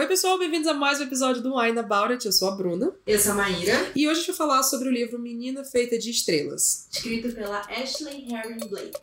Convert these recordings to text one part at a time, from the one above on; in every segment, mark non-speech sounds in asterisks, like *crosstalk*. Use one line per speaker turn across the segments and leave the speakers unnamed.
Oi, pessoal, bem-vindos a mais um episódio do Wine About It. Eu sou a Bruna.
Eu sou a Maíra,
E hoje a gente vai falar sobre o livro Menina Feita de Estrelas.
escrito pela Ashley Herring Blake.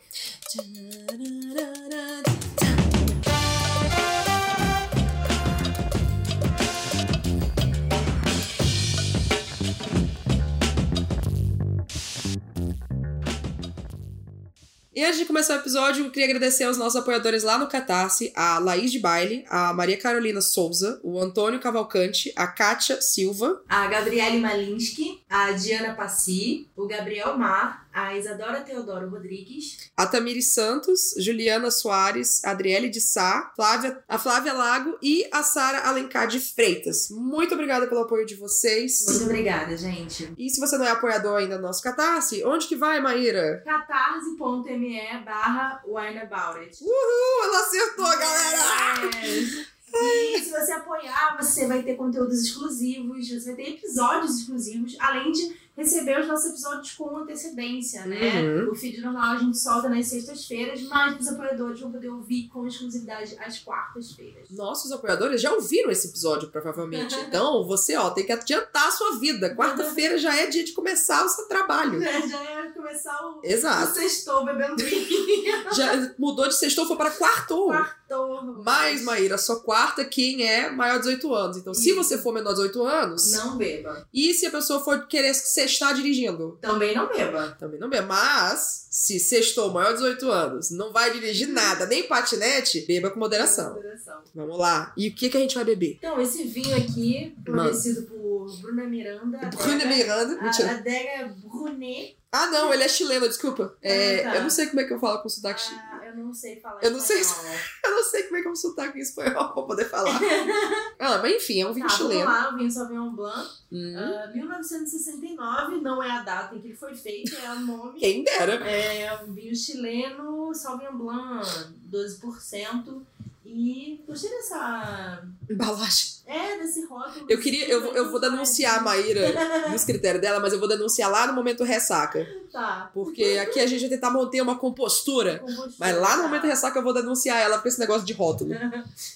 E antes de começar o episódio, eu queria agradecer aos nossos apoiadores lá no Catarse, a Laís de Baile, a Maria Carolina Souza, o Antônio Cavalcante, a Kátia Silva,
A Gabriele Malinsky, a Diana Passi, o Gabriel Mar, a Isadora Teodoro Rodrigues,
a Tamires Santos, Juliana Soares, a Adriele de Sá, Flávia, a Flávia Lago e a Sara Alencar de Freitas. Muito obrigada pelo apoio de vocês.
Muito obrigada, gente.
E se você não é apoiador ainda do nosso Catarse, onde que vai, Maíra?
catarse.me barra.
Uhul, ela acertou, galera!
E se você apoiar, você vai ter conteúdos exclusivos, você vai ter episódios exclusivos, além de receber os nossos episódios com antecedência, né?
Uhum.
O feed normal a gente solta nas sextas-feiras, mas os apoiadores vão poder ouvir com exclusividade às quartas-feiras.
Nossos apoiadores já ouviram esse episódio, provavelmente. Então, você, ó, tem que adiantar a sua vida. Quarta-feira já é dia de começar o seu trabalho. *laughs*
Já ia começar o, o
Exato.
sextou bebendo vinho. *laughs*
Já mudou de sextou, foi para quartou.
Quartou.
Mas, Maíra, só quarta quem é maior de 18 anos. Então, se
Isso.
você for menor de 18 anos,
Não beba.
e se a pessoa for querer sextar dirigindo,
Também não beba.
também não bebe. Mas, se sextou maior de 18 anos, não vai dirigir nada, nem patinete, beba com moderação.
Moderação.
Vamos lá. E o que, que a gente vai beber?
Então, esse vinho aqui, fornecido por Bruna Miranda.
Bruna
adega-
Miranda.
A adega Brunet.
Ah, não, ele é chileno, desculpa. É,
Ah, tá.
Eu não sei como é que eu falo com sotaque.
Ah, não sei falar
Eu não sei
espanhol. *laughs*
Eu não sei como é que é um sotaque em espanhol pra poder falar. *laughs* ah, mas enfim, é um vinho
Tá, vamos
chileno.
lá, o vinho Sauvignon Blanc.
Hum,
Ah, 1969, não é a data em que ele foi feito, é o nome.
quem dera.
É um vinho chileno, Sauvignon Blanc, 12%. E gostei dessa...
Embalagem.
É, desse rótulo.
Eu queria. Eu, vou- eu vou denunciar a Maíra *laughs* nos critérios dela, mas eu vou denunciar lá no momento ressaca.
Tá.
Porque aqui a gente vai tentar manter uma compostura.
Compostura,
Mas lá no
tá.
momento ressaca eu vou denunciar ela por esse negócio de rótulo. *laughs*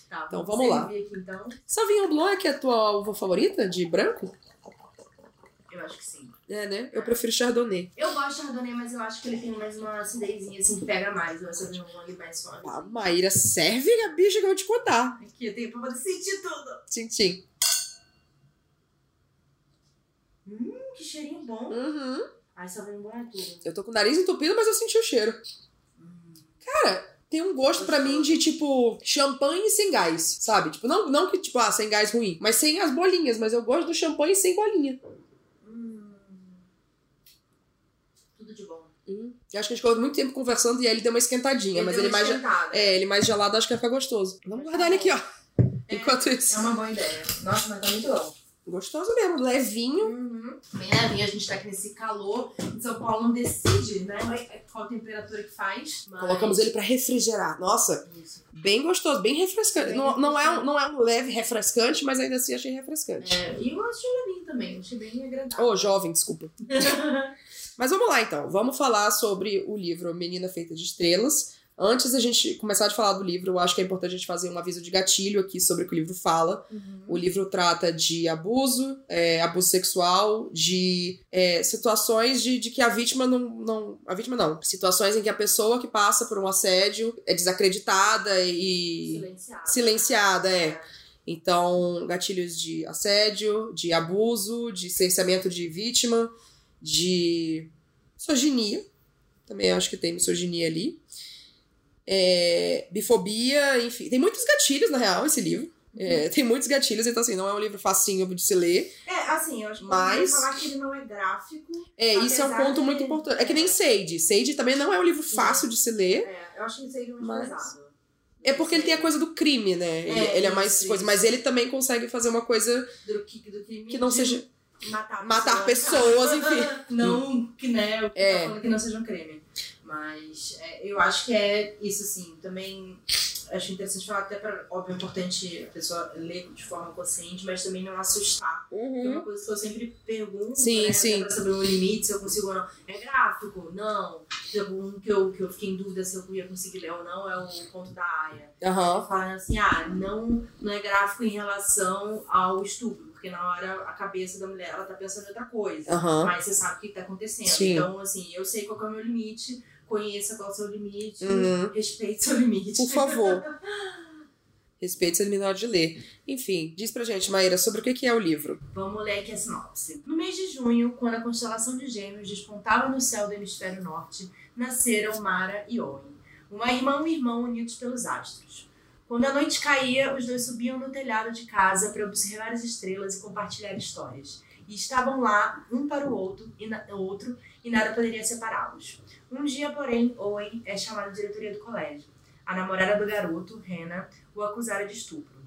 Tá,
Então, vamos lá.
Aqui, então.
Sauvignon Blanc é a tua uva favorita de branco?
Eu acho que sim.
É, né? Eu prefiro Chardonnay.
Eu gosto de Chardonnay, mas eu acho que ele tem mais uma acidezinha assim que pega mais. O Sauvignon Blanc é mais forte.
A Maíra serve a bicha que eu vou te contar.
Aqui eu tenho pra poder sentir tudo.
Tchim, tchim.
Hum, que cheirinho bom.
Uhum.
Ai, Sauvignon Blanc é tudo.
Eu tô com o nariz entupido, mas eu senti o cheiro. Cara, tem um gosto pra mim de, tipo, champanhe sem gás, sabe? Tipo, não, não que, tipo, ah, sem gás ruim, mas sem as bolinhas. Mas eu gosto do champanhe sem bolinha.
Hum. Tudo de bom.
Hum. Eu acho que a gente ficou muito tempo conversando e aí ele deu uma esquentadinha, mas
deu
ele mais... É, ele mais gelado acho que vai ficar gostoso. Vamos guardar ele aqui, ó. Enquanto
É
isso.
uma boa ideia. Nossa, mas tá muito bom.
Gostoso mesmo, levinho.
Uhum. Bem levinho, a gente tá aqui nesse calor. Em São Paulo não decide, né? Qual a temperatura que faz. Mas...
Colocamos ele pra refrigerar. Nossa,
Isso.
bem gostoso, bem refrescante.
Bem
não, não, é um, não é um leve refrescante, mas ainda assim achei refrescante.
É, e eu achei levinho também. Achei bem agradável.
Ô, jovem, desculpa. *laughs* Mas vamos lá então, vamos falar sobre o livro Menina Feita de Estrelas. Antes da gente começar a falar do livro, eu acho que é importante a gente fazer um aviso de gatilho aqui sobre o que o livro fala.
Uhum.
O livro trata de abuso, é, abuso sexual, de é, situações de, de que a vítima não, não. A vítima não. Situações em que a pessoa que passa por um assédio é desacreditada e
Silenciado.
silenciada, é. Então, gatilhos de assédio, de abuso, de silenciamento de vítima, de misoginia. Também acho que tem misoginia ali. É, bifobia, enfim. Tem muitos gatilhos, na real, esse livro. É, tem muitos gatilhos, então assim, não é um livro facinho de se ler.
É, assim, eu acho que
Mas-
falar que ele não é gráfico.
É, isso é um ponto
de-
muito importante. É que nem Sage. Sage também não é um livro fácil de se ler.
É, eu acho que ele seria
Mas-
mais pesado.
É porque ele tem a coisa do crime, né? Ele
É,
ele é mais
isso,
coisa.
isso.
Mas ele também consegue fazer uma coisa
Do, que, do crime
que não seja.
Matar,
matar
pessoas.
pessoas, enfim. *laughs*
não que, né,
É.
falando que não seja um crime. Mas é, eu acho que é isso, assim, também acho interessante falar, até para, óbvio, é importante a pessoa ler de forma consciente, mas também não assustar. Uhum. é uma coisa que eu sempre pergunto,
sim,
né,
sim.
pra saber o limite, se eu consigo ou não. É gráfico? Não. Um que eu, que eu fiquei em dúvida se eu ia conseguir ler ou não é o conto da Aya.
Uhum.
Falando assim, ah, não, não é gráfico em relação ao estupro porque na hora a cabeça da mulher ela tá pensando em outra coisa.
Uhum.
Mas você sabe o que tá acontecendo.
Sim.
Então, assim, eu sei qual é o meu limite, conheça qual é o seu limite,
Uhum.
respeite seu limite.
Por favor. *laughs* Respeite ser menor de ler. Enfim, diz pra gente, Maíra, sobre o que que é o livro.
Vamos ler aqui a sinopse. No mês de junho, quando a constelação de Gêmeos despontava no céu do hemisfério norte, nasceram Mara e Owen, uma irmã e um irmão unidos pelos astros. Quando a noite caía, os dois subiam no telhado de casa para observar as estrelas e compartilhar histórias. E estavam lá, um para o outro e, na, outro, e nada poderia separá-los. Um dia, porém, Owen é chamado à diretoria do colégio. A namorada do garoto, Hannah, o acusara de estupro.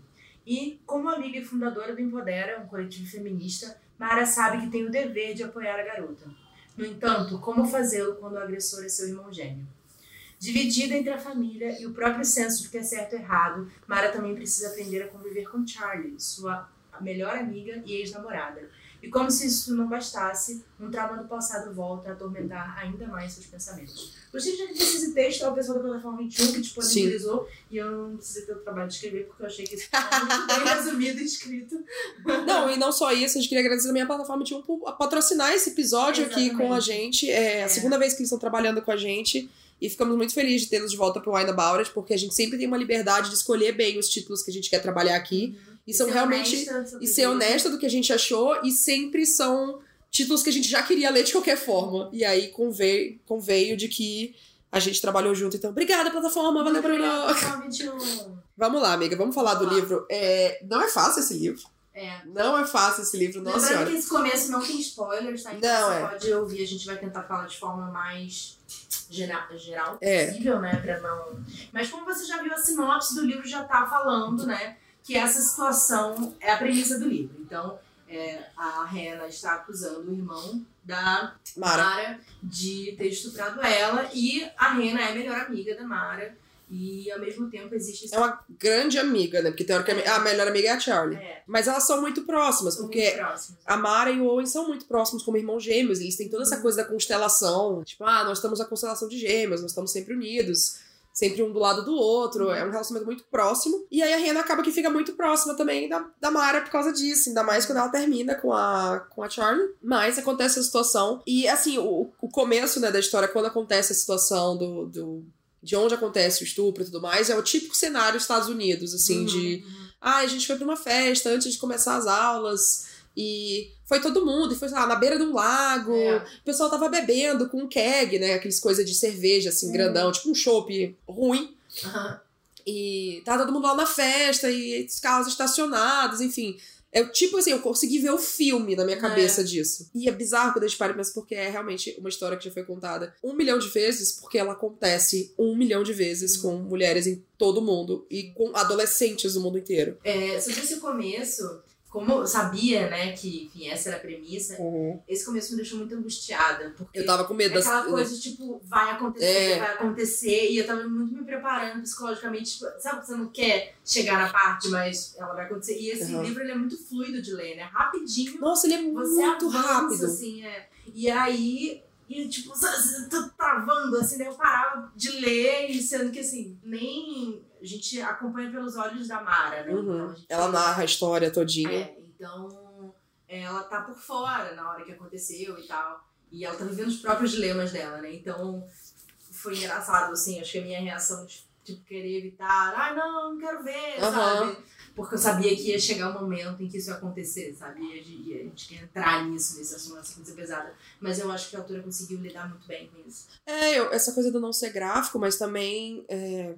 E, como amiga e fundadora do Empodera, um coletivo feminista, Mara sabe que tem o dever de apoiar a garota. No entanto, como fazê-lo quando o agressor é seu irmão gêmeo? Dividida entre a família e o próprio senso de que é certo ou errado, Mara também precisa aprender a conviver com Charlie, sua melhor amiga e ex-namorada. E como se isso não bastasse, um trauma do passado volta a atormentar ainda mais seus pensamentos. Gostei de desse texto, a pessoa da plataforma 21 que disponibilizou, e eu não precisei ter o trabalho de escrever, porque eu achei que isso *laughs* estava muito bem resumido e escrito.
Não, e não só isso, a gente queria agradecer também a plataforma de um por patrocinar esse episódio aqui com a gente. É a
É.
segunda vez que eles estão trabalhando com a gente. E ficamos muito felizes de tê-los de volta pro Wine About It, porque a gente sempre tem uma liberdade de escolher bem os títulos que a gente quer trabalhar aqui. E são realmente. E ser honesta do que a gente achou, e sempre são títulos que a gente já queria ler de qualquer forma. E aí conveio, conveio de que a gente trabalhou junto. Então, obrigada, plataforma. Valeu, Bruno.
Plataforma 21.
Vamos lá, amiga, vamos falar do
Vamos lá.
livro. É, não é fácil esse livro.
É.
Não é fácil esse livro, nossa
Lembrando
senhora.
que esse começo não tem spoilers, tá? Então
Não,
você
é.
pode ouvir, a gente vai tentar falar de forma mais geral, geral
É.
possível, né? Pra não. Mas como você já viu, a sinopse do livro já tá falando, né? Que essa situação é a premissa do livro. Então, é, a Hannah está acusando o irmão da
Mara.
Mara de ter estuprado ela e a Hannah é a melhor amiga da Mara. E ao mesmo tempo existe
É uma grande amiga, né? Porque teoricamente a melhor amiga é a Charlie.
É,
Mas elas são muito próximas,
são
porque
muito próximos.
a Mara e o Owen são muito próximos como irmãos gêmeos. Eles têm toda essa coisa da constelação. Tipo, ah, nós estamos na constelação de gêmeos, nós estamos sempre unidos. Sempre um do lado do outro. É um relacionamento muito próximo. E aí a Rena acaba que fica muito próxima também da, da Mara por causa disso. Ainda mais quando ela termina com a, com a Charlie. Mas acontece a situação. E assim, o, o começo né, da história, quando acontece a situação do, do, de onde acontece o estupro e tudo mais, é o típico cenário Estados Unidos, assim,
Uhum,
de
uhum.
ah, a gente foi pra uma festa antes de começar as aulas e foi todo mundo, e foi lá, na beira de um lago.
É.
O pessoal tava bebendo com um keg, né? Aqueles coisas de cerveja, assim,
Uhum.
grandão, tipo um chopp ruim.
Aham.
E tava todo mundo lá na festa e os carros estacionados, enfim. É tipo assim, eu consegui ver o filme na minha cabeça disso. E é bizarro quando a gente para e pensa, porque é realmente uma história que já foi contada um milhão de vezes, porque ela acontece um milhão de vezes com mulheres em todo o mundo e com adolescentes do mundo inteiro.
É, sobre esse começo, como eu sabia, né, que enfim, essa era a premissa, esse começo me deixou muito angustiada. Porque
Eu tava com medo
é aquela
das.
coisa, tipo, vai acontecer,
É.
vai acontecer, e eu tava muito me preparando psicologicamente, tipo, sabe que você não quer chegar na parte, mas ela vai acontecer. E esse
Uhum.
livro, ele é muito fluido de ler, né? Rapidinho,
Nossa, ele é muito
avança,
rápido.
assim, é. E aí, e, tipo, *laughs* tá travando, assim, daí eu parava de ler, e sendo que, assim, nem... A gente acompanha pelos olhos da Mara, né?
Uhum.
Então, gente
Ela narra a história todinha.
é, então ela tá por fora na hora que aconteceu e tal. E ela tá vivendo os próprios dilemas dela, né? Então foi engraçado, assim, acho que a minha reação de tipo, querer evitar, ai não, não quero ver,
Aham.
sabe? Porque eu sabia que ia chegar o momento em que isso ia acontecer, sabe? E a gente, a gente quer entrar nisso, nesse assunto, nessa coisa pesada. Mas eu acho que a autora conseguiu lidar muito bem com isso.
É, eu- essa coisa do não ser gráfico, mas também é,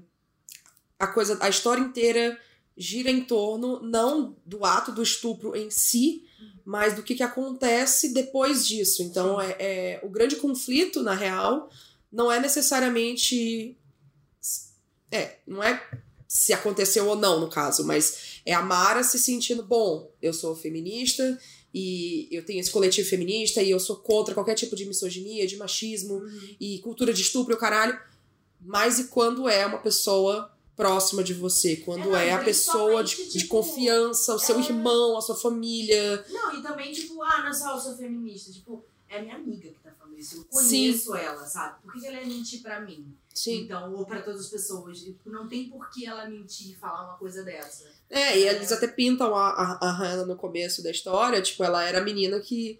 a coisa, a história inteira gira em torno não do ato do estupro em si, mas do que, que acontece depois disso. Então, é, é- o grande conflito, na real, não é necessariamente. É, não é se aconteceu ou não, no caso, mas é a Mara se sentindo, bom, eu sou feminista e eu tenho esse coletivo feminista e eu sou contra qualquer tipo de misoginia, de machismo e cultura de estupro e o caralho. Mas e quando é uma pessoa próxima de você, quando
É,
é, a pessoa de,
principalmente,
de
tipo,
confiança, o seu
é.
irmão, a sua família.
Não, e também, tipo, ah, não só eu sou feminista. Tipo, é minha amiga que tá falando isso. Eu conheço ela, sabe? Por que ela ia mentir pra mim?
Sim.
Então, ou pra todas as pessoas. Tipo, não tem por que ela mentir e falar uma coisa dessa.
É, e eles até pintam a, a, a Hannah no começo da história, tipo, ela era a menina que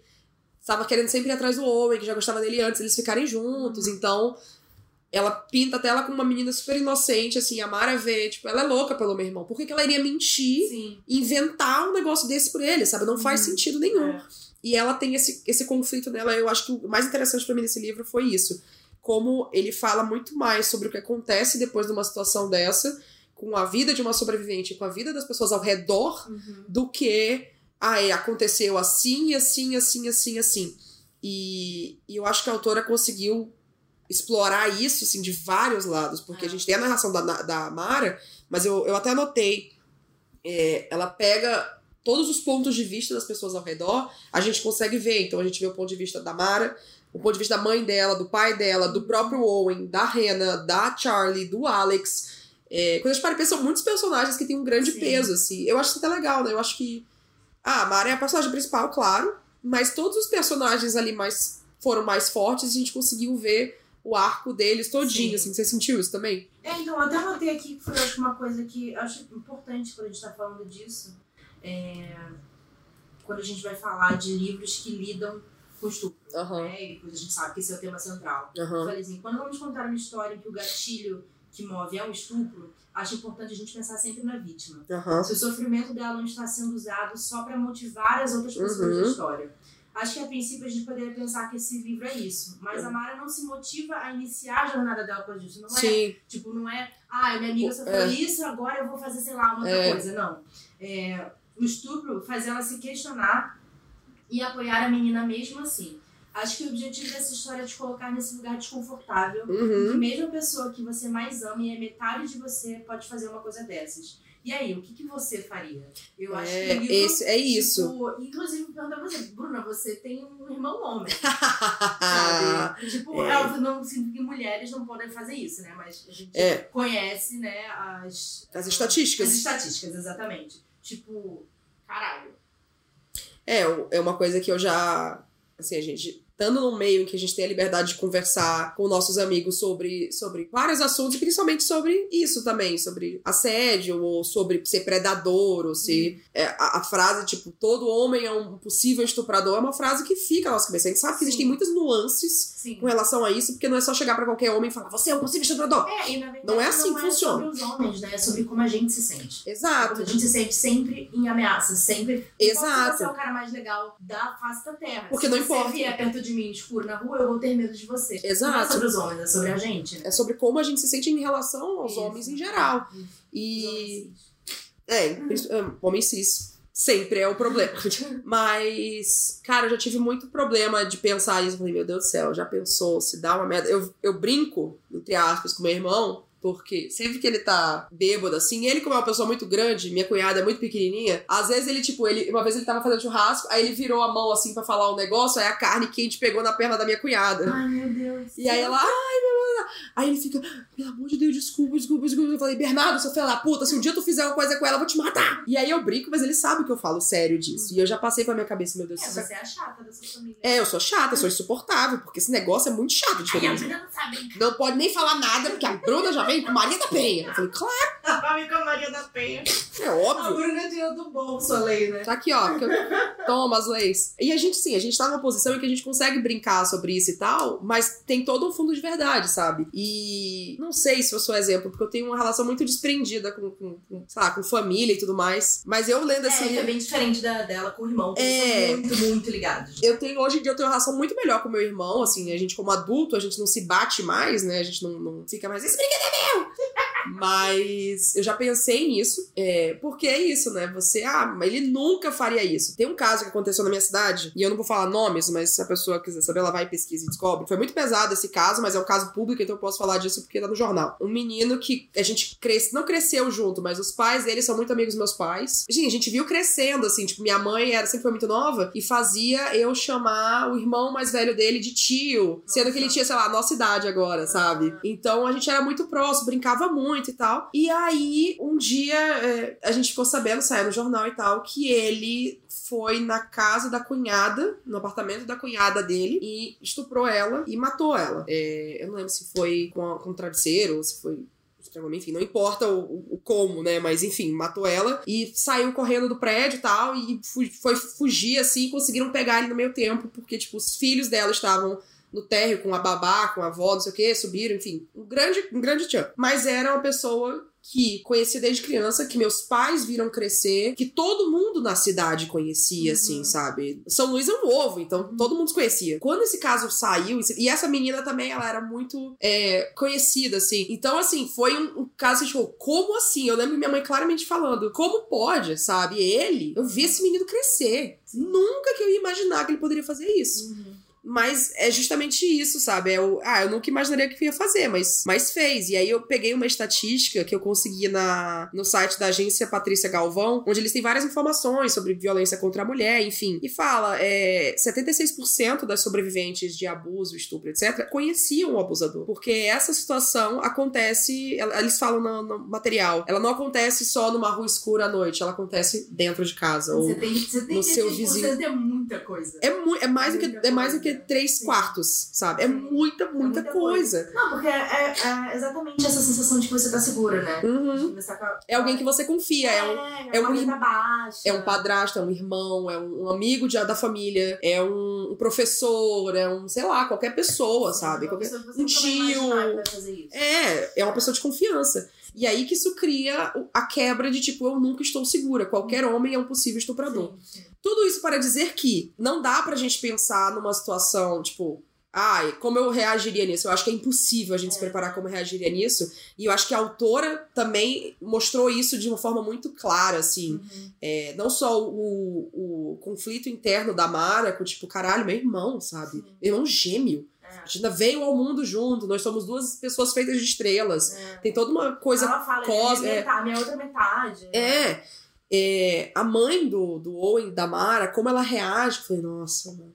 estava querendo sempre ir atrás do homem, que já gostava dele antes, eles ficarem juntos, então ela pinta até ela como uma menina super inocente, assim, a Mara vê, tipo, ela é louca pelo meu irmão, por que, que ela iria mentir
Sim.
inventar um negócio desse por ele, sabe? Não faz
Uhum.
sentido nenhum.
É.
E ela tem esse, esse conflito dela. Eu acho que o mais interessante pra mim nesse livro foi isso. Como ele fala muito mais sobre o que acontece depois de uma situação dessa, com a vida de uma sobrevivente, com a vida das pessoas ao redor,
Uhum.
do que ah, é, aconteceu assim, assim, assim, assim, assim. E, e eu acho que a autora conseguiu explorar isso assim, de vários lados, porque a
É.
gente tem a narração da, da Mara, mas eu, eu até anotei. é, ela pega todos os pontos de vista das pessoas ao redor, a gente consegue ver. Então a gente vê o ponto de vista da Mara, o ponto de vista da mãe dela, do pai dela, do próprio Owen, da Rena, da Charlie, do Alex. É, quando a gente para são muitos personagens que têm um grande
Sim.
peso, assim. Eu acho isso até legal, né? Eu acho que. Ah, a Mara é a personagem principal, claro, mas todos os personagens ali mais foram mais fortes e a gente conseguiu ver o arco deles todinho,
Sim.
assim. Você sentiu isso também?
É, então, eu até anotei aqui que foi acho, uma coisa que eu acho importante quando a gente tá falando disso. É, quando a gente vai falar de livros que lidam com estupro.
Aham.
Né? E depois a gente sabe que esse é o tema central. Eu
Aham.
falei assim, quando vamos contar uma história em que o gatilho que move é um estupro, acho importante a gente pensar sempre na vítima.
Aham.
Se o sofrimento dela não está sendo usado só para motivar as outras pessoas
Uhum.
da história. Acho que a princípio a gente poderia pensar que esse livro é isso. Mas a Mara não se motiva a iniciar a jornada dela por isso. Não é,
Sim.
tipo, não é, ah, minha amiga sofreu
É.
isso, agora eu vou fazer, sei lá, uma outra
É.
coisa. Não. É, o estupro faz ela se questionar e apoiar a menina mesmo assim. Acho que o objetivo dessa história é te colocar nesse lugar desconfortável
Uhum.
que mesmo a pessoa que você mais ama e é metade de você pode fazer uma coisa dessas. E aí, o que, que você faria? Eu acho
É,
que o livro,
esse, é isso.
Tipo, inclusive, perguntar pra você, Bruna, você tem um irmão homem, *laughs* sabe? tipo,
é.
é. óbvio, não significa que mulheres não podem fazer isso, né? Mas a gente
É.
conhece, né, as...
As estatísticas.
As estatísticas, exatamente. Tipo, caralho.
É, é uma coisa que eu já. Assim, a gente. Estando num meio em que a gente tem a liberdade de conversar com nossos amigos sobre, sobre vários assuntos, e principalmente sobre isso também, sobre assédio, ou sobre ser predador, ou se. é, a, a frase, tipo, todo homem é um possível estuprador, é uma frase que fica na nossa cabeça. A gente sabe que
Sim.
existem muitas nuances
Sim.
com relação a isso, porque não é só chegar pra qualquer homem e falar, você é um possível estuprador.
É, e na verdade
Não é assim que
é
funciona.
sobre os homens, né? É sobre como a gente se sente.
Exato.
Como a gente se sente sempre em ameaça, sempre.
Exato.
você é o cara mais legal da face da Terra.
Porque
se
não
você
importa.
vier perto de mim escuro na rua, eu vou ter medo de você. Não é
Exato.
sobre os homens, é sobre a gente, né?
É sobre como a gente se sente em relação aos
Isso.
homens em geral.
Isso. Os
E.
homens.
É, princi- é, homem cis. Sempre é o problema. *laughs* Mas, cara, eu já tive muito problema de pensar isso. Eu falei, meu Deus do céu, já pensou se dá uma merda? Eu, eu brinco, entre aspas, com meu irmão, porque sempre que ele tá bêbado, assim, ele, como é uma pessoa muito grande, minha cunhada é muito pequenininha, às vezes ele, tipo, ele, uma vez ele tava fazendo churrasco, aí ele virou a mão assim pra falar um negócio, aí a carne quente pegou na perna da minha cunhada.
Ai, meu Deus.
E aí ela, ai, meu Deus. Aí ele fica, pelo amor de Deus, desculpa, desculpa, desculpa. Eu falei, Bernardo, seu filho da puta, se um dia tu fizer uma coisa com ela, eu vou te matar. E aí eu brinco, mas ele sabe que eu falo sério disso. E eu já passei pra minha cabeça, meu Deus,
É, você é a chata da sua família.
é, eu sou chata, eu sou insuportável, porque esse negócio é muito chato de
Ai, a não sabe.
Não pode nem falar nada, porque a Bruna já vem com Maria da Penha. Eu falei, claro, *laughs*
Ela com a Maria da Penha.
é
A
óbvio.
Bruna tirou do bolso a lei, né?
Tá aqui, ó. que eu- Toma as leis. E a gente, sim, a gente tá numa posição em que a gente consegue brincar sobre isso e tal, mas tem todo um fundo de verdade, sabe? E não sei se eu sou exemplo, porque eu tenho uma relação muito desprendida com, com, com, sei lá, com família e tudo mais. Mas eu lendo
É,
assim.
que é bem diferente da, dela com o irmão, que
É.
muito, muito ligados.
Eu tenho, hoje em dia, eu tenho uma relação muito melhor com meu irmão, assim, a gente como adulto, a gente não se bate mais, né, a gente não, não fica mais, esse brinquedo é Damn. Mas eu já pensei nisso, é, porque é isso, né, você, ah, mas ele nunca faria isso. Tem um caso que aconteceu na minha cidade, e eu não vou falar nomes, mas se a pessoa quiser saber, ela vai e pesquisa e descobre. Foi muito pesado esse caso, mas é um caso público, então eu posso falar disso porque tá no jornal. Um menino que a gente cresce, não cresceu junto, mas os pais dele são muito amigos dos meus pais. Gente, a gente viu crescendo, assim, tipo, minha mãe era, sempre foi muito nova e fazia eu chamar o irmão mais velho dele de tio, sendo que ele tinha, sei lá, a nossa idade agora, sabe? Então a gente era muito próximo, brincava muito. Muito e tal. E aí, um dia, é, a gente ficou sabendo, saiu no jornal e tal, que ele foi na casa da cunhada, no apartamento da cunhada dele, e estuprou ela e matou ela. É, eu não lembro se foi com, a, com travesseiro ou se foi enfim, não importa o, o, como, né? Mas enfim, matou ela e saiu correndo do prédio e tal, e foi fugir assim, conseguiram pegar ele no meio tempo, porque, tipo, os filhos dela estavam no térreo com a babá, com a avó, não sei o que, subiram, enfim, um grande, um grande tchan. Mas era uma pessoa que conhecia desde criança, que meus pais viram crescer, que todo mundo na cidade conhecia, assim, uhum. assim, sabe? São Luís é um ovo, então uhum. todo mundo se conhecia. Quando esse caso saiu, e essa menina também, ela era muito é, conhecida, assim. Então, assim, foi um, um caso que, tipo, como assim? Eu lembro minha mãe claramente falando, como pode, sabe? Ele, eu vi esse menino crescer. Nunca que eu ia imaginar que ele poderia fazer isso. Uhum. Mas é justamente isso, sabe? É o, ah, eu nunca imaginaria que ia fazer, mas, mas fez. E aí eu peguei uma estatística que eu consegui na, no site da agência Patrícia Galvão, onde eles têm várias informações sobre violência contra a mulher, enfim. E fala: é, 76% das sobreviventes de abuso, estupro, etc., conheciam o abusador. Porque essa situação acontece, eles falam no, no material, ela não acontece só numa rua escura à noite, ela acontece dentro de casa. Você ou
tem, você tem
no seu vizinho.
É muita coisa.
É, mu é mais do que. É mais do que três quartos, sabe? É muita, muita, é muita coisa.
coisa. Não, porque é, é, é, exatamente essa sensação de que você tá segura, né?
Uhum. Tá é alguém que você confia. É, um,
é, é um, baixa.
é um padrasto, é um irmão, é um, amigo de, da família, é um, professor, é um, sei lá, qualquer pessoa, sabe? Qualquer, um tio. É, é uma pessoa de confiança. E aí que isso cria a quebra de tipo, eu nunca estou segura. Qualquer homem é um possível estuprador. Sim, sim. Tudo isso para dizer que não dá pra gente pensar numa situação, tipo, ai, como eu reagiria nisso? Eu acho que é impossível a gente é. se preparar como reagiria nisso. E eu acho que a autora também mostrou isso de uma forma muito clara, assim. Uhum. É, não só o, o conflito interno da Mara, com tipo, caralho, meu irmão, sabe? Sim. Meu irmão gêmeo. A gente ainda veio ao mundo junto, nós somos duas pessoas feitas de estrelas. É. Tem toda uma coisa
Ela fala, cósmica. É, metade, minha outra metade. Né?
É. é. A mãe do, do Owen, da Mara, como ela reage, eu falei, nossa, mano.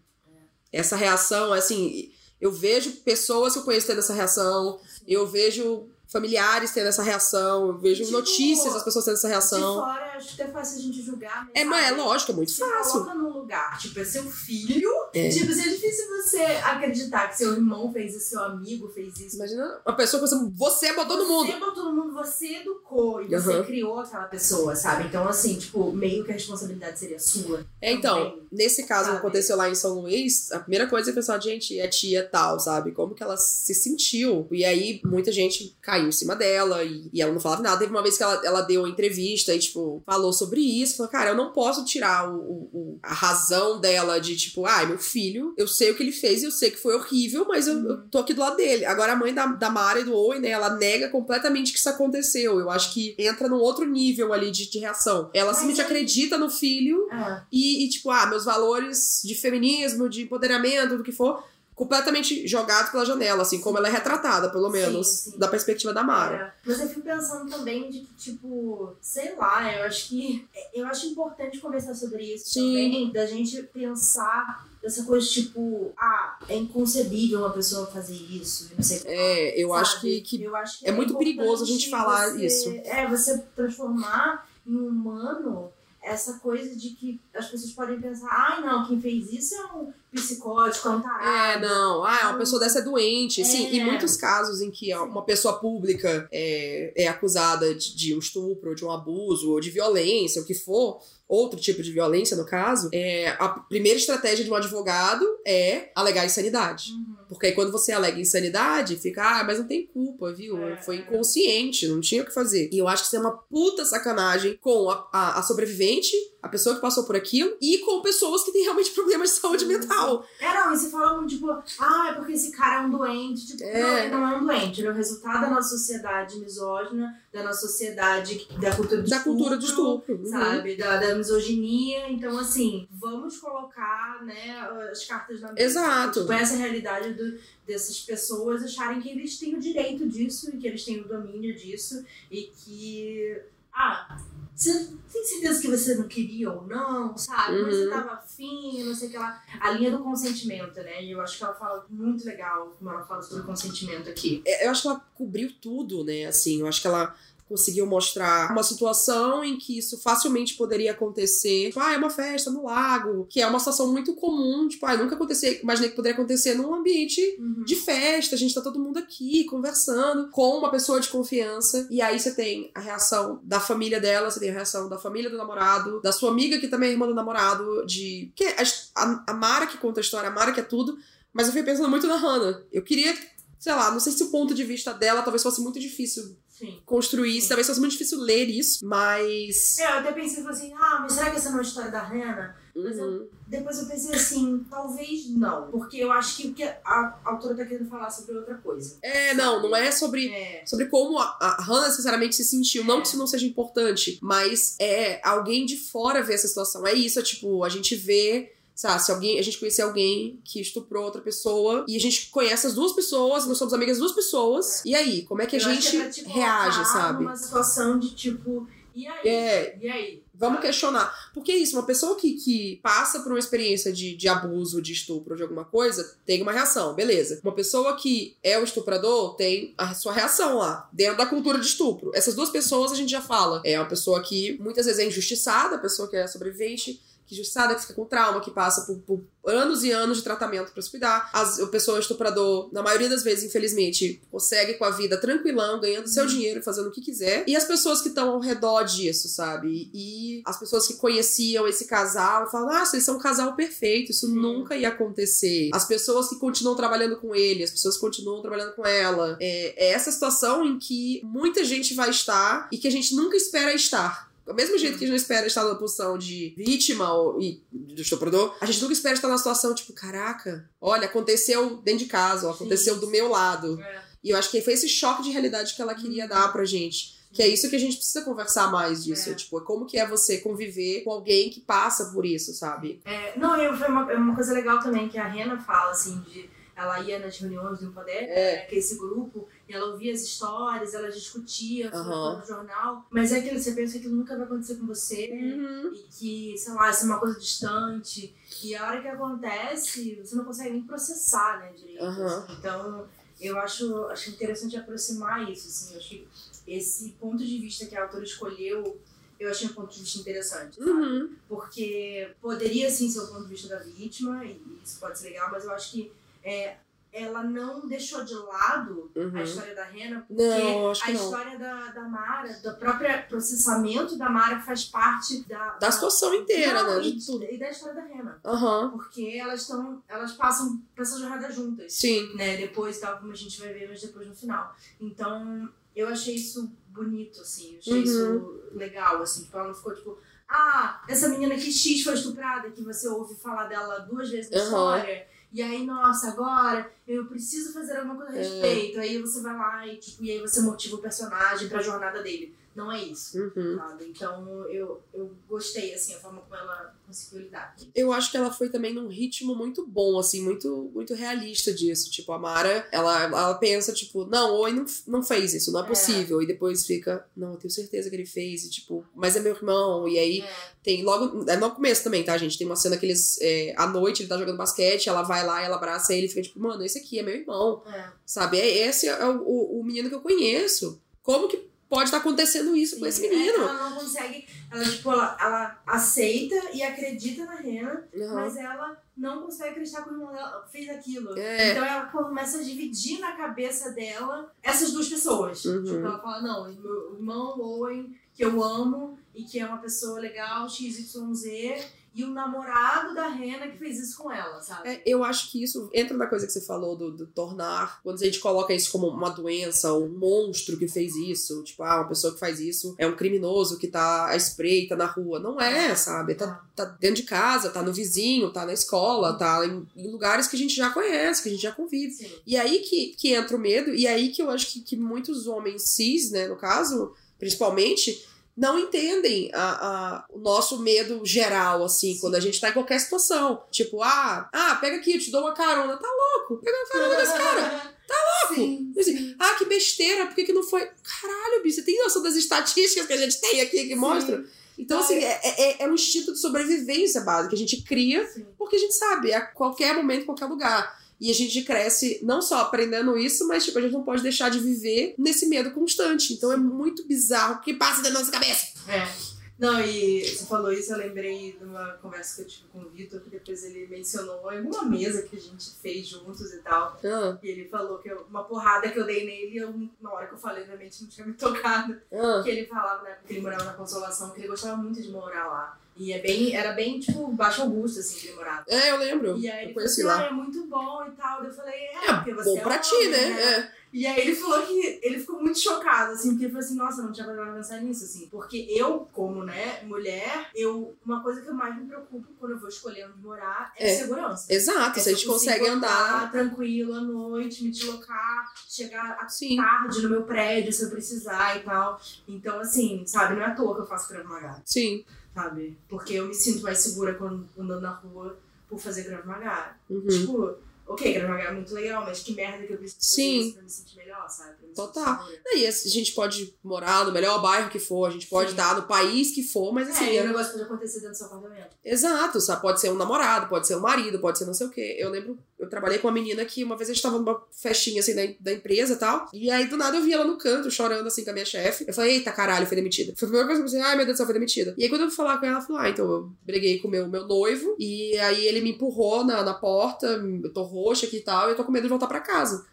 É. Essa reação, assim, eu vejo pessoas que eu conheço tendo essa reação, eu vejo familiares tendo essa reação, eu vejo tipo, notícias das pessoas tendo essa reação.
De fora, acho que é fácil a gente julgar.
é, mas é lógico, é muito
se
fácil.
coloca num lugar, tipo, é seu filho. É. Tipo, é difícil você acreditar que seu irmão fez isso, seu amigo fez isso.
Imagina uma pessoa que você, você botou no mundo.
Você botou no mundo, você educou e você uhum. criou aquela pessoa, sabe? Então, assim, tipo, meio que a responsabilidade seria sua.
É, então, também, nesse caso que aconteceu lá em São Luís, a primeira coisa é pensar, gente, é tia tal, sabe? Como que ela se sentiu? E aí, muita gente caiu em cima dela e, e ela não falava nada. Teve uma vez que ela, ela deu uma entrevista e, tipo, falou sobre isso. Falou, cara, eu não posso tirar o, o, a razão dela de, tipo, ai, ah, meu filho, eu sei o que ele fez e eu sei que foi horrível, mas eu, eu tô aqui do lado dele. Agora a mãe da, da Mara e do Owen, né, ela nega completamente que isso aconteceu. Eu acho que entra num outro nível ali de, de reação. Ela simplesmente é... acredita no filho é. e, e, tipo, ah, meus valores de feminismo, de empoderamento, do que for completamente jogado pela janela, assim, como ela é retratada, pelo menos, sim, sim. da perspectiva da Mara.
É. Mas eu fico pensando também de que, tipo, sei lá, eu acho que. Eu acho importante conversar sobre isso sim. também, da gente pensar essa coisa tipo, ah, é inconcebível uma pessoa fazer isso, não sei
É, eu acho que, que, eu acho que é, é muito perigoso a gente falar
você,
isso.
É, você transformar em humano essa coisa de que as pessoas podem pensar, ai ah, não, quem fez isso é um psicótico, é um tarado.
É, não, ah, uma pessoa dessa é doente. É. Sim, em muitos casos em que uma pessoa pública é, é acusada de, de um estupro, de um abuso, ou de violência, o que for, outro tipo de violência, no caso, é, a primeira estratégia de um advogado é alegar insanidade. Uhum. Porque aí quando você alega insanidade, fica, ah, mas não tem culpa, viu? É. Foi inconsciente, não tinha o que fazer. E eu acho que isso é uma puta sacanagem com a, a, a sobrevivente a pessoa que passou por aquilo, e com pessoas que têm realmente *laughs* problemas de saúde mental.
É, não, e você fala muito, tipo, ah, é porque esse cara é um doente. Tipo, é. não, não é um doente, ele é o resultado da nossa sociedade misógina, da nossa sociedade, da cultura do
da
estupro.
cultura do estupro. Uhum.
Sabe? Da, da misoginia. Então, assim, vamos colocar, né, as cartas na mesa.
Exato.
Tipo, essa realidade do, dessas pessoas acharem que eles têm o direito disso e que eles têm o domínio disso e que ah, você tem certeza que você não queria ou não, sabe? Mas você
Uhum.
tava afim, não sei o que lá. A linha do consentimento, né? E eu acho que ela fala muito legal como ela fala sobre consentimento aqui.
É, Eu acho que ela cobriu tudo, né? Assim, eu acho que ela conseguiu mostrar uma situação em que isso facilmente poderia acontecer. Tipo, ah, é uma festa no lago, que é uma situação muito comum. Tipo, ah, nunca aconteceu, imaginei que poderia acontecer num ambiente de festa, a gente tá todo mundo aqui conversando com uma pessoa de confiança. E aí você tem a reação da família dela, você tem a reação da família do namorado, da sua amiga que também é irmã do namorado, de. Que a, a, a Mara que conta a história, a Mara que é tudo. Mas eu fui pensando muito na Hannah. Eu queria, sei lá, não sei se o ponto de vista dela talvez fosse muito difícil
Sim.
construir isso, talvez fosse muito difícil ler isso, mas.
É, eu até pensei assim, ah, mas será que essa não é uma história da Rena? Mas eu-
Uhum.
Depois eu pensei assim, talvez não. Porque eu acho que o que a autora tá querendo falar sobre outra coisa.
É, não, não é sobre
É.
sobre como a, a Hannah sinceramente se sentiu. Não que isso não seja importante, mas é alguém de fora ver essa situação. É isso, é tipo, a gente vê. Sabe, se alguém, a gente conhecer alguém que estuprou outra pessoa e a gente conhece as duas pessoas, nós somos amigas das duas pessoas. E aí, como é que a
Eu acho
gente
é pra te
reage, sabe?
numa situação de tipo, e aí?
É,
E aí?
Vamos questionar. Porque é isso, uma pessoa que, que passa por uma experiência de, de abuso, de estupro, de alguma coisa, tem uma reação, beleza. Uma pessoa que é o estuprador tem a sua reação lá, dentro da cultura de estupro. Essas duas pessoas a gente já fala. É uma pessoa que muitas vezes é injustiçada, a pessoa que é sobrevivente, que é injustiçada, que fica com trauma, que passa por, por anos e anos de tratamento pra se cuidar. As, a pessoa estuprador, na maioria das vezes, infelizmente, consegue com a vida tranquilão, ganhando seu dinheiro, fazendo o que quiser. E as pessoas que estão ao redor disso, sabe? E as pessoas que conheciam esse casal falam: ah, vocês são um casal perfeito, isso
Sim.
nunca ia acontecer. As pessoas que continuam trabalhando com ele, as pessoas que continuam trabalhando com ela. É, é essa situação em que muita gente vai estar e que a gente nunca espera estar. Do mesmo jeito que a gente não espera estar numa posição de vítima ou, e, do estuprador, a gente nunca espera estar numa situação tipo, caraca, olha, aconteceu dentro de casa, ou aconteceu
Sim.
do meu lado.
É.
E eu acho que foi esse choque de realidade que ela queria dar pra gente. Que é isso que a gente precisa conversar mais disso.
É.
Tipo, como que é você conviver com alguém que passa por isso, sabe?
É, não, eu, foi uma, uma coisa legal também que a Rena fala, assim, de ela ia nas reuniões do Poder,
É.
né, que é esse grupo, ela ouvia as histórias, ela discutia sobre
Aham.
o jornal, mas é aquilo, você pensa que aquilo nunca vai acontecer com você,
Uhum.
e que, sei lá, isso é uma coisa distante, e a hora que acontece, você não consegue nem processar, né, direito. Assim. Então, eu acho, acho interessante aproximar isso, assim, eu acho que esse ponto de vista que a autora escolheu, eu achei um ponto de vista interessante, sabe?
Uhum.
porque poderia sim ser o ponto de vista da vítima, e isso pode ser legal, mas eu acho que é, ela não deixou de lado
Uhum.
a história da Rena, porque
Não,
a história da, da Mara, do próprio processamento da Mara faz parte da,
Da situação inteira,
Não,
né?
e,
De tudo.
e da história da Rena.
Aham.
Porque elas estão. Elas passam por essa jornada juntas
Sim.
né, depois, tal, como a gente vai ver, mas depois no final. Então, eu achei isso bonito, assim, eu achei
Uhum.
isso legal, assim, tipo, ela não ficou tipo, ah, essa menina que X foi estuprada, que você ouve falar dela duas vezes na história, e aí, nossa, agora eu preciso fazer alguma coisa a
É.
respeito. Aí você vai lá e, tipo, e aí você motiva o personagem pra jornada dele. Não é isso.
Uhum.
Sabe? Então eu, eu gostei, assim, a forma como ela conseguiu lidar.
Eu acho que ela foi também num ritmo muito bom, assim, muito, muito realista disso. Tipo, a Mara, ela, ela pensa, tipo, não, Oi não, não fez isso, não é
É.
possível. E depois fica, não, eu tenho certeza que ele fez, e tipo, mas é meu irmão. E aí
É.
tem logo. É no começo também, tá, gente? Tem uma cena que eles. é, à noite ele tá jogando basquete, ela vai lá, ela abraça ele e fica, tipo, mano, esse aqui é meu irmão.
É.
Sabe? É, esse é o, o, o menino que eu conheço. Como que pode estar acontecendo isso com esse
Sim,
menino?
é, Ela não consegue. Ela, tipo, ela, ela aceita e acredita na Rena,
Aham.
mas ela não consegue acreditar que o irmão dela fez aquilo.
É.
Então ela começa a dividir na cabeça dela essas duas pessoas.
Uhum.
Tipo, ela fala, não, meu irmão Owen, que eu amo e que é uma pessoa legal, XYZ, e o namorado da Rena que fez isso com ela, sabe?
É, eu acho que isso entra na coisa que você falou do, do tornar. Quando a gente coloca isso como uma doença, um monstro que fez isso, tipo, ah, uma pessoa que faz isso é um criminoso que tá à espreita na rua. Não é, sabe? Tá, tá dentro de casa, tá no vizinho, tá na escola, tá em, em lugares que a gente já conhece, que a gente já convive.
Sim.
E aí que, que entra o medo, e aí que eu acho que, que muitos homens cis, né, no caso, principalmente, não entendem a, a- o nosso medo geral, assim, quando a gente tá em qualquer situação. Tipo, ah, ah, pega aqui, eu te dou uma carona. Tá louco? Pega uma carona desse cara. *laughs* Tá louco?
Sim,
Assim,
sim.
ah, que besteira, por que, que não foi? Caralho, bicho, você tem noção das estatísticas que a gente tem aqui que mostram? Então, assim, é, é, é um instinto de sobrevivência básico que a gente cria
Sim.
porque a gente sabe, é a qualquer momento, em qualquer lugar. E a gente cresce não só aprendendo isso, mas tipo, a gente não pode deixar de viver nesse medo constante. Então é muito bizarro o que passa da nossa cabeça.
É. Não, e você falou isso, eu lembrei de uma conversa que eu tive com o Vitor, que depois ele mencionou em alguma mesa que a gente fez juntos e tal.
Ah,
E ele falou que eu- uma porrada que eu dei nele, eu, na hora que eu falei, realmente não tinha me tocado.
ah.
Que ele falava época que ele morava na Consolação, que ele gostava muito de morar lá. E é bem, era bem, tipo, Baixo Augusto, assim, que ele morava.
É, eu lembro.
E aí ele falou
conheci
assim, ah,
lá.
é muito bom e tal. Eu falei, é,
É
porque você
bom
é
pra ti,
homem,
né? É.
E aí ele falou que ele ficou muito chocado, assim, porque ele falou assim, nossa, não tinha parado pra pensar nisso, assim. Porque eu, como, né, mulher, eu, uma coisa que eu mais me preocupo quando eu vou escolher onde morar é,
É.
segurança.
Exato,
É
se a gente consegue andar.
tranquilo à noite, me deslocar, chegar à
Sim.
tarde no meu prédio se eu precisar e tal. Então, assim, sabe, não é à toa que eu faço Maga,
Sim.
Sabe? Porque eu me sinto mais segura quando andando na rua por fazer Krav Maga.
Uhum.
Tipo, ok, Krav Maga é muito legal, mas que merda que eu preciso fazer
Sim.
isso pra me sentir melhor, sabe? Me
Total.
segura.
E a gente pode morar no melhor bairro que for, a gente pode
Sim.
estar no país que for, mas assim.
É, e
é-
o negócio pode acontecer dentro do seu apartamento.
Exato, sabe? Pode ser um namorado, pode ser um marido, pode ser não sei o quê. Eu lembro, eu trabalhei com uma menina que uma vez a gente tava numa festinha assim da, da empresa e tal. E aí do nada eu vi ela no canto, chorando assim com a minha chefe. Eu falei, eita caralho, foi demitida. Foi a primeira coisa que eu pensei, ai meu Deus do céu, foi demitida. E aí quando eu fui falar com ela, ela falou, ah, então eu briguei com o meu, meu noivo. E aí ele me empurrou na, na porta, eu tô roxa aqui e tal, e eu tô com medo de voltar pra casa.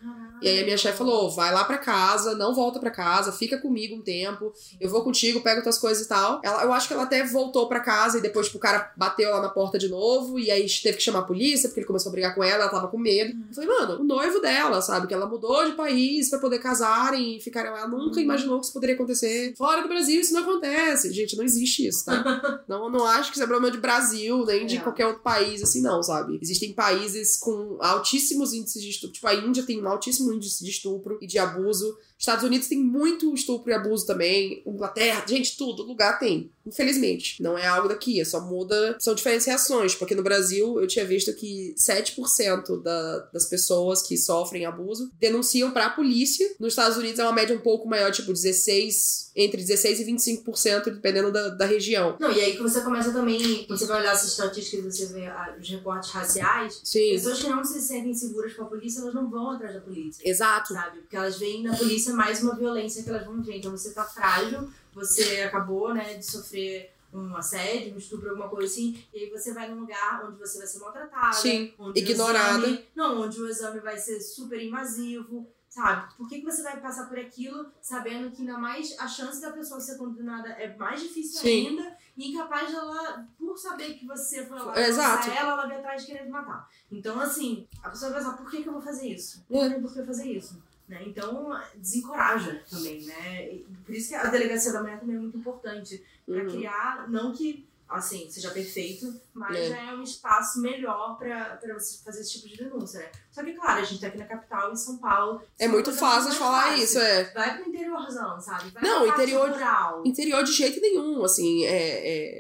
E aí a minha chefe falou: vai lá pra casa, não volta pra casa, fica comigo um tempo, eu vou contigo, pego tuas coisas e tal. Ela, eu acho que ela até voltou pra casa e depois, tipo, o cara bateu lá na porta de novo, e aí teve que chamar a polícia, porque ele começou a brigar com ela, ela tava com medo. Eu falei, mano, o noivo dela, sabe? Que ela mudou de país pra poder casarem e ficarem lá. Ela nunca imaginou que isso poderia acontecer. Fora do Brasil, isso não acontece. Gente, não existe isso, tá? *laughs* não, não acho que isso é problema de Brasil, nem de
É.
qualquer outro país, assim, não, sabe? Existem países com altíssimos índices de estupro. Tipo, a Índia tem um altíssimo índice de estupro e de abuso. Estados Unidos tem muito estupro e abuso também. Inglaterra, gente, tudo, lugar tem. Infelizmente. Não é algo daqui, é só muda. São diferenciações. Porque no Brasil eu tinha visto que 7% da, das pessoas que sofrem abuso denunciam pra polícia. Nos Estados Unidos é uma média um pouco maior, tipo 16, entre 16 e 25%, dependendo da, da região.
Não, e aí que você começa também, quando você vai olhar essas estatísticas e você vê ah, os recortes raciais,
Sim.
pessoas que não se sentem seguras com a polícia, elas não vão atrás da polícia.
Exato.
Sabe? Porque elas veem na polícia mais uma violência que elas vão ver. Então você tá frágil, você acabou, né, de sofrer um assédio, um estupro, alguma coisa assim, e aí você vai num lugar onde você vai ser maltratada,
Sim, ignorada.
exame- não, onde o exame vai ser super invasivo, sabe? Por que, que você vai passar por aquilo sabendo que ainda mais a chance da pessoa ser condenada é mais difícil
Sim.
ainda e incapaz dela, por saber que você foi lá
Exato.
ela, ela vai atrás de querer te matar. Então, assim, a pessoa vai pensar, por que, que eu vou fazer isso?
É.
Não tem por que eu fazer isso. Né? Então, desencoraja também, né? E por isso que a delegacia da mulher também é muito importante. Pra
Uhum.
criar, não que, assim, seja perfeito, mas
É.
já é um espaço melhor pra você fazer esse tipo de denúncia, né? Só que, claro, a gente tá aqui na capital, em São Paulo.
É muito fácil de falar
fáceis.
isso, é.
Vai pro interiorzão, sabe? Vai
Não, interior-
rural.
Interior de jeito nenhum, assim, é,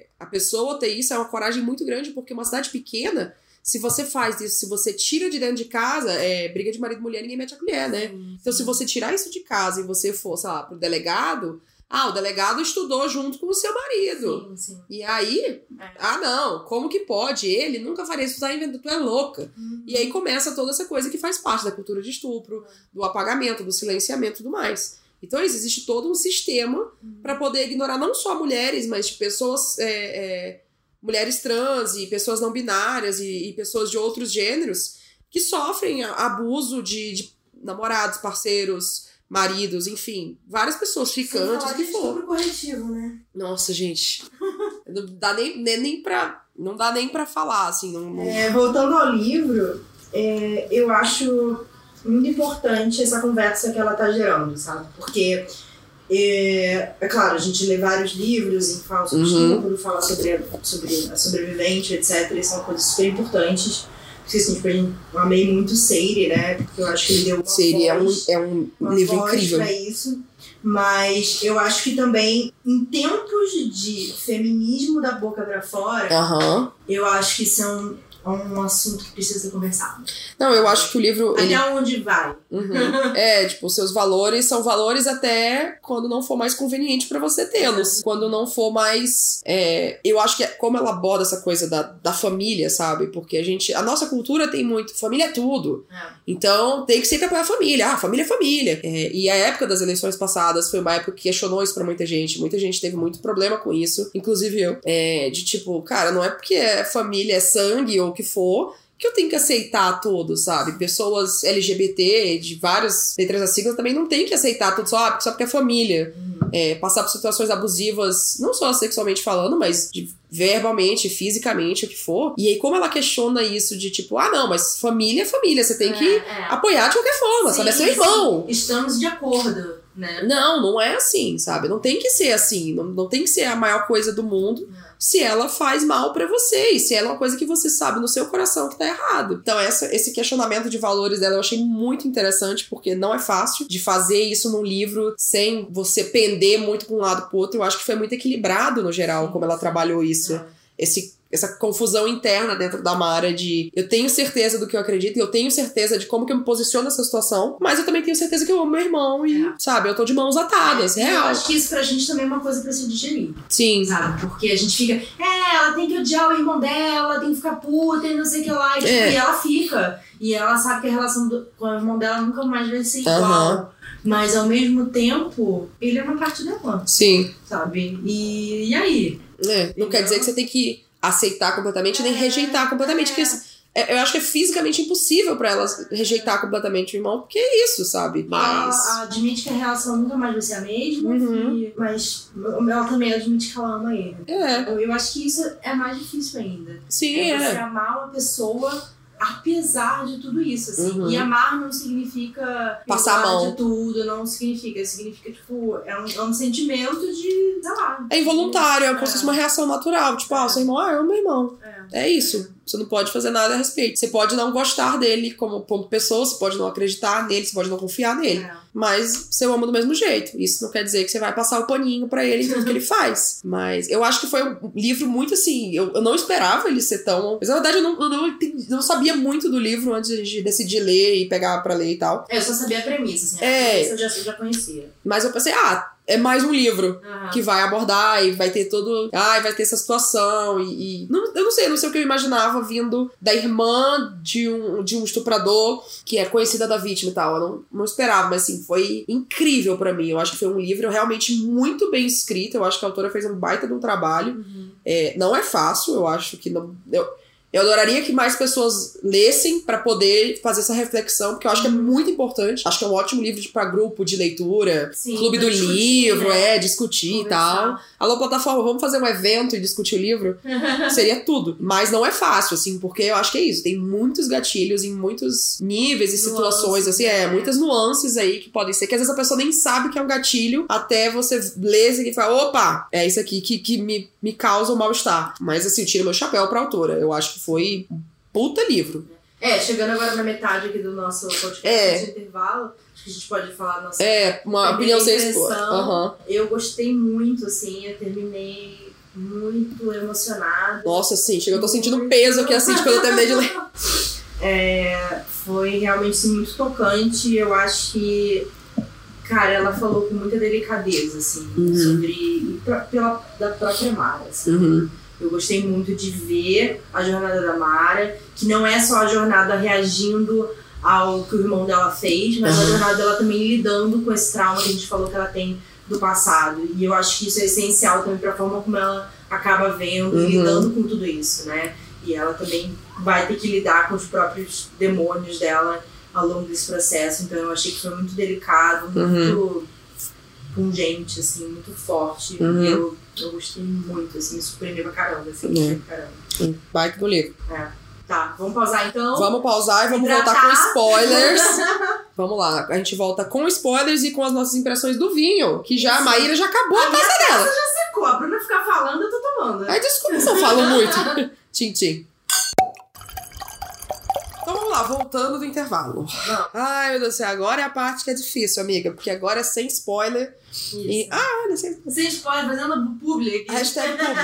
é- a pessoa ter isso é uma coragem muito grande, porque uma cidade pequena, se você faz isso, se você tira de dentro de casa, é briga de marido e mulher, ninguém mete a colher, né?
Sim,
Então, se você tirar isso de casa e você for, sei lá, pro delegado, ah, o delegado estudou junto com o seu marido.
Sim, sim.
E aí,
É.
ah, não, como que pode? Ele nunca faria isso, tá inventando, tu é louca.
Uhum.
E aí começa toda essa coisa que faz parte da cultura de estupro, do apagamento, do silenciamento e tudo mais. Então existe todo um sistema
Uhum.
para poder ignorar não só mulheres, mas pessoas. é, é, mulheres trans e pessoas não binárias e, e pessoas de outros gêneros que sofrem abuso de, de namorados, parceiros, maridos, enfim, várias pessoas, ficantes,
falar
o que for.
corretivo, né?
Nossa, gente. *laughs* Não dá nem, nem, nem pra. Não dá nem pra falar, assim. Não, não-
É, voltando ao livro, é, eu acho muito importante essa conversa que ela tá gerando, sabe? Porque, é, é claro, a gente lê vários livros em fala sobre
Uhum.
estupro, fala sobre, sobre a sobrevivente, etc. E são coisas super importantes. Porque, assim, tipo, a eu amei muito Seire, né? Porque eu acho que ele deu uma
Seria um,
voz
é um livro incrível.
pra isso. Mas eu acho que também em tempos de feminismo da boca pra fora,
Aham.
eu acho que é um, é um assunto que precisa ser conversado.
Não, eu acho que o livro. Ele...
Até onde vai?
Uhum. É, tipo, os seus valores são valores até quando não for mais conveniente pra você tê-los. Quando não for mais. é, eu acho que é como ela aborda essa coisa da, da família, sabe? Porque a gente. A nossa cultura tem muito. Família é tudo.
É.
Então tem que sempre apoiar a família. Ah, família é família. É, e a época das eleições passadas foi uma época que questionou isso pra muita gente. Muita gente teve muito problema com isso, inclusive eu. É, de tipo, cara, não é porque é família, é sangue ou o que for. Que eu tenho que aceitar tudo, sabe? Pessoas LGBT, de várias letras da sigla, também não tem que aceitar tudo só, ah, só porque é família. É, passar por situações abusivas, não só sexualmente falando, mas de verbalmente, fisicamente, o que for. E aí, como ela questiona isso de tipo, ah, não, mas família é família, você tem que
É, é.
apoiar de qualquer forma,
Sim,
sabe? É seu irmão.
Estamos de acordo, né?
Não, não é assim, sabe? Não tem que ser assim. Não, não tem que ser a maior coisa do mundo
Não.
Se ela faz mal pra você e se ela é uma coisa que você sabe no seu coração que tá errado. Então, essa, esse questionamento de valores dela eu achei muito interessante, porque não é fácil de fazer isso num livro sem você pender muito pra um lado pro outro. Eu acho que foi muito equilibrado no geral, como ela trabalhou isso.
É.
Esse. Essa confusão interna dentro da Mara de eu tenho certeza do que eu acredito e eu tenho certeza de como que eu me posiciono nessa situação, mas eu também tenho certeza que eu amo meu irmão e,
É.
sabe, eu tô de mãos atadas,
Eu
real.
acho que isso pra gente também é uma coisa pra se digerir,
Sim.
sabe? Porque a gente fica, é, ela tem que odiar o irmão dela, tem que ficar puta e não sei o que lá. E, tipo,
É.
e ela fica. E ela sabe que a relação do- com o irmão dela nunca mais vai ser igual.
Aham.
Mas ao mesmo tempo, ele é uma parte dela,
Sim.
sabe? E, e aí?
É, não quer dizer que você tem que aceitar completamente nem rejeitar completamente. Porque é- eu acho que é fisicamente impossível pra ela rejeitar completamente o irmão, porque é isso, sabe? Mas.
Ela admite que a relação nunca mais vai ser a mesma,
Uhum.
e- mas ela também admite que ela ama ele.
É,
Eu, eu acho que isso é mais difícil ainda.
sim,
é você
é.
amar uma pessoa apesar de tudo isso, assim.
Uhum.
E amar não significa
Passar a mão.
de tudo, não significa. Significa, tipo, é um, é um sentimento de, sei lá.
É involuntário, é como se
É.
fosse uma reação natural. Tipo, ah, seu irmão, ah, eu amo meu irmão.
É.
É isso. Você não pode fazer nada a respeito. Você pode não gostar dele como, como pessoa, você pode não acreditar nele, você pode não confiar nele.
É.
Mas você o ama do mesmo jeito. Isso não quer dizer que você vai passar o paninho pra ele em tudo que ele *laughs* faz. Mas eu acho que foi um livro muito assim. Eu, eu não esperava ele ser tão. Mas na verdade eu não, eu não, não sabia muito do livro antes de decidir ler e pegar pra ler e tal.
Eu só sabia a premissa, assim. A
É.
premissa eu já, eu já conhecia.
Mas eu pensei, ah, é mais um livro
Aham.
que vai abordar e vai ter todo. Ai, vai ter essa situação. E. e- Não, eu não sei, eu não sei o que eu imaginava vindo da irmã de um, de um estuprador que é conhecida da vítima e tal. Eu não, não esperava, mas assim, foi incrível pra mim. Eu acho que foi um livro realmente muito bem escrito. Eu acho que a autora fez um baita de um trabalho.
Uhum.
É, não é fácil, eu acho que não. Eu, eu adoraria que mais pessoas lessem pra poder fazer essa reflexão, porque eu acho que é muito importante. Acho que é um ótimo livro pra grupo de leitura,
Sim,
clube do
discutir,
livro,
né?
é, discutir e tal. Alô, plataforma, vamos fazer um evento e discutir o livro? *laughs* Seria tudo. Mas não é fácil, assim, porque eu acho que é isso. Tem muitos gatilhos em muitos níveis e situações, assim, é,
né?
muitas nuances aí que podem ser, que às vezes a pessoa nem sabe que é um gatilho, até você lê aqui e fala, opa, é isso aqui que, que me, me causa um mal-estar. Mas, assim, eu tiro meu chapéu pra autora. Eu acho que foi um puta livro.
É, chegando agora na metade aqui do nosso podcast
É.
de intervalo, acho que a gente pode falar nossa.
É, uma opinião sem expor. Aham.
Eu gostei muito, assim, eu terminei muito emocionada.
Nossa, sim, chega, eu tô sentindo um peso aqui, assim, de quando eu terminei de ler. *laughs*
É, foi realmente assim, muito tocante. Eu acho que, cara, ela falou com muita delicadeza, assim,
Uhum.
sobre. e pra- pela, da própria Mara. assim.
Uhum.
Eu gostei muito de ver a jornada da Mara, que não é só a jornada reagindo ao que o irmão dela fez, mas a
Aham.
jornada dela também lidando com esse trauma que a gente falou que ela tem do passado. E eu acho que isso é essencial também pra forma como ela acaba vendo
Uhum.
e lidando com tudo isso, né? E ela também vai ter que lidar com os próprios demônios dela ao longo desse processo. Então eu achei que foi muito delicado, muito pungente, assim, muito forte.
Uhum.
Eu, eu gostei muito, assim, me surpreendeu pra caramba, assim,
É.
pra caramba.
Um Baita do livro.
Tá, vamos pausar então.
Vamos pausar e vamos
Hidratar.
voltar com spoilers. *laughs* vamos lá, a gente volta com spoilers e com as nossas impressões do vinho, que já a Maíra já acabou a
A
taça dela.
Secou, a Bruna ficar falando, eu tô tomando.
Ai, desculpa se eu falo muito. *laughs* tchim, tchim. Lá, voltando do intervalo. Ai, meu Deus do céu, agora é a parte que é difícil, amiga, porque agora é sem spoiler.
Isso.
E, ah, olha, sem
Sem spoiler, fazendo publi aqui.
Hashtag público.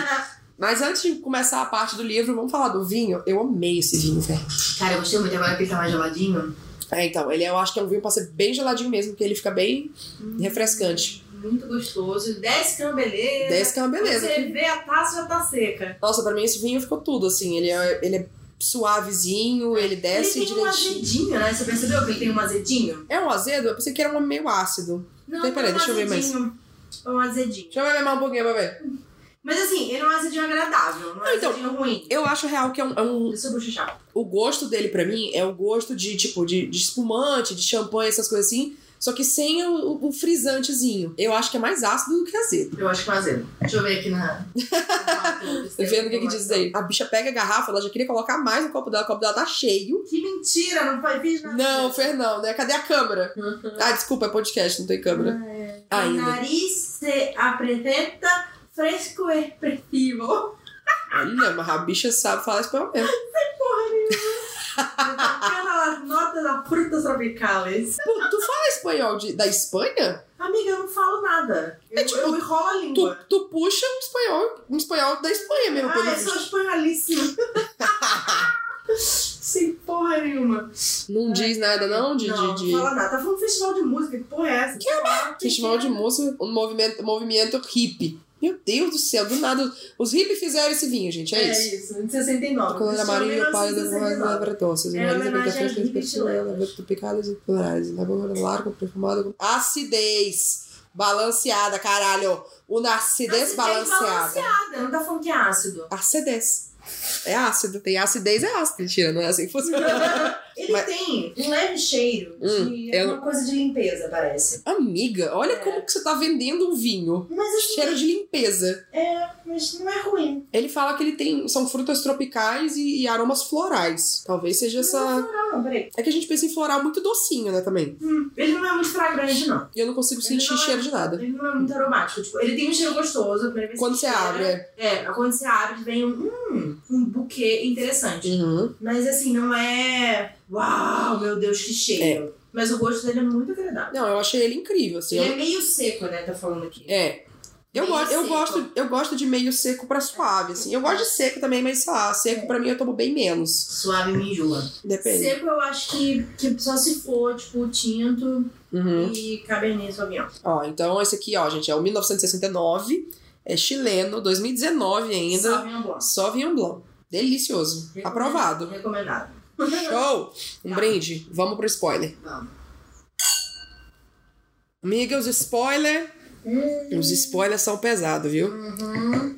Mas antes de começar a parte do livro, vamos falar do vinho. Eu amei esse vinho, velho.
Cara, eu gostei muito agora que ele tá mais geladinho.
É, então, ele é- eu acho que é um vinho pra ser bem geladinho mesmo, porque ele fica bem
Hum.
refrescante.
Muito gostoso. É uma beleza.
Desce que é uma beleza.
Você vê a taça já tá seca.
Nossa, pra mim esse vinho ficou tudo, assim. Ele é, ele é suavezinho, ele desce
ele tem um
direitinho.
azedinho, né? Você percebeu que ele tem um azedinho?
É um azedo? Eu pensei que era um meio ácido.
Não,
Peraí, peraí,
é um
deixa eu ver mais.
azedinho. É um azedinho.
Deixa eu beber mais um pouquinho pra ver.
Mas assim, ele é um azedinho agradável, não é um
Então,
azedinho ruim.
Eu acho real que é um, é um-
Deixa eu.
O gosto dele, pra mim, é o gosto de, tipo, de, de espumante, de champanhe, essas coisas assim. Só que sem o, o frisantezinho. Eu acho que é mais ácido do que azedo.
Eu acho que é azedo. Deixa eu ver aqui na. *laughs*
Tá vendo o que, que diz aí? A bicha pega a garrafa, ela já queria colocar mais no copo dela, o copo dela tá cheio.
Que mentira, não faz fiz nada.
Não, Fer, não, né? Cadê a câmera? Ah, desculpa, é podcast, não tem câmera.
O
Ainda.
nariz se apresenta fresco e expressivo.
Olha, mas a bicha sabe falar espanhol mesmo. *laughs*
Porra nenhuma. *laughs* Das frutas tropicais.
Pô, tu fala espanhol de, da Espanha?
Amiga, eu não falo nada. Eu,
É tipo,
eu enrolo a
Tu,
língua.
tu puxa um espanhol, um espanhol da Espanha mesmo,
Ah, eu sou espanholíssima. *laughs* Sem porra nenhuma.
Não diz nada, não? De,
não,
de, de-
não fala nada. Tá falando festival de música. Que porra é essa? Que
Festival de música, um movimento, movimento hippie. Meu Deus do céu, do nada. Os hippies fizeram esse vinho, gente, é,
É
isso.
isso, de 69.
Color
Festival
amarillo, pálido, mais
1969.
lavratosas.
É
Nariz
homenagem
aberta,
aos
fresca,
hippies
perfumada, aberta, picadas e florais. Na boca larga, perfumada. com- Acidez. Balanceada, caralho. Uma acidez
Acidez
balanceada.
balanceada. Não tá falando que é ácido.
Acidez. É ácido. Tem acidez, é ácido. Mentira, não é assim que funciona. *laughs*
Ele
Mas-
tem um leve cheiro de
Hum, eu-
alguma coisa de limpeza, parece.
Amiga, olha
É.
como que você tá vendendo um vinho.
Mas assim,
Cheiro de limpeza.
é, mas não é ruim.
Ele fala que ele tem. São frutas tropicais e, e aromas florais. Talvez seja essa.
Não, não, peraí.
É que a gente pensa em floral muito docinho, né, também.
Hum, ele não é muito fragrante, não.
E eu não consigo
Ele
sentir
não é-
cheiro de nada.
Ele não é muito aromático. Tipo, ele tem um cheiro gostoso.
Quando você
cheira,
abre, é.
É, quando você abre, vem um, hum, um buquê interessante.
Uhum.
Mas assim, não é. Uau, meu Deus, que cheiro. Mas o gosto dele é muito agradável.
Não, eu achei ele incrível, assim.
Ele
eu-
é meio seco, né? Tá falando aqui.
É. Eu,
Meio
gosto, eu, gosto, eu gosto de meio seco pra suave, assim. Eu gosto de seco também, mas sei lá, seco pra mim eu tomo bem menos.
Suave me enjoa.
Depende.
Seco eu acho que, que só se for, tipo, tinto
Uhum.
e cabernet sauvignon.
Ó, então esse aqui, ó, gente, é o 1969. É chileno, 2019 ainda.
Sauvignon Blanc.
Sauvignon Blanc. Delicioso. Aprovado.
Recomendado.
Show! Um
Tá.
brinde. Vamos pro spoiler.
Vamos.
Amiga, os spoiler. Os spoilers são pesados, viu?
Uhum.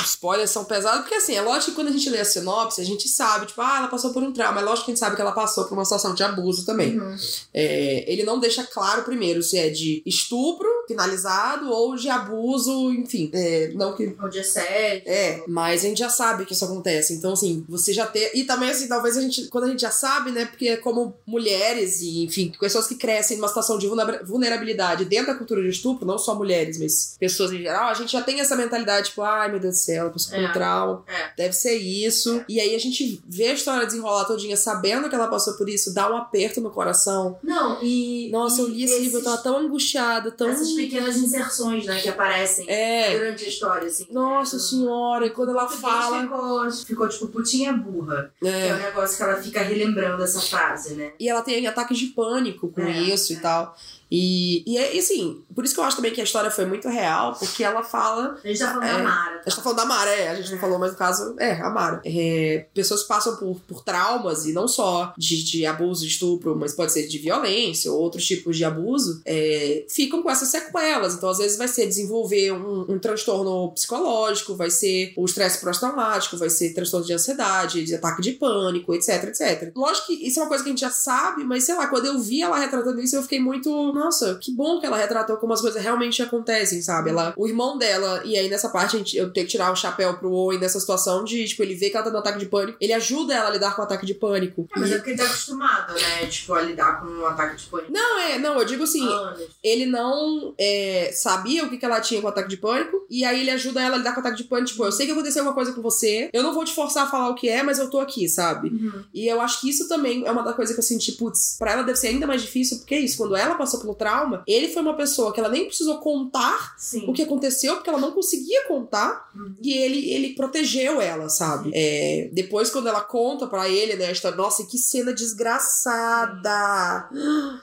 Os spoilers são pesados, porque assim, é lógico que quando a gente lê a sinopse, a gente sabe, tipo, ah, ela passou por um trauma. É lógico que a gente sabe que ela passou por uma situação de abuso também.
Uhum.
É, ele não deixa claro primeiro se é de estupro finalizado ou de abuso, enfim. É, não que
O de assédio.
É, mas a gente já sabe que isso acontece. Então, assim, você já ter. E também, assim, talvez a gente. Quando a gente já sabe, né? Porque como mulheres e, enfim, pessoas que crescem numa situação de vulnera- vulnerabilidade dentro da cultura de estupro, não só mulheres, mas pessoas em geral, a gente já tem essa mentalidade, tipo, ai meu Deus do céu, a pessoa com
É.
trauma.
É.
Deve ser isso. E aí a gente vê a história desenrolar todinha sabendo que ela passou por isso, dá um aperto no coração.
Não, e.
Nossa, eu
e
li esse livro, eu tava tão angustiada, tão.
Essas pequenas inserções, né, que aparecem
É.
durante a história, assim.
Nossa
né?
senhora, e quando ela
O
fala.
Ficou, ficou tipo putinha burra. Que é
É.
um negócio que ela fica relembrando essa frase, né?
E ela tem ataques de pânico com
É,
isso
é.
e tal. E, e, é- e assim, por isso que eu acho também que a história foi muito real, porque ela fala.
A gente tá falando
É.
da Mara.
A gente tá falando da Mara, é, a gente não
É.
falou, mas no caso, é, a Mara. É, pessoas que passam por, por traumas, e não só de, de abuso, estupro, mas pode ser de violência ou outros tipos de abuso, é, ficam com essas sequelas. Então, às vezes, vai ser desenvolver um, um transtorno psicológico, vai ser o estresse pós-traumático, vai ser transtorno de ansiedade, de ataque de pânico, etc, etc. Lógico que isso é uma coisa que a gente já sabe, mas sei lá, quando eu vi ela retratando isso, eu fiquei muito. Nossa, que bom que ela retratou como as coisas realmente acontecem, sabe? Ela, o irmão dela, e aí nessa parte gente, eu tenho que tirar o chapéu pro Owen nessa situação de, tipo, ele vê que ela tá no ataque de pânico, ele ajuda ela a lidar com o ataque de pânico.
É, mas
E-
é porque ele tá acostumado, né? Tipo, a lidar com um ataque de pânico.
Não, é, não, eu digo assim,
Anos.
ele não é, sabia o que, que ela tinha com o ataque de pânico, e aí ele ajuda ela a lidar com o ataque de pânico, tipo, eu sei que aconteceu alguma coisa com você, eu não vou te forçar a falar o que é, mas eu tô aqui, sabe?
Uhum.
E eu acho que isso também é uma da coisa que eu senti, putz, pra ela deve ser ainda mais difícil, porque é isso, quando ela passou pelo trauma, ele foi uma pessoa que ela nem precisou contar
Sim.
o que aconteceu, porque ela não conseguia contar,
Uhum.
e ele, ele protegeu ela, sabe? É, depois, quando ela conta pra ele, né, a história, nossa, que cena desgraçada!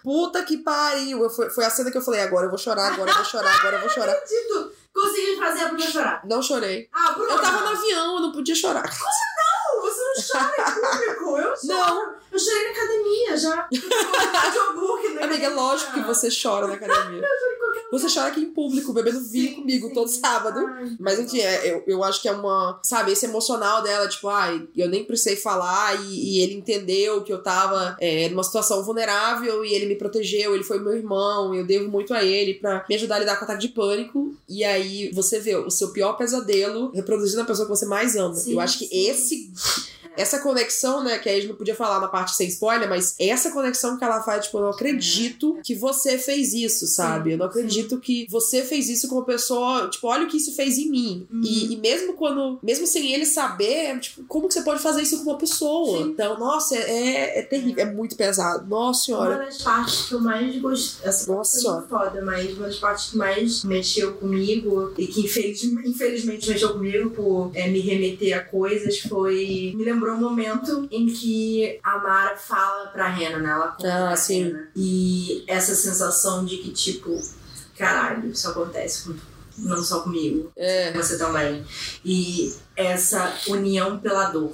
Puta que pariu! Foi, foi a cena que eu falei, agora eu vou chorar, agora eu vou chorar, agora eu vou chorar. *laughs*
Acredito. Consegui fazer a Bruna chorar.
Não chorei.
Ah, Bruna.
Eu tava no avião, eu não podia chorar.
Não, você não chora em público. Eu choro.
Não.
Eu chorei na academia já. *laughs* Na
Amiga, é lógico que você chora na academia. Você chora aqui em público, bebendo vinho
Sim,
comigo
sim.
todo sábado.
Ai,
Mas enfim, é, eu, eu acho que é uma. Sabe, esse emocional dela, tipo, ai, eu nem precisei falar e, e ele entendeu que eu tava é, numa situação vulnerável e ele me protegeu, ele foi meu irmão, eu devo muito a ele pra me ajudar a lidar com o ataque de pânico. E aí você vê o seu pior pesadelo reproduzindo a pessoa que você mais ama.
Sim,
eu acho que esse. Essa conexão, né, que a gente não podia falar na parte sem spoiler, mas essa conexão que ela faz, tipo, eu não acredito que você fez isso, sabe? eu não
É.
acredito que você fez isso com uma pessoa, tipo, olha o que isso fez em mim.
Uhum.
E, e mesmo quando, mesmo sem ele saber, tipo, como que você pode fazer isso com uma pessoa?
Sim.
Então, nossa, é, é terrível, é muito pesado. Nossa
Uma
senhora.
das partes que eu mais gostei. Essa
Nossa
muito foda, mas uma das partes que mais mexeu comigo e que infeliz- infelizmente mexeu comigo por é, me remeter a coisas foi. Me lembrou um momento em que a Mara fala pra Rena, né? Ela conta
Ah, sim.
Rena. E essa sensação de que, tipo, caralho, isso acontece com não só comigo,
É,
você também. E essa união pela dor,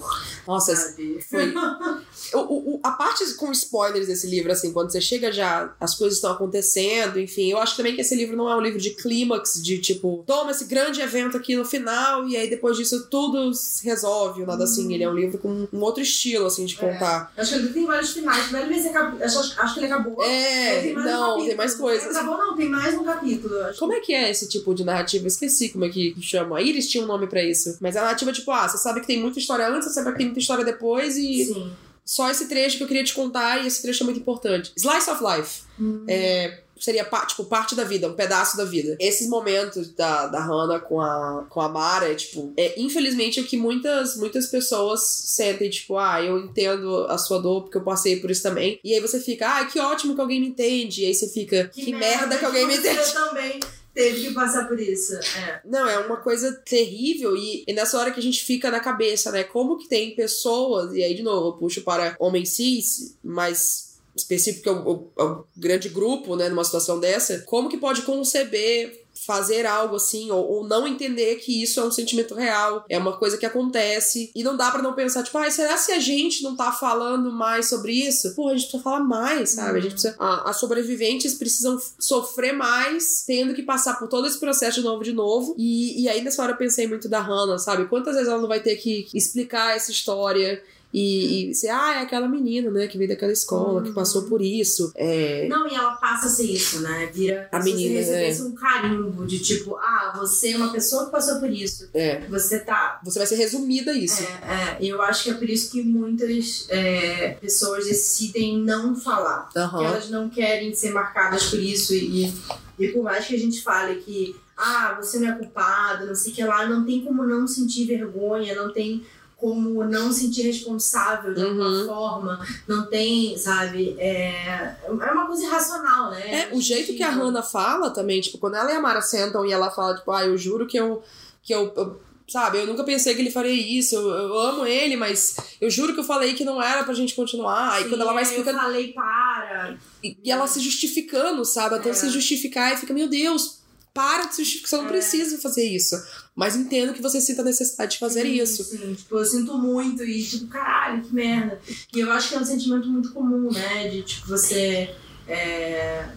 nossa,
sabe?
foi. *laughs* O, o- a parte com spoilers desse livro, assim, quando você chega já, as coisas estão acontecendo, enfim. Eu acho também que esse livro não é um livro de clímax, de tipo, toma esse grande evento aqui no final e aí depois disso tudo se resolve, ou nada assim. Ele é um livro com um outro estilo, assim, de
É.
contar.
Acho que ele tem vários finais. Vez acabou. Acho, acho que ele acabou.
É,
Tem mais um
não,
capítulo.
tem mais coisas.
Acabou, não, tem mais um capítulo. eu Acho.
Como é que é esse tipo de narrativa? Eu esqueci como é que chama. A Iris tinha um nome pra isso. Mas a narrativa, tipo, ah, você sabe que tem muita história antes, você sabe que tem muita história depois e
Sim.
Só esse trecho que eu queria te contar e esse trecho é muito importante. Slice of Life.
Hum.
É, seria tipo parte da vida, um pedaço da vida. Esses momentos da, da Hannah com a, com a Mara, é, tipo, é infelizmente o que muitas, muitas pessoas sentem, tipo, ah, eu entendo a sua dor porque eu passei por isso também. E aí você fica, ah, que ótimo que alguém me entende. E aí você fica, que, merda que alguém me entende.
também teve que passar por isso. É.
Não, é uma coisa terrível e, e nessa hora que a gente fica na cabeça, né? Como que tem pessoas, e aí de novo eu puxo para homem cis, mas específico é o- é o grande grupo, né, numa situação dessa, como que pode conceber fazer algo assim, ou, ou não entender que isso é um sentimento real, é uma coisa que acontece, e não dá pra não pensar, tipo, ai, será se a gente não tá falando mais sobre isso? Pô, a gente precisa falar mais, sabe? A gente precisa. a- as sobreviventes precisam sofrer mais, tendo que passar por todo esse processo de novo, de novo. E, e aí nessa hora eu pensei muito da Hannah, sabe? Quantas vezes ela não vai ter que explicar essa história? E, e ser, ah, é aquela menina, né, que veio daquela escola, que
Uhum.
passou por isso. É,
Não, e ela passa a ser isso, né? Vira
A menina,
você recebesse um carimbo de tipo, ah, você é uma pessoa que passou por isso.
é.
Você tá
Você vai ser resumida a isso.
É, é, e eu acho que é por isso que muitas é, pessoas decidem não falar.
Aham.
elas não querem ser marcadas por isso. E, e por mais que a gente fale que, ah, você não é culpado, não sei o que lá, não tem como não sentir vergonha, não tem como não sentir responsável de alguma
Uhum.
forma, não tem, sabe? É, é uma coisa irracional, né?
É, o jeito que a Hannah fala também, tipo, quando ela e a Mara sentam e ela fala, tipo, ah, eu juro que eu. Que eu, eu- sabe, eu nunca pensei que ele faria isso, eu, eu amo ele, mas eu juro que eu falei que não era pra gente continuar. Aí
Sim,
quando ela vai explicando.
Eu falei, para.
E, e ela se justificando, sabe? Até
É.
se justificar e fica, meu Deus, para de se justificar, você não
É.
precisa fazer isso. Mas entendo que você sinta a necessidade de fazer
Sim,
isso.
Sim, tipo, eu sinto muito e, tipo, caralho, que merda. E eu acho que é um sentimento muito comum, né? De, tipo, você é,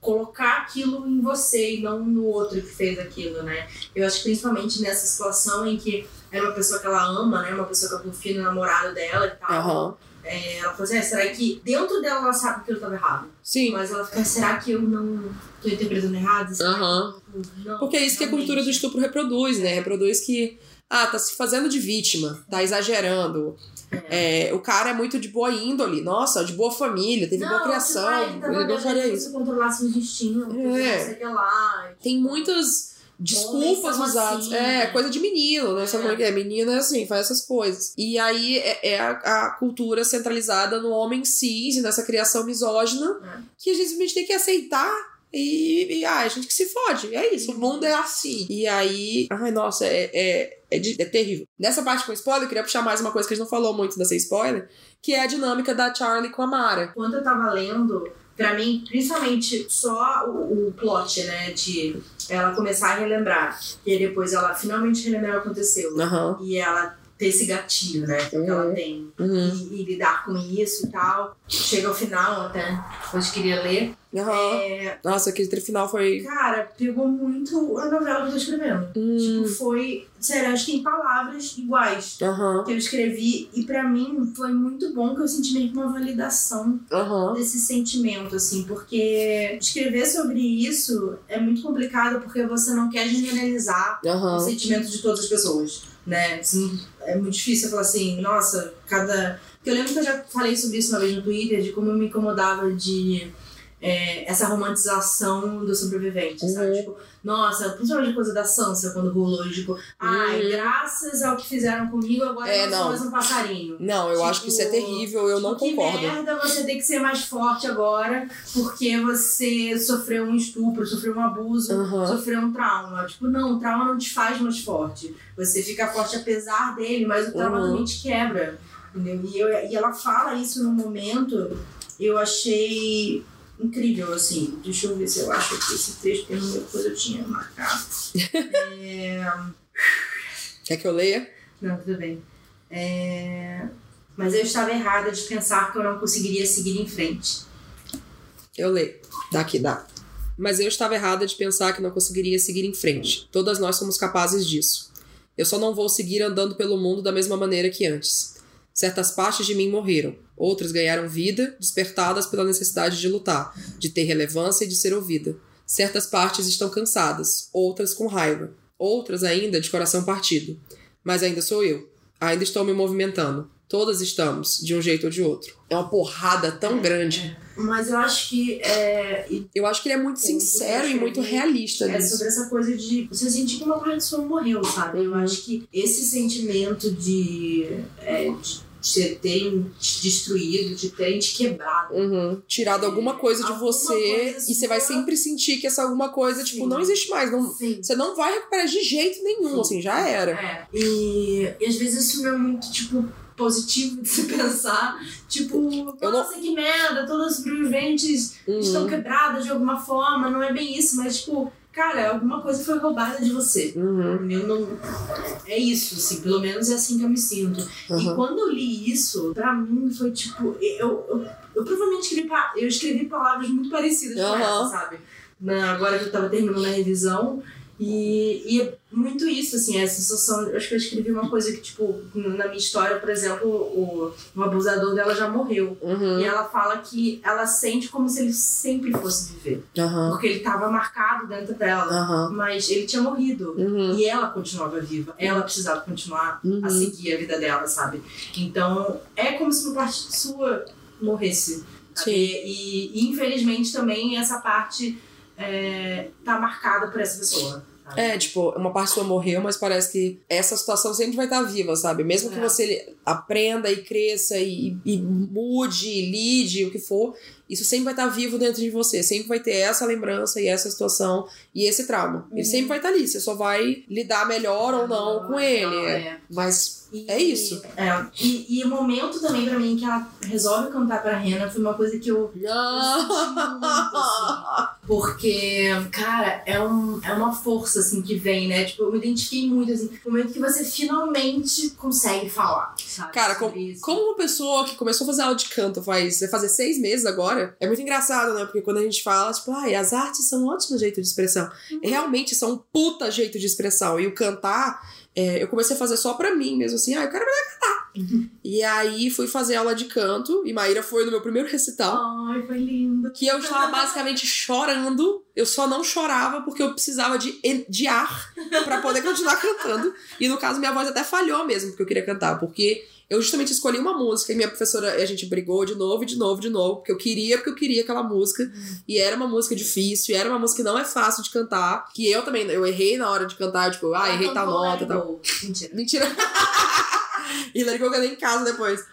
colocar aquilo em você e não no outro que fez aquilo, né? Eu acho que principalmente nessa situação em que é uma pessoa que ela ama, né? Uma pessoa que ela confia no namorado dela e tal.
Aham.
É, ela falou assim, "Ah, será que dentro dela ela sabe que aquilo estava errado?
Sim.
Mas ela fica, será que eu não tô interpretando errado?
Aham.
tipo, não,
Porque é isso que a cultura do
realmente?"
estupro reproduz, né? Reproduz que, ah, tá se fazendo de vítima, tá exagerando. É, o cara é muito de boa índole, nossa, de boa família, teve boa
Não,
criação.
tipo, ah, ele tava
ele não faria isso.
você controlar seus instintos,
É.
não sei o que lá.
Tem
tipo,
muitas desculpas usadas.
assim,
é,
né?
coisa de menino, né? Sabe
É.
como é que é? Menina é assim, faz essas coisas. E aí é, é a, a cultura centralizada no homem cis, e nessa criação misógina,
É.
que a gente simplesmente tem que aceitar. E, e ah, a gente que se fode. É isso, o mundo é assim. E aí. Ai, nossa, é, é, é, de- é terrível. Nessa parte com spoiler, eu queria puxar mais uma coisa que a gente não falou muito dessa spoiler, que é a dinâmica da Charlie com a Mara.
Quando eu tava lendo, pra mim, principalmente só o, o plot, né, de ela começar a relembrar, e depois ela finalmente relembrar o que aconteceu,
Aham.
e ela ter esse gatilho, né, que
Uhum.
ela tem,
Uhum.
e, e lidar com isso e tal. Chega ao final até, hoje queria ler.
Aham.
É,
Nossa, aquele final foi.
cara, pegou muito a novela que eu tô escrevendo.
Hum.
Tipo, foi, sério, acho que em palavras iguais. Que eu escrevi, e pra mim foi muito bom que eu senti meio que uma validação desse sentimento, assim, porque escrever sobre isso é muito complicado porque você não quer generalizar o sentimento de todas as pessoas, né? É muito difícil falar assim, nossa, cada. Porque eu lembro que eu já falei sobre isso uma vez no Twitter, de como eu me incomodava de. É, essa romantização do sobrevivente, sabe?
Uhum.
Tipo, nossa, principalmente coisa da Sansa quando rolou, tipo, ai,
Uhum.
graças ao que fizeram comigo, agora
É,
eu não sou
não.
mais um passarinho.
Não, eu
Tipo,
acho que isso é terrível, eu não
Tipo,
concordo.
Que merda você tem que ser mais forte agora porque você sofreu um estupro, sofreu um abuso,
Aham.
sofreu um trauma. Tipo, não, o trauma não te faz mais forte. Você fica forte apesar dele, mas o trauma
Uhum.
também te quebra. Entendeu? E, eu- e ela fala isso no momento, eu achei incrível, assim. Deixa eu ver se eu acho aqui esse texto, porque meu coisa eu tinha marcado. é... *laughs*
Quer que eu leia?
Não, tudo bem. É, Mas eu estava errada de pensar que eu não conseguiria seguir em frente.
Eu leio. Daqui, dá. Mas eu estava errada de pensar que não conseguiria seguir em frente. Todas nós somos capazes disso. Eu só não vou seguir andando pelo mundo da mesma maneira que antes. Certas partes de mim morreram, outras ganharam vida, despertadas pela necessidade de lutar, de ter relevância e de ser ouvida. Certas partes estão cansadas, outras com raiva, outras ainda de coração partido. Mas ainda sou eu. Ainda estou me movimentando. Todas estamos, de um jeito ou de outro. É uma porrada tão grande.
Mas eu acho que é,
Eu acho que ele é muito sincero e
muito
realista
é
nisso.
sobre essa coisa de você sentir que uma parte sua morreu, sabe? Eu
Uhum.
acho que esse sentimento de, é, de terem te destruído, de terem te quebrado.
Uhum. Tirado alguma coisa de
Alguma
você
coisa
e você vai sempre sentir que essa alguma coisa, tipo,
Sim.
não existe mais. Não,
Sim.
você não vai recuperar de jeito nenhum,
Sim.
assim, já era.
É. E, e às vezes isso não é muito, tipo, positivo de se pensar. Tipo,
Eu
nossa, que merda, todas as sobreviventes estão
Uhum.
quebradas de alguma forma. Não é bem isso, mas, tipo, cara, alguma coisa foi roubada de você.
Uhum.
Eu não... É isso, assim, pelo menos é assim que eu me sinto. E
Uhum.
quando eu li isso, pra mim foi tipo. Eu, eu, eu provavelmente escrevi, eu escrevi palavras muito parecidas com essa, sabe? Na, agora que eu tava terminando a revisão. E, e é muito isso, assim, a sensação. Eu acho que eu escrevi uma coisa que, tipo, na minha história, por exemplo, o, o abusador dela já morreu.
Uhum.
E ela fala que ela sente como se ele sempre fosse viver.
Aham.
Porque ele tava marcado dentro dela.
Aham.
Mas ele tinha morrido.
Uhum.
E ela continuava viva. Ela precisava continuar
Uhum.
a seguir a vida dela, sabe? Então, é como se uma parte sua morresse. E, e, infelizmente também essa parte é, tá marcada por essa pessoa. sabe?
É, tipo, uma parte sua morreu, mas parece que essa situação sempre vai estar viva, sabe? Mesmo que
É.
você aprenda e cresça e, e mude, e lide, o que for, isso sempre vai estar vivo dentro de você. Sempre vai ter essa lembrança e essa situação e esse trauma. Ele
Uhum.
sempre vai estar ali. Você só vai lidar melhor ou não com ele.
Não,
é.
é.
Mas
E-
é isso.
É. E, e o momento também pra mim que ela resolve cantar pra Rena foi uma coisa que eu muito, *laughs* assim. Porque, cara, é, um, é uma força, assim, que vem, né? Tipo, eu me identifiquei muito, assim. O momento que você finalmente consegue falar, sabe?
Cara,
isso.
Como uma pessoa que começou a fazer aula de canto faz, vai fazer seis meses agora, é muito engraçado, né? Porque quando a gente fala, tipo, ai, as artes são um ótimo jeito de expressão. Realmente são um puta jeito de expressão. E o cantar, é, eu comecei a fazer só pra mim mesmo, assim, ah, eu quero aprender a cantar. E aí fui fazer aula de canto, e Maíra foi no meu primeiro recital.
Ai, foi lindo.
Que eu estava basicamente chorando. Eu só não chorava porque eu precisava de, de ar pra poder continuar *laughs* cantando. E no caso, minha voz até falhou mesmo, porque eu queria cantar. Porque eu justamente escolhi uma música e minha professora, a gente brigou de novo, de novo, de novo, porque eu queria, porque eu queria aquela música. E era uma música difícil, e era uma música que não é fácil de cantar. Que eu também, eu errei na hora de cantar, tipo, ah,
Ela
errei tal
cantou
nota e
It
tal.
Mentira.
Mentira. *laughs* *laughs* e Let It Go eu cantei em casa depois.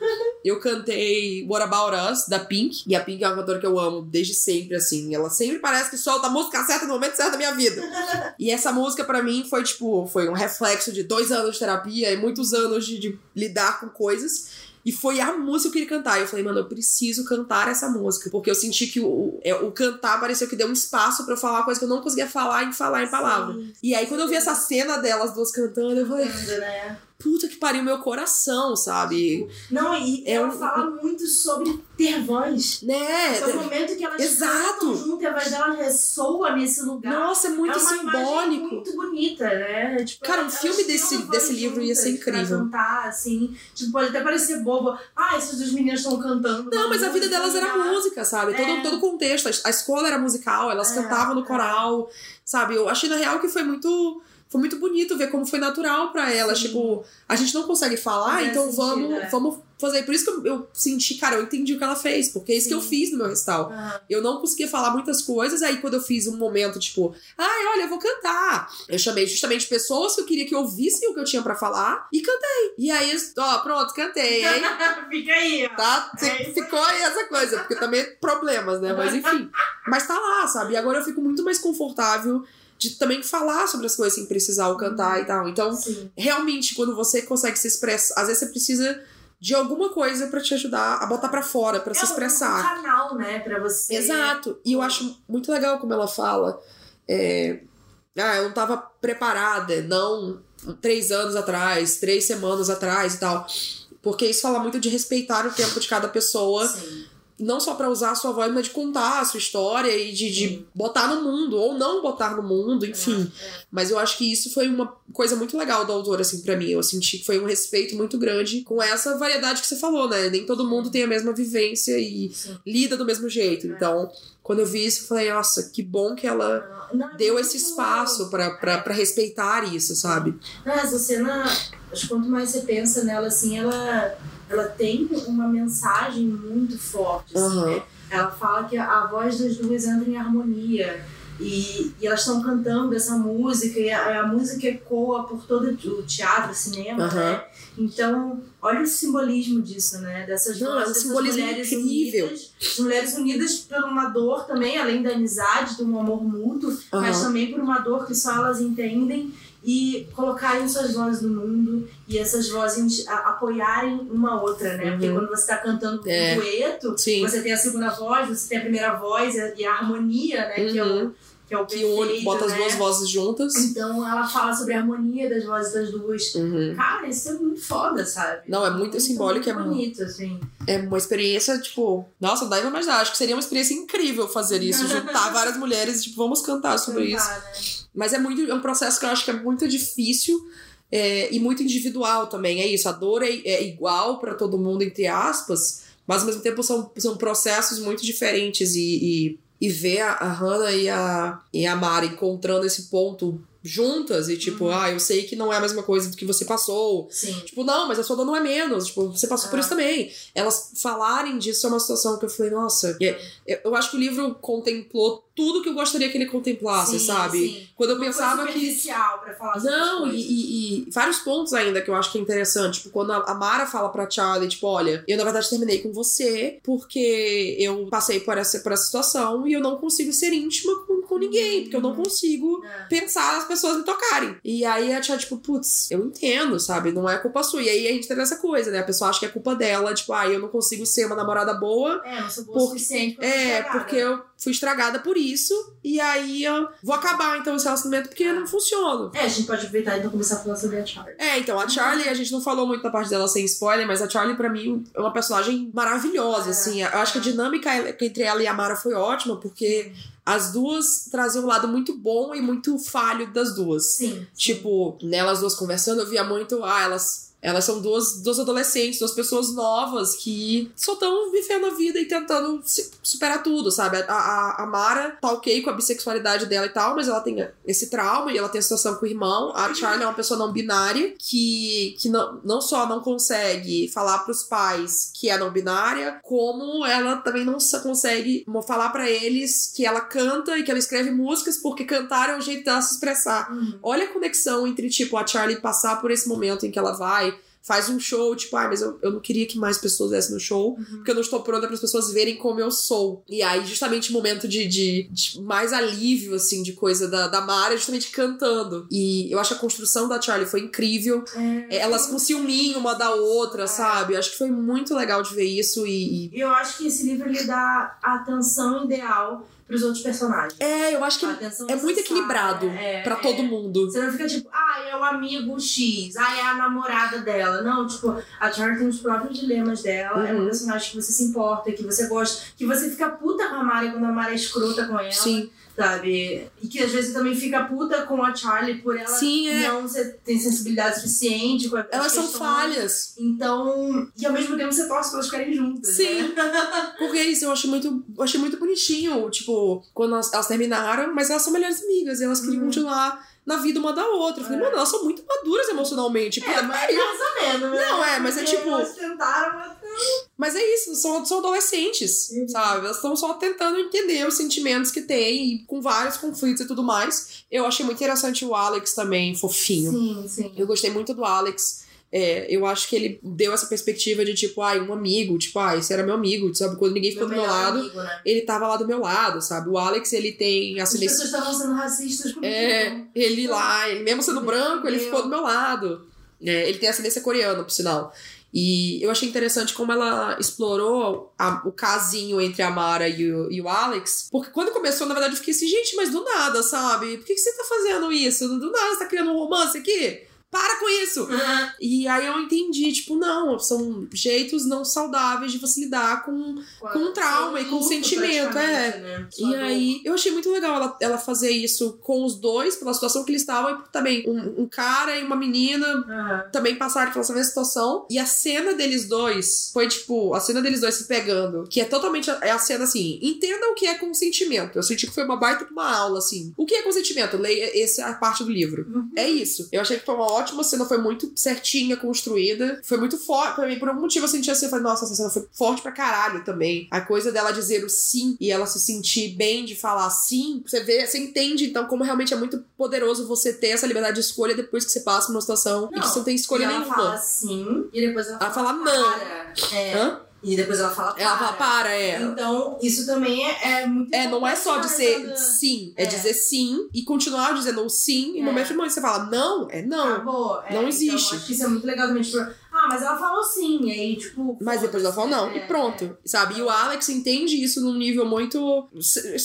Eu cantei What About Us, da Pink. E a Pink é uma cantora que eu amo desde sempre, assim. Ela sempre parece que solta a música certa no momento certo da minha vida. E essa música, pra mim, foi, tipo, foi um reflexo de dois anos de terapia e muitos anos de, de lidar com coisas. E foi a música que eu queria cantar. E eu falei, mano, eu preciso cantar essa música. Porque eu senti que o, é, o cantar pareceu que deu um espaço pra eu falar coisa que eu não conseguia falar e falar em palavra.
Sim.
E aí, quando eu vi essa cena delas duas cantando, eu falei,
né?
Puta que pariu meu coração, sabe?
Não, e
É
ela
um-
fala muito sobre ter voz.
Né?
É o momento que elas
Exato.
e a voz dela ressoa nesse lugar.
Nossa, é muito
é uma imagem
simbólico.
muito bonita, né? Tipo,
Cara, um filme desse- desse livro ia ser
juntas
incrível.
cantar, assim. Tipo, pode até parecer bobo. Ah, essas duas meninas estão cantando.
Não, mas a vida delas era música, sabe? Todo,
É.
todo o contexto. A- escola era musical, elas
É,
cantavam no
é.
coral, sabe? Eu achei, na real, que foi muito. Foi muito bonito ver como foi natural pra elas.
Sim.
Tipo, a gente não consegue falar,
Faz
então vamos,
é.
vamos fazer. Por isso que eu, eu senti, cara, eu entendi o que ela fez, porque é isso que eu
Sim.
fiz no meu recital.
Ah,
Eu não conseguia falar muitas coisas, aí quando eu fiz um momento, tipo, ai, olha, eu vou cantar. Eu chamei justamente pessoas que eu queria que ouvissem o que eu tinha pra falar e cantei. E aí, ó, pronto, cantei, hein? *laughs*
Fica aí, ó.
Tá?
É
Ficou aí essa coisa, porque também problemas, né? Mas enfim. Mas tá lá, sabe? E agora eu fico muito mais confortável de também falar sobre as coisas sem precisar o cantar e tal. Então,
Sim.
realmente, quando você consegue se expressar, às vezes você precisa de alguma coisa pra te ajudar a botar pra fora, pra se
É um-
expressar.
um canal, né, pra você.
Exato. E eu acho muito legal como ela fala. é, Ah, eu não tava preparada, não três anos atrás, três semanas atrás e tal. Porque isso fala muito de respeitar o tempo de cada pessoa,
Sim.
Não só pra usar a sua voz, mas de contar a sua história e de, de botar no mundo, ou não botar no mundo, enfim.
É, é.
Mas eu acho que isso foi uma coisa muito legal do autor, assim, pra mim. Eu senti que foi um respeito muito grande com essa variedade que você falou, né? Nem todo mundo tem a mesma vivência e
Sim.
lida do mesmo jeito.
É.
Então, quando eu vi isso, eu falei, nossa, que bom que ela
Não,
deu esse espaço pra respeitar isso, sabe?
Não, essa cena, acho que quanto mais você pensa nela, assim, ela, ela tem uma mensagem muito forte, assim,
Aham.
né? Ela fala que a voz das duas entra em harmonia. E, e elas estão cantando essa música, e a, a música ecoa por todo o teatro, o cinema,
Aham.
né? Então, olha o simbolismo disso, né? Dessas
Não, é um simbolismo
mulheres
incrível.
unidas. As mulheres unidas por uma dor também, além da amizade, de um amor mútuo, mas
Aham.
também por uma dor que só elas entendem e colocarem suas vozes no mundo e essas vozes apoiarem uma outra, né? Porque
Uhum.
quando você está cantando
É.
um dueto,
Sim.
você tem a segunda voz, você tem a primeira voz e a, harmonia, né? Que é o,
Uhum.
que é o
Que
perfeito,
une, bota as
né?
duas vozes juntas.
Então ela fala sobre a harmonia das vozes das duas.
Uhum.
Cara, isso é muito foda, sabe?
Não, é muito simbólico, é
muito
mu-
bonito, assim.
É uma experiência, tipo, nossa, dá pra imaginar. Acho que seria uma experiência incrível fazer isso, *laughs* juntar várias mulheres e, tipo, vamos cantar sobre isso.
Cantar, né?
Mas é muito é um processo que eu acho que é muito difícil é, e muito individual também. É isso, a dor é, é igual pra todo mundo, entre aspas, mas ao mesmo tempo são, são processos muito diferentes e, e, e ver a, a Hannah e a, e a Mara encontrando esse ponto juntas e tipo,
Uhum.
ah, eu sei que não é a mesma coisa do que você passou.
Sim.
Tipo, não, mas a sua dor não é menos. Tipo, você passou por
Ah.
isso também. Elas falarem disso é uma situação que eu falei, nossa. é- eu- Eu acho que o livro contemplou tudo que eu gostaria que ele contemplasse,
Sim,
sabe?
sim.
Quando eu
foi
pensava que.
pra falar
Não, e, e- e vários pontos ainda que eu acho que é interessante. Tipo, quando a a Mara fala pra Charlie, tipo, olha, eu na verdade terminei com você porque eu passei por essa, por essa situação e eu não consigo ser íntima com, com ninguém, porque eu não consigo
É.
pensar as pessoas me tocarem. E aí a tia, tipo, putz, eu entendo, sabe? Não é culpa sua. E aí a gente tem essa coisa, né? A pessoa acha que é culpa dela, tipo, ah, eu não consigo ser uma namorada boa.
É, não sou boa o
Por-
suficiente pra
É, porque eu fui estragada por isso. E aí eu vou acabar então esse relacionamento porque eu não funciono.
É, a gente pode aproveitar e então começar a falar sobre a Charlie.
É, então, a Charlie, a gente não falou muito da parte dela sem spoiler, mas a Charlie, pra mim, é uma personagem maravilhosa,
É.
assim. Eu acho que a dinâmica entre ela e a Mara foi ótima, porque as duas traziam um lado muito bom e muito falho das duas.
Sim.
Tipo, nelas duas conversando, eu via muito, ah, elas Elas são duas, duas adolescentes, duas pessoas novas que só estão vivendo a vida e tentando superar tudo, sabe? A, a, a Mara tá ok com a bissexualidade dela e tal, mas ela tem esse trauma e ela tem a situação com o irmão. A Charlie é uma pessoa não binária que, que não, não só não consegue falar pros pais que é não binária, como ela também não consegue falar pra eles que ela canta e que ela escreve músicas porque cantar é o jeito dela se expressar.
Uhum.
Olha a conexão entre, tipo, a Charlie passar por esse momento em que ela vai, faz um show, tipo, ai, mas eu, eu não queria que mais pessoas viessem no show,
Uhum.
porque eu não estou pronta para as pessoas verem como eu sou. E aí, justamente o momento de, de, de mais alívio, assim, de coisa da, da Mara, é justamente cantando. E eu acho que a construção da Charlie foi incrível.
É,
Elas com ciúminho uma da outra, sabe? Eu acho que foi muito legal de ver isso e. e-
Eu acho que esse livro ele dá a atenção ideal pros outros personagens.
É, eu acho que é muito equilibrado
É,
pra
é.
todo mundo.
Você não fica tipo, ah, é o amigo X, ah, é a namorada dela. Não, tipo, a Charlie tem os próprios dilemas dela, é um
Uhum.
personagem que você se importa, que você gosta, que você fica puta com a Mari quando a Mari é escrota com ela,
Sim,
sabe? E que às vezes também fica puta com a Charlie por ela
sim, é.
não ser, ter sensibilidade suficiente com as
Elas são falhas.
Então, e ao mesmo tempo você torce pra elas ficarem juntas.
Sim.
Né? *laughs*
Porque é isso, eu achei muito, achei muito bonitinho, tipo, quando elas, elas terminaram, mas elas são melhores amigas e elas queriam
Uhum.
continuar na vida uma da outra. Eu falei,
É.
mano, elas são muito maduras emocionalmente.
É, mas
pariu.
mais ou menos, né?
Não, é, mas é tipo-
Elas tentaram, mas...
Mas é isso, são, são adolescentes,
Uhum.
sabe? Elas estão só tentando entender os sentimentos que tem, e com vários conflitos e tudo mais. Eu achei muito interessante o Alex também, fofinho.
Sim, sim.
Eu gostei muito do Alex. É, eu acho que ele deu essa perspectiva de tipo, ai, um amigo, tipo, ah, esse era meu amigo, sabe? Quando ninguém ficou do meu lado,
amigo, né?
ele tava lá do meu lado, sabe? O Alex, ele tem
As
ascendência.
pessoas estavam sendo racistas comigo.
É, ele lá, ele mesmo sendo branco, ele
entendeu.
ficou do meu lado. É, ele tem ascendência coreana, por sinal. E eu achei interessante como ela explorou a- o casinho entre a Mara e o, e o Alex. Porque quando começou, na verdade, eu fiquei assim, gente, mas do nada, sabe? Por que, que você tá fazendo isso? Do nada você tá criando um romance aqui? Para com isso! E aí eu entendi, tipo, não, são jeitos não saudáveis de você lidar com com um trauma e com sentimento, é.
né?
E aí, eu achei muito legal ela, ela fazer isso com os dois, pela situação que eles estavam, e também um, um cara e uma menina.
Aham.
também passaram pela mesma situação. E a cena deles dois foi tipo, a cena deles dois se pegando, que é totalmente. É a cena assim: entenda o que é consentimento. Eu senti que foi uma baita uma aula, assim. O que é consentimento? Leia essa a parte do livro.
Uhum.
É isso. Eu achei que foi uma ótima cena, foi muito certinha, construída. Foi muito forte. Pra mim, por algum motivo eu senti assim, eu falei, nossa, essa cena foi forte pra caralho também. A coisa dela dizer o sim e ela se sentir bem de falar sim, você vê, você entende então como realmente é muito poderoso você ter essa liberdade de escolha depois que você passa por uma situação e que
Não,
você não tem escolha
ela
nenhuma.
fala sim, e depois ela,
Ela fala não.
para. É.
Hã?
E depois ela fala para.
Ela fala, para, é.
Então, isso também é, é muito
É, não é só dizer
da-
sim, é,
É.
dizer sim e continuar dizendo sim. Em
É.
momentos que você fala não, é não.
Acabou. É,
Não existe.
Então, acho que isso é muito legal também. Tipo, ah, mas ela falou sim. E aí, tipo.
Mas depois ela fala não,
é,
e pronto, sabe? E o Alex entende isso num nível muito.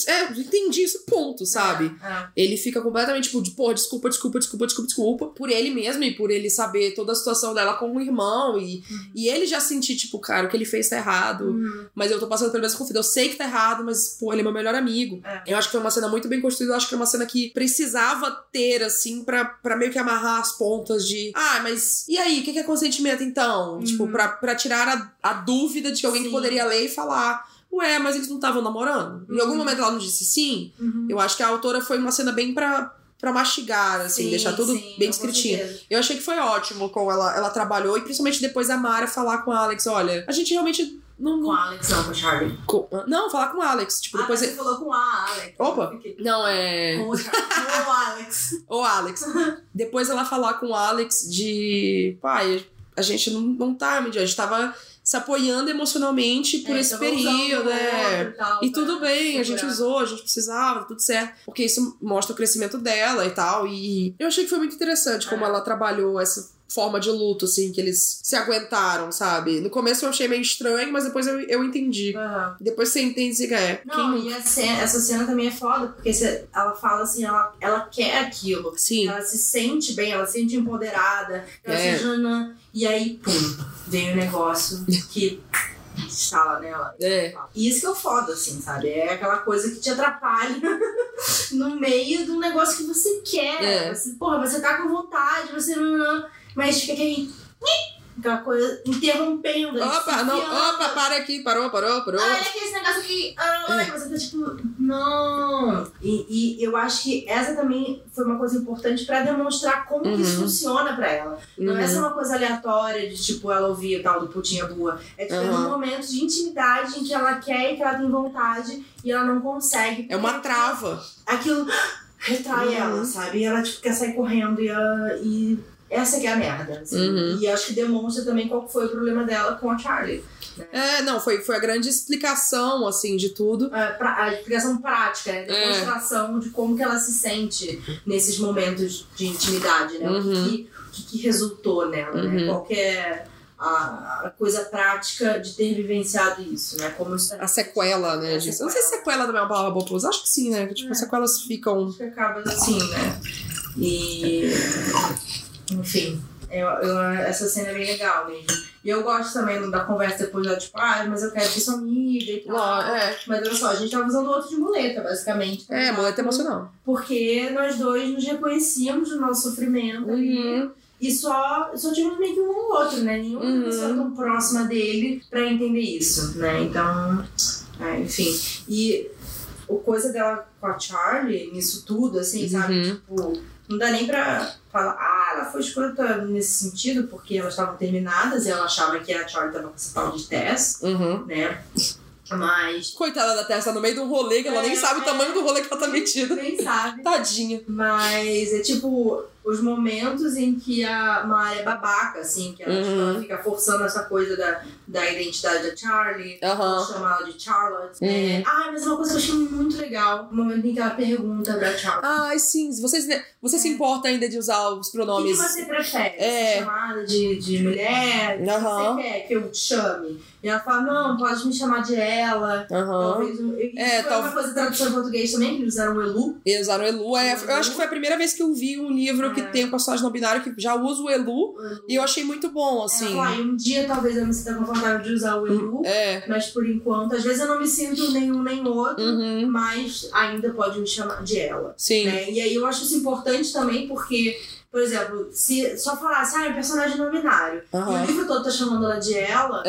É, entendi isso, ponto, sabe?
É, é.
Ele fica completamente tipo, de, pô, desculpa, desculpa, desculpa, desculpa, desculpa, por ele mesmo e por ele saber toda a situação dela com o irmão. E, e ele já sentir, tipo, cara, o que ele fez tá errado,
Uhum.
mas eu tô passando pelo mesmo conflito. Eu sei que tá errado, mas, pô, ele é meu melhor amigo.
É.
Eu acho que foi uma cena muito bem construída. Eu acho que é uma cena que precisava ter, assim, pra, pra meio que amarrar as pontas de. Ah, mas e aí? O que que é consentimento então?
Uhum.
Tipo, pra, pra tirar a, a dúvida de que alguém que poderia ler e falar. Ué, mas eles não estavam namorando? Em algum
Uhum.
momento ela não disse sim?
Uhum.
Eu acho que a autora foi uma cena bem pra, pra mastigar, assim,
Sim,
deixar tudo
sim,
bem
com
escritinho.
certeza.
Eu achei que foi ótimo como ela, ela trabalhou, e principalmente depois a Mara falar com a Alex: olha, a gente realmente não.
Com
Não,
a Alex, não, com a Charlie.
com- não falar com o Alex. Tipo,
Ah,
depois.
você falou com a Alex.
Opa.
Fiquei,
Não, é.
Com o. Com o Alex. *laughs*
Ô, Alex. Depois ela falar com o Alex de. Pai, a gente não, não tá, a gente tava se apoiando emocionalmente por
É,
esse período,
o
é.
outro tal,
E tudo bem, a gente
segurar.
usou, a gente precisava, tudo certo. Porque isso mostra o crescimento dela e tal. E eu achei que foi muito interessante como
É.
ela trabalhou essa forma de luto, assim, que eles se aguentaram, sabe? No começo eu achei meio estranho, mas depois eu, eu entendi.
Aham.
Depois você entende e é.
Não, e cena- essa cena também é foda, porque você- ela fala assim, ela, ela quer aquilo.
Sim.
Ela se sente bem, ela se sente empoderada, ela
É.
se jana, e aí, pum, vem o negócio que instala nela.
É.
E isso que é o foda, assim, sabe? É aquela coisa que te atrapalha *laughs* no meio do negócio que você quer.
É.
Você, porra, você tá com vontade, você não. não mas fica aquele. Aquela coisa interrompendo.
Opa, não,
desfiando.
opa, para aqui, parou, parou, parou.
Ah, aqui esse negócio aqui. Ah,
É.
você tá tipo, não. E, e eu acho que essa também foi uma coisa importante pra demonstrar como que isso
Uhum.
funciona pra ela. Não é só
Uhum.
uma coisa aleatória de tipo, ela ouvir o tal do putinha boa. É tipo, é
Uhum.
um momento de intimidade em que ela quer e que ela tem vontade e ela não consegue.
É uma trava.
Aquilo *gasps* retrai
Uhum.
ela, sabe? E ela tipo, quer sair correndo e, ela, e essa que é a merda. assim.
Uhum.
E acho que demonstra também qual foi o problema dela com a Charlie.
É, não, foi, foi a grande explicação, assim, de tudo.
a, pra- a explicação prática, né?
É.
demonstração de como que ela se sente nesses momentos de intimidade, né? O que
Uhum.
que, o que, que resultou nela, né?
Uhum.
Qual que é a, coisa prática de ter vivenciado isso, né? Como isso
A sequela, né?
A.
Eu não sei se sequela também é uma palavra boa pra usar. Acho que sim, né? Tipo,
É.
as sequelas ficam.
Acho que acaba assim, né? E. Enfim. Eu, eu- essa cena é bem legal mesmo. E eu gosto também da conversa depois da tipo, ah, mas eu quero ser sua amiga e tal.
Não, é,
Mas olha só, a gente tava usando o outro de muleta, basicamente. tá
é, muleta emocional.
Porque nós dois nos reconhecíamos no nosso sofrimento.
Uhum.
E só, só tivemos meio que um ou outro, né? Nenhuma
Uhum.
pessoa tão próxima dele pra entender isso, né? Então, é, enfim. E o coisa dela com a Charlie, nisso tudo, assim, sabe?
Uhum.
Tipo, não dá nem pra falar, ah, ela foi escrota nesse sentido, porque elas estavam terminadas e ela achava que a Charlie tava com esse tal de Tess,
Uhum.
né? Mas.
Coitada da Tessa, tá no meio de um rolê que ela nem
É,
sabe o
é.
tamanho do rolê que ela tá metida.
Nem sabe.
Tadinha.
Mas é tipo os momentos em que a Mara é babaca, assim, que ela, tipo,
Uhum.
ela fica forçando essa coisa da, da identidade da Charlie,
Aham.
chama ela de Charlotte.
Uhum.
É, ah, mas uma coisa que eu achei muito legal, o momento em que ela pergunta pra Charlotte.
Ai, sim. Vocês, você se importa ainda de usar os
O que,
pronomes.
que você prefere?
É.
Ser chamada de, de mulher? O que
Aham.
você quer que eu te chame? E ela fala, não, pode me chamar de ela. Talvez, eu- isso
É,
foi
tal-
uma coisa de tradução em português também, que eles usaram o Elu.
E usaram o Elu. É, eu acho que foi a primeira vez que eu vi um livro que
É.
tem um personagem não binário que já usa o Elu.
Elu.
E eu achei muito bom, assim.
Ela fala, "Ah, e um dia talvez eu me sinta confortável de usar o Elu,
É.
mas por enquanto, às vezes eu não me sinto nenhum nem outro,
Uhum.
mas ainda pode me chamar de ela.
Sim.
né? E aí eu acho isso importante também porque, por exemplo, se só falasse, ah, é um personagem não binário, e o livro todo tá chamando ela de ela,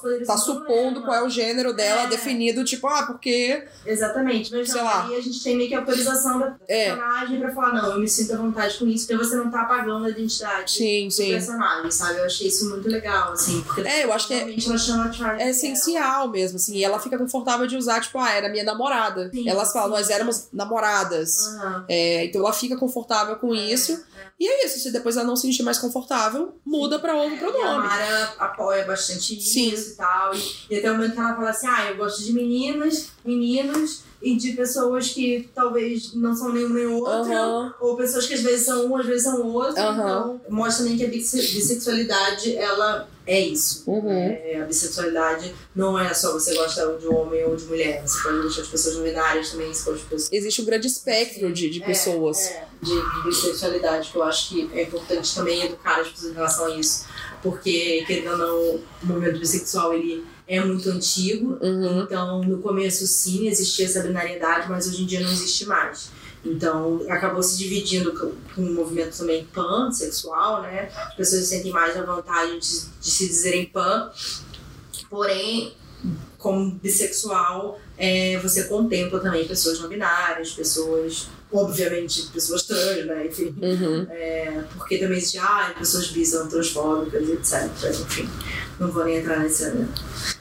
poderia
Tá supondo qual é o gênero dela
É.
definido, tipo, ah, porque.
Exatamente, mas
Sei
não,
lá.
aí a gente tem meio que autorização da
É.
personagem pra falar, não, eu me sinto à vontade com isso, porque você não tá apagando a identidade
Sim,
do
sim.
personagem, sabe? Eu achei isso muito legal, assim, porque
É, eu acho que é-
ela chama Charlie
É essencial mesmo, assim. E ela fica confortável de usar, tipo, ah, era minha namorada.
Sim,
Elas falam, nós éramos namoradas.
Aham.
É, então ela fica confortável com isso. E é isso, se depois ela não se sentir mais confortável, muda pra outro
E a
pronome.
Mara apoia bastante
Sim.
isso e tal. E, e até o momento que ela fala assim: ah, eu gosto de meninas, meninos e de pessoas que talvez não são nenhum nem outro. Ou pessoas que às vezes são um, às vezes são outro. Então, mostra também que a bisse- bissexualidade, ela é isso.
Uhum.
É, a bissexualidade não é só você gosta de homem ou de mulher. Você pode gostar de pessoas não binárias também, você pode pessoas
Existe um grande espectro de, de
É,
pessoas.
é, de, de bissexualidade, que eu acho que é importante também educar as pessoas em relação a isso. Porque, querendo ou não, o movimento bissexual ele é muito antigo.
Uhum.
Então, no começo, sim, existia essa binariedade, mas hoje em dia não existe mais. Então, acabou se dividindo com, o movimento também pansexual, né? As pessoas se sentem mais à vontade de, de se dizerem pan. Porém, como bissexual, é, você contempla também pessoas não binárias, pessoas, obviamente, pessoas trans, né? Enfim.
Uhum.
É, porque também existe, ah, pessoas bis são transfóbicas, etc. Enfim, não vou nem entrar nesse,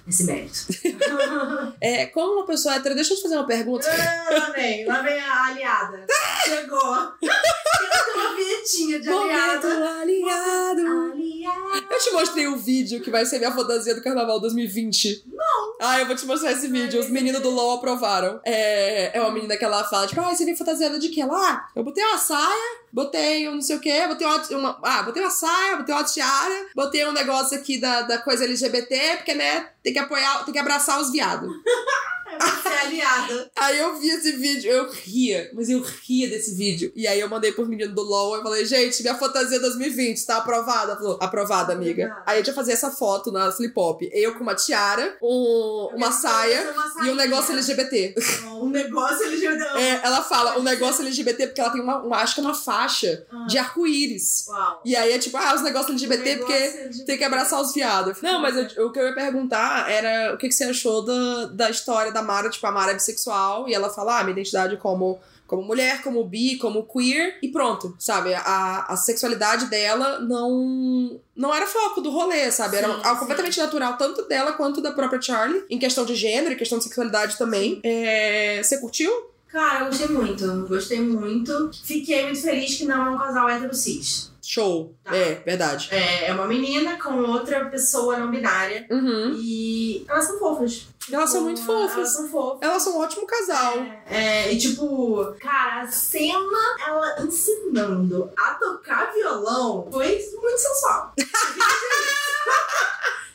nesse mérito. *laughs*
É, como uma pessoa hétero, deixa eu te fazer uma pergunta.
Ah, lá vem, lá vem a aliada. Chegou. *laughs* Tenho uma vinhetinha de
Momento
aliada.
aliado.
Aliada.
Eu te mostrei o vídeo que vai ser minha fantasia do carnaval 2020. Não. Ah, eu vou te mostrar esse vídeo. Os meninos do LOL aprovaram. É, é uma menina que ela fala, tipo, ah, você vem fantasiada de quê? Ela, ah, eu botei uma saia, botei um não sei o quê, botei uma, uma- ah, botei uma saia, botei uma tiara, botei um negócio aqui da, da coisa LGBT, porque, né, tem que apoiar, tem que abraçar os viados. *laughs*
É aliada.
Aí eu vi esse vídeo, eu ria, mas eu ria desse vídeo. E aí eu mandei pro menino do LOL, eu falei, gente, minha fantasia 2020 tá aprovada? Falou, aprovada, amiga.
Legal.
Aí a gente ia fazer essa foto na Flip Pop. Eu com uma tiara, um- uma saia e um negócio LGBT.
Um negócio LGBT.
É, ela fala, um negócio LGBT, porque ela tem uma, uma acho que é uma faixa
Ah.
de arco-íris. E aí é tipo, ah, os negócios LGBT porque
Negócio
tem que abraçar os viados. Não, mas eu- o que eu ia perguntar era o que, que você achou da, da história da Mara. Tipo, a Mara é bissexual e ela fala, ah, minha identidade como, como mulher, como bi, como queer e pronto, sabe? A, a sexualidade dela não não era foco do rolê, sabe? Era
Sim,
algo
sim.
completamente natural, tanto dela quanto da própria Charlie, em questão de gênero, em questão de sexualidade também. É, Você curtiu?
Cara, eu gostei muito. Gostei muito. Fiquei muito feliz que não é um casal hétero cis.
Show.
Tá.
É, verdade.
É, é uma menina com outra pessoa não binária.
Uhum.
E elas são fofas.
Elas são muito fofas.
Elas são fofas.
Elas são um ótimo casal.
É, e tipo, cara, a cena, ela ensinando a tocar violão foi muito sensual. *laughs*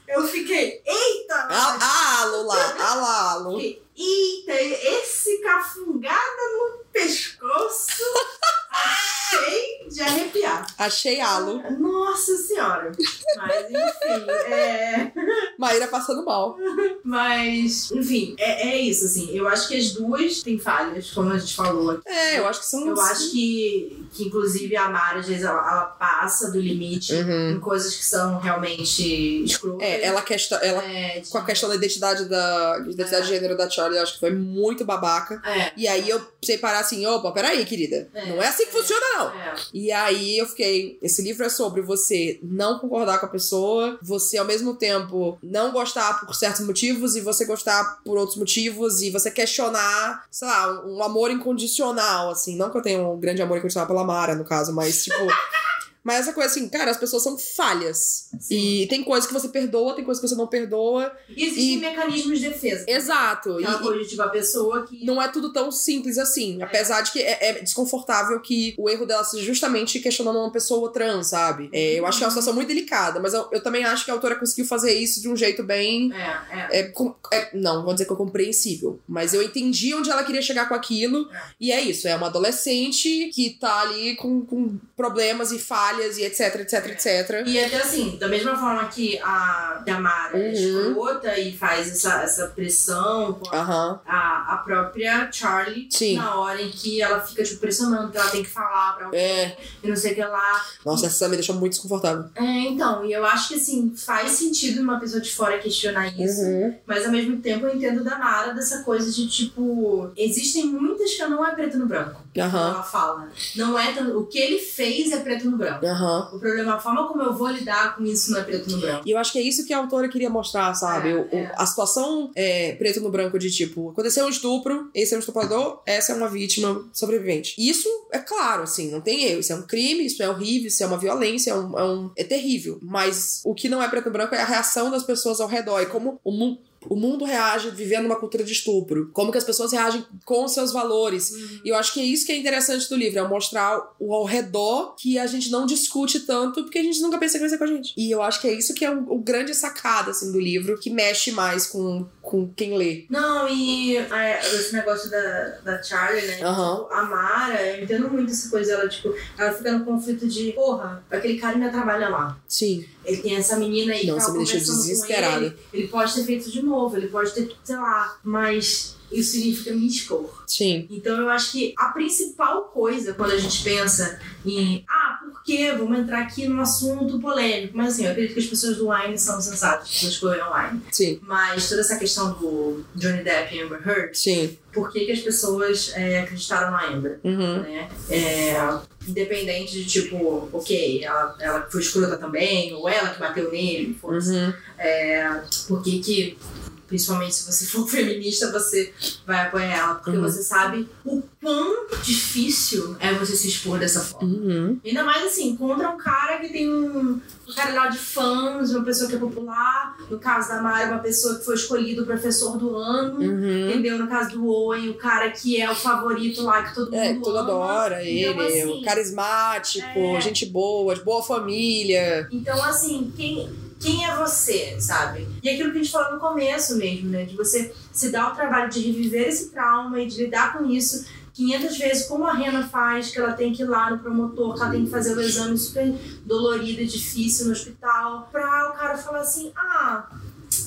Eu fiquei, eita!
Ah, ah, Lula, ah lá,
eita, esse cafungada no pescoço, achei de arrepiar.
Achei Alo.
Nossa senhora! Mas enfim, é.
Maíra passando mal. *laughs*
Mas, enfim, é, é isso, assim. Eu acho que as duas têm falhas, como a gente falou aqui.
É, eu acho que são.
Eu acho que, que inclusive, a Mara, às vezes, ela, ela passa do limite
Uhum.
em coisas que são realmente escrotas.
É, ela, questa, ela
É, de-
com a questão da identidade da identidade de gênero da Charlie, eu acho que foi muito babaca.
É,
E aí eu precisei parar assim, opa, peraí, querida.
É,
não é assim que
é.
funciona, não.
é.
E aí eu fiquei. Esse livro é sobre você não concordar com a pessoa, você ao mesmo tempo não gostar por certos motivos e você gostar por outros motivos, e você questionar, sei lá, um amor incondicional, assim. Não que eu tenha um grande amor incondicional pela Mara, no caso, mas tipo. *laughs* Mas essa coisa assim, cara, as pessoas são falhas.
Sim.
E tem coisas que você perdoa, tem coisas que você não perdoa.
E existem
E-
mecanismos de defesa.
Exato.
Aquela
E-
tipo, a pessoa que.
não é tudo tão simples assim. Apesar de que é, é desconfortável que o erro dela seja justamente questionando uma pessoa trans, sabe? É, eu acho que é uma situação muito delicada, mas eu, eu também acho que a autora conseguiu fazer isso de um jeito bem.
É, é.
é, com- é, não, vou dizer que é compreensível. Mas eu entendi onde ela queria chegar com aquilo.
É.
E é isso. É uma adolescente que tá ali com, com problemas e falhas e etc, etc, etc.
E até assim, da mesma forma que a, que a Mara é
Uhum.
escrota e faz essa, essa pressão com a,
Aham.
a, a própria Charlie,
Sim.
na hora em que ela fica tipo, pressionando que ela tem que falar pra alguém
É.
e não sei o que lá.
Nossa, essa me deixou muito desconfortável.
É, então, e eu acho que assim, faz sentido uma pessoa de fora questionar isso,
Uhum.
mas ao mesmo tempo eu entendo da Mara dessa coisa de tipo, existem muitas que não é preto no branco.
Aham.
Ela fala. Não é o que ele fez é preto no branco.
Aham.
O problema, a forma como eu vou lidar com isso não é preto no branco.
E eu acho que é isso que a autora queria mostrar, sabe?
É,
O- o-
é.
A situação é, preto no branco de tipo, aconteceu um estupro, esse é um estuprador, essa é uma vítima sobrevivente. Isso é claro, assim, não tem erro. Isso é um crime, isso é horrível, isso é uma violência, é, um, é, um- é terrível. Mas o que não é preto no branco é a reação das pessoas ao redor e como o mundo. O mundo reage vivendo uma cultura de estupro. Como que as pessoas reagem com os seus valores. E eu acho que é isso que é interessante do livro, é mostrar o ao redor que a gente não discute tanto, porque a gente nunca pensa que vai ser com a gente. E eu acho que é isso que é o, o grande sacada, assim, do livro, que mexe mais com, com quem lê.
Não, e é, esse negócio da, da Charlie, né?
Aham.
Tipo, a Mara, eu entendo muito essa coisa, ela, tipo, ela fica no conflito de, porra, aquele cara ainda trabalha lá.
Sim.
Ele tem essa menina aí que
Nossa,
tava
me deixou desesperada.
Ele, ele pode ter feito de novo, ele pode ter, sei lá, mas isso significa me expor.
Sim.
Então eu acho que a principal coisa quando a gente pensa em ah, por quê? Vamos entrar aqui num assunto polêmico. Mas assim, eu acredito que as pessoas do Wine são sensatas, que escolheram Wine.
Sim.
Mas toda essa questão do Johnny Depp e Amber Heard,
Sim.
por que, que as pessoas é, acreditaram na Amber?
Uhum.
Né? É, independente de tipo, ok, ela, ela foi escrota também, ou ela que bateu nele.
Uhum.
É, por que que, principalmente se você for *laughs* feminista, você vai apoiar ela? Porque
Uhum.
você sabe o quão difícil é você se expor dessa forma.
Uhum.
Ainda mais assim, contra um cara que tem um, um cara lá de fãs, uma pessoa que é popular. No caso da Mari, uma pessoa que foi escolhido o professor do ano.
Uhum.
Entendeu? No caso do Owen, o cara que é o favorito lá, que todo mundo
É, todo adora ele,
Então, assim,
carismático,
é.
gente boa, de boa família.
Então, assim, quem. Quem é você, sabe? E aquilo que a gente falou no começo mesmo, né? De você se dar o trabalho de reviver esse trauma e de lidar com isso 500 vezes, como a Rena faz, que ela tem que ir lá no promotor, que ela tem que fazer o exame super dolorido e difícil no hospital, pra o cara falar assim: ah,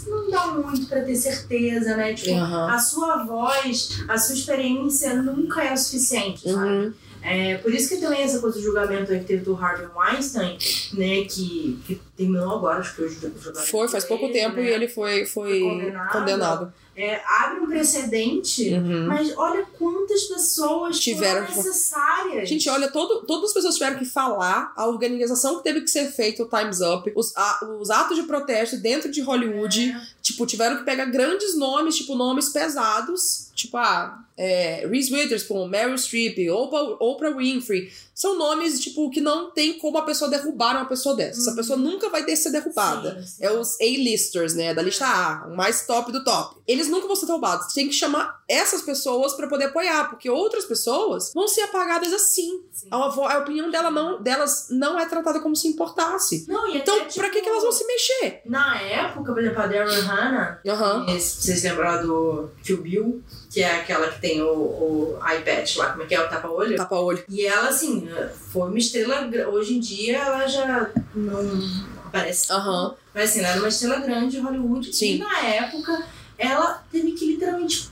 não dá muito pra ter certeza, né? Tipo,
Aham.
a sua voz, a sua experiência nunca é o suficiente, sabe?
Uhum.
É, por isso que também essa coisa do julgamento aí que teve do Harvey Weinstein, né, que, que terminou agora, acho que hoje o julgamento
Foi, faz pouco
dele,
tempo
né,
e ele foi, foi
Foi condenado.
condenado.
é, abre um precedente,
Uhum.
mas olha quantas pessoas
Tiveram
necessárias.
Gente, olha, todo, todas as pessoas tiveram que falar, a organização que teve que ser feita, o Time's Up, os, a- os atos de protesto dentro de Hollywood,
É.
tipo, tiveram que pegar grandes nomes, tipo, nomes pesados, tipo, ah, é, Reese Witherspoon, Meryl Streep, Oprah, Oprah Winfrey, são nomes, tipo, que não tem como a pessoa derrubar uma pessoa dessa. Essa pessoa nunca vai ter que ser derrubada.
Sim, sim.
É os A-listers, né? Da lista A, o mais top do top. Eles nunca vão ser derrubados. Tem que chamar essas pessoas pra poder apoiar, porque outras pessoas vão ser apagadas assim.
Sim.
A, a opinião dela não, delas não é tratada como se importasse.
Não,
Então,
até, tipo,
pra que, que elas vão se mexer?
Na época, por exemplo, a Daryl Hannah, esse- vocês lembram do Kill Bill, que é aquela que tem o, o iPad lá, como é que é? O tapa-olho?
Tapa-olho.
E ela, assim, foi uma estrela. Hoje em dia ela já não aparece.
Aham.
Mas assim, ela era uma estrela grande de Hollywood.
Sim.
E na época ela teve que literalmente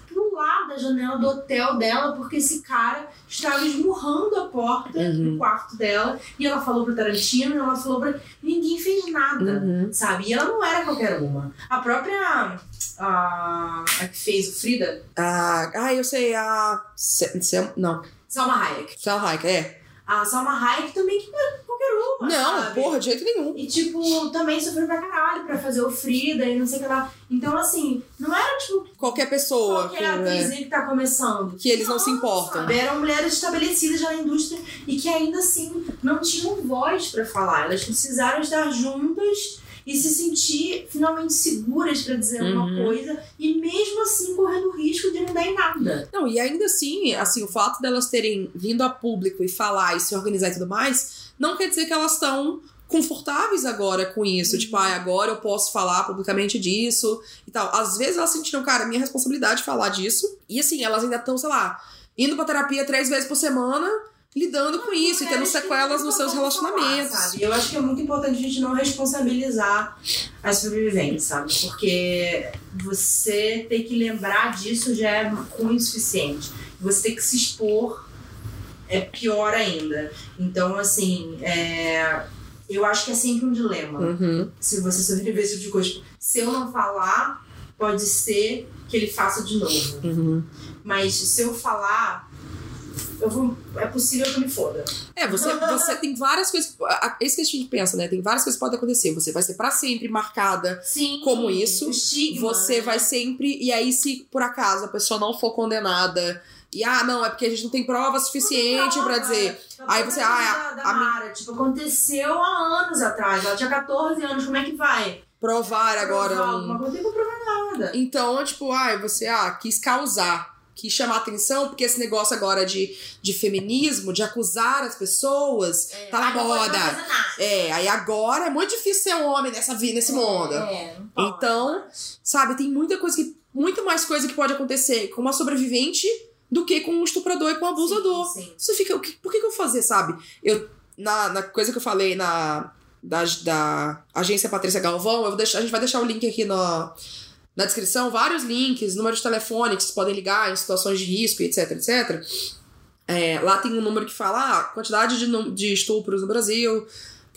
pular da janela do hotel dela porque esse cara estava esmurrando a porta
Uhum.
do quarto dela. E ela falou pro Tarantino, ela falou pra. Ninguém fez nada.
Uhum.
Sabe? E ela não era qualquer uma. A própria. A, a que fez o Frida,
Ah, ah, eu sei, a. Se, se, não,
Salma Hayek.
Sam Hayek, é.
A Salma Hayek também que não qualquer uma.
Não,
sabe?
porra, de jeito nenhum.
E, tipo, também sofreu pra caralho pra fazer o Frida e não sei o que lá. Então, assim, não era, tipo,
Qualquer pessoa.
qualquer
que,
atriz
é,
que tá começando.
que eles não se importam.
Sabe? Eram mulheres estabelecidas já na indústria e que ainda assim não tinham voz pra falar. Elas precisaram estar juntas e se sentir finalmente seguras pra dizer alguma
Uhum.
coisa e mesmo assim correndo o risco de não dar em nada.
Não, e ainda assim, assim, o fato delas terem vindo a público e falar e se organizar e tudo mais, não quer dizer que elas estão confortáveis agora com isso.
Uhum.
Tipo, ah, agora eu posso falar publicamente disso e tal. Às vezes elas sentiram, cara, minha responsabilidade de falar disso. E assim, elas ainda estão, sei lá, indo pra terapia três vezes por semana, lidando com isso e tendo
Mulheres que
sequelas nos seus relacionamentos.
falar, sabe? Eu acho que é muito importante a gente não responsabilizar as sobreviventes, sabe? Porque você ter que lembrar disso já é ruim o suficiente. Você ter que se expor é pior ainda. Então, assim, é, eu acho que é sempre um dilema.
Uhum.
Se você sobreviver esse tipo de coisa. Tipo, se eu não falar, pode ser que ele faça de novo.
Uhum.
Mas se eu falar, eu vou, é possível que eu me foda.
É, você, *laughs* você tem várias coisas. Esse que a gente pensa, né? Tem várias coisas que podem acontecer. Você vai ser pra sempre marcada
Sim.
Como isso,
estigma,
você
né?
vai sempre. E aí, se por acaso a pessoa não for condenada, e ah, não, é porque a gente não tem prova suficiente
Não,
pra
é.
dizer.
Tá
Aí você, ah,
coisa
a- a
Mara, tipo, aconteceu há anos atrás. Ela tinha 14 anos, como é que vai?
Provar agora.
Provar
um-
alguma coisa, não tem como provar nada.
Então, tipo, ah, você ah, quis causar, quis chamar atenção, porque esse negócio agora de, de feminismo, de acusar as pessoas, tá na moda. É, aí agora é muito difícil ser um homem nessa vida, nesse mundo.
É, não pode.
Então, sabe, tem muita coisa que. Muito mais coisa que pode acontecer com uma sobrevivente do que com um estuprador e com um abusador.
Sim, sim.
Você fica, o que, por que, que eu vou fazer, sabe? Eu, na, na coisa que eu falei na, da, da agência Patrícia Galvão, eu vou deixar, a gente vai deixar o link aqui na, na descrição, vários links, número de telefone que vocês podem ligar em situações de risco, etc, etc. É, lá tem um número que fala ah, quantidade de, de estupros no Brasil,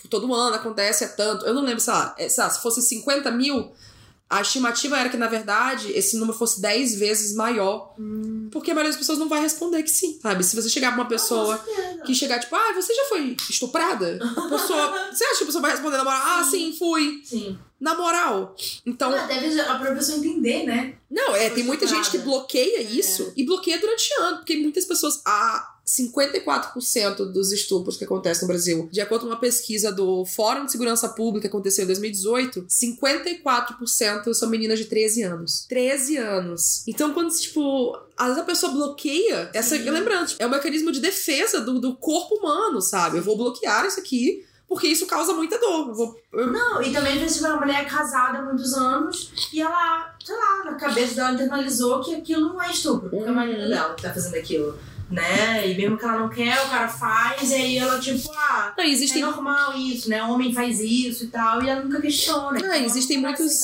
todo ano acontece é tanto. Eu não lembro, sei lá, é, sei lá, se fosse 50 mil, a estimativa era que, na verdade, esse número fosse 10 vezes maior. Porque a maioria das pessoas não vai responder que sim, sabe? Se você chegar pra uma pessoa
certeza.
que chegar, tipo, ah, você já foi estuprada? A pessoa. Você acha que a pessoa vai responder na moral? Ah, sim, fui.
Sim.
Na moral. Então.
Ah, deve a própria pessoa entender, né?
Não, é, tem muita gente que bloqueia
É.
isso e bloqueia durante ano, porque muitas pessoas. A 54% dos estupros que acontecem no Brasil, de acordo com uma pesquisa do Fórum de Segurança Pública que aconteceu em 2018, 54% são meninas de 13 anos. 13 anos. Então, quando, tipo, às vezes a pessoa bloqueia essa.
Sim.
Lembrando, é um mecanismo de defesa do, do corpo humano, sabe? Eu vou bloquear isso aqui. porque isso causa muita dor. Eu vou- eu-
Não, e também às vezes uma mulher é casada há muitos anos e ela, sei lá, na cabeça dela internalizou que aquilo não é estupro, porque é o marido
Uhum.
dela que tá fazendo aquilo. Né? E mesmo que ela não quer, o cara faz, e aí ela, tipo, ah,
Não,
é normal isso, né? O homem faz isso e tal, e ela nunca questiona.
Ah,
Então,
existem muitos-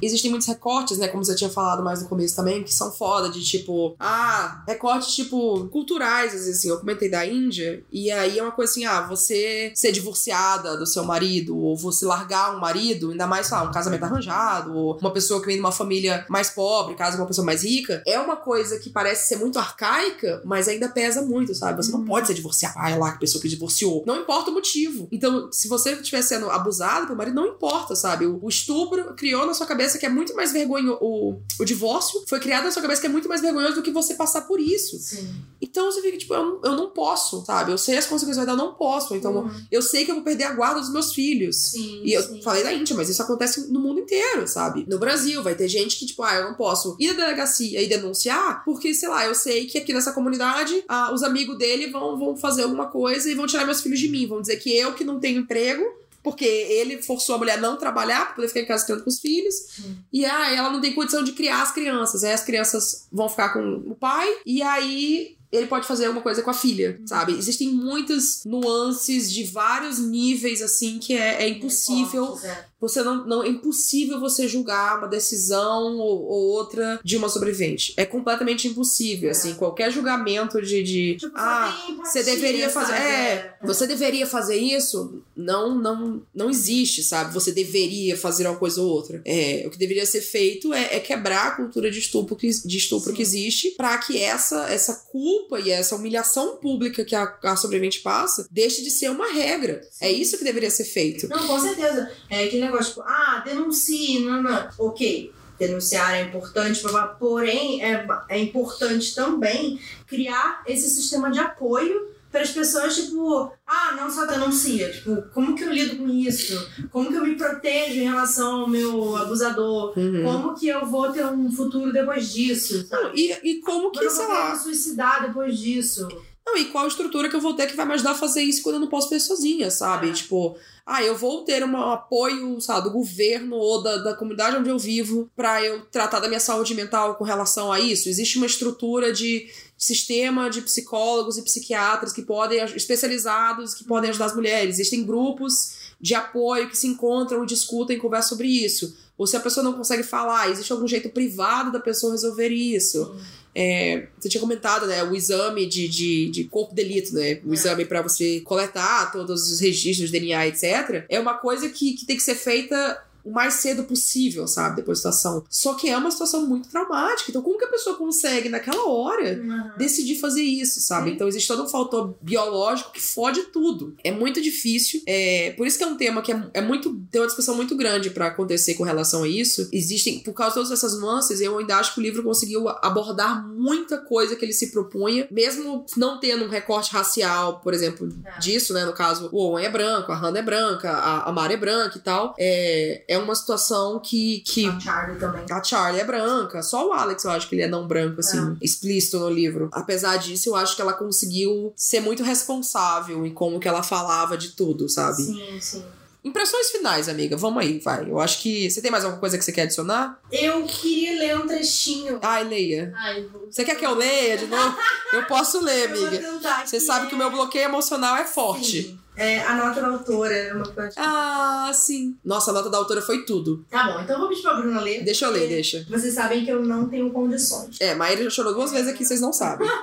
existem muitos recortes, né? Como você tinha falado mais no começo também, que são foda, de tipo, ah, recortes, tipo, culturais, às vezes, assim. Eu comentei da Índia, e aí é uma coisa assim, ah, você ser divorciada do seu marido, ou você largar um marido, ainda mais, sei lá, um casamento arranjado, ou uma pessoa que vem de uma família mais pobre, casa com uma pessoa mais rica, é uma coisa que parece ser muito arcaica, mas ainda pesa muito, sabe? Você não pode ser divorciado. Ah, é lá que pessoa que divorciou. Não importa o motivo. Então, se você estiver sendo abusado pelo marido, não importa, sabe? O, o estupro criou na sua cabeça que é muito mais vergonhoso. O, o divórcio foi criado na sua cabeça que é muito mais vergonhoso do que você passar por isso.
Sim.
Então você fica tipo, eu não, eu não posso, sabe? Eu sei as consequências, mas eu não posso. Então,
Uhum.
eu sei que eu vou perder a guarda dos meus filhos.
Sim,
E eu
sim.
falei da Índia, mas isso acontece no mundo inteiro, sabe? No Brasil, vai ter gente que, tipo, ah, eu não posso ir na delegacia e denunciar, porque, sei lá, eu sei que aqui nessa comunidade ah, os amigos dele vão, vão fazer alguma coisa e vão tirar meus filhos de mim. Vão dizer que eu que não tenho emprego. Porque ele forçou a mulher a não trabalhar pra poder ficar em casa criando com os filhos.
Hum.
E ah, ela não tem condição de criar as crianças. Aí as crianças vão ficar com o pai. E aí ele pode fazer alguma coisa com a filha, sabe? Existem muitas nuances de vários níveis, assim, que é, é impossível
é.
Você não, não é impossível você julgar uma decisão ou, ou outra de uma sobrevivente. É completamente impossível,
É.
assim, qualquer julgamento de, de
Tipo,
ah,
empatia,
você deveria fazer,
sabe?
é, você deveria fazer isso, não não não existe, sabe? Você deveria fazer uma coisa ou outra. É, o que deveria ser feito é, é quebrar a cultura de estupro que, de estupro
Sim.
que existe para que essa essa culpa e essa humilhação pública que a, a sobrevivente passa deixe de ser uma regra. É isso que deveria ser feito.
Não, com certeza. É aquele negócio, tipo, ah, denuncie, não, não. Ok, denunciar é importante, porém é, é importante também criar esse sistema de apoio para as pessoas, tipo, ah, não só denuncia, tipo, como que eu lido com isso? Como que eu me protejo em relação ao meu abusador?
Uhum.
Como que eu vou ter um futuro depois disso?
Não, e, e como que,
eu
sei
vou
lá.
me suicidar depois disso?
Não, e qual estrutura que eu vou ter que vai me ajudar a fazer isso quando eu não posso fazer sozinha, sabe?
É.
Tipo, ah, eu vou ter um apoio, sabe, do governo ou da, da comunidade onde eu vivo pra eu tratar da minha saúde mental com relação a isso. Existe uma estrutura de sistema de psicólogos e psiquiatras que podem, especializados, que podem ajudar as mulheres. Existem grupos de apoio que se encontram discutem e conversam sobre isso. Ou se a pessoa não consegue falar, existe algum jeito privado da pessoa resolver isso. É, você tinha comentado, né? O exame de, de, de corpo de delito, né? O
É.
exame pra você coletar todos os registros de DNA, etc. É uma coisa que, que tem que ser feita o mais cedo possível, sabe? Depois da situação. Só que é uma situação muito traumática. Então, como que a pessoa consegue, naquela hora,
Uhum.
decidir fazer isso, sabe?
Sim.
Então existe todo um fator biológico que fode tudo. É muito difícil. É, por isso que é um tema que é, é muito. tem uma discussão muito grande pra acontecer com relação a isso. Existem, por causa de todas essas nuances, eu ainda acho que o livro conseguiu abordar muita coisa que ele se propunha, mesmo não tendo um recorte racial, por exemplo,
É.
disso, né? No caso, o Owen é branco, a Hannah é branca, a, a Mara é branca e tal. É, é uma situação que. que
A Charlie também.
a Charlie é branca, só o Alex eu acho que ele é não branco, assim,
É.
explícito no livro. Apesar disso, eu acho que ela conseguiu ser muito responsável em como que ela falava de tudo, sabe?
Sim, sim.
Impressões finais, amiga, vamos aí, vai. Eu acho que. Você tem mais alguma coisa que você quer adicionar?
Eu queria ler um trechinho.
Ai, leia.
Ai, vou-
Você quer que eu leia de novo? *laughs* Eu posso ler,
Eu vou
amiga.
tentar,
Você sabe que o meu bloqueio emocional é forte.
Sim. É, a nota da autora é uma coisa.
Ah, sim. Nossa, a nota da autora foi tudo.
Tá bom, então eu vou pedir pra Bruna ler.
Deixa eu ler, deixa.
Vocês sabem que eu não tenho condições.
É, Maíra já chorou duas vezes aqui, vocês não sabem. *laughs*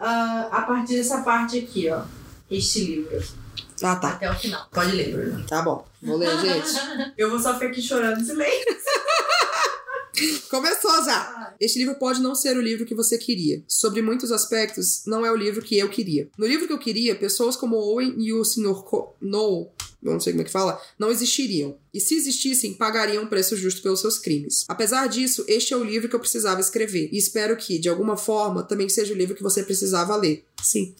Ah, a partir dessa parte aqui, ó. Este livro.
Ah, tá.
Até o final. Pode ler, Bruna.
Tá bom. Vou ler, gente. *laughs*
Eu vou só ficar aqui chorando em silêncio. *laughs*
Começou já! Este livro pode não ser o livro que você queria. Sobre muitos aspectos, não é o livro que eu queria. No livro que eu queria, pessoas como Owen e o Sr. Co No, eu não sei como é que fala, não existiriam. E se existissem, pagariam um preço justo pelos seus crimes. Apesar disso, este é o livro que eu precisava escrever. E espero que, de alguma forma, também seja o livro que você precisava ler. Sim.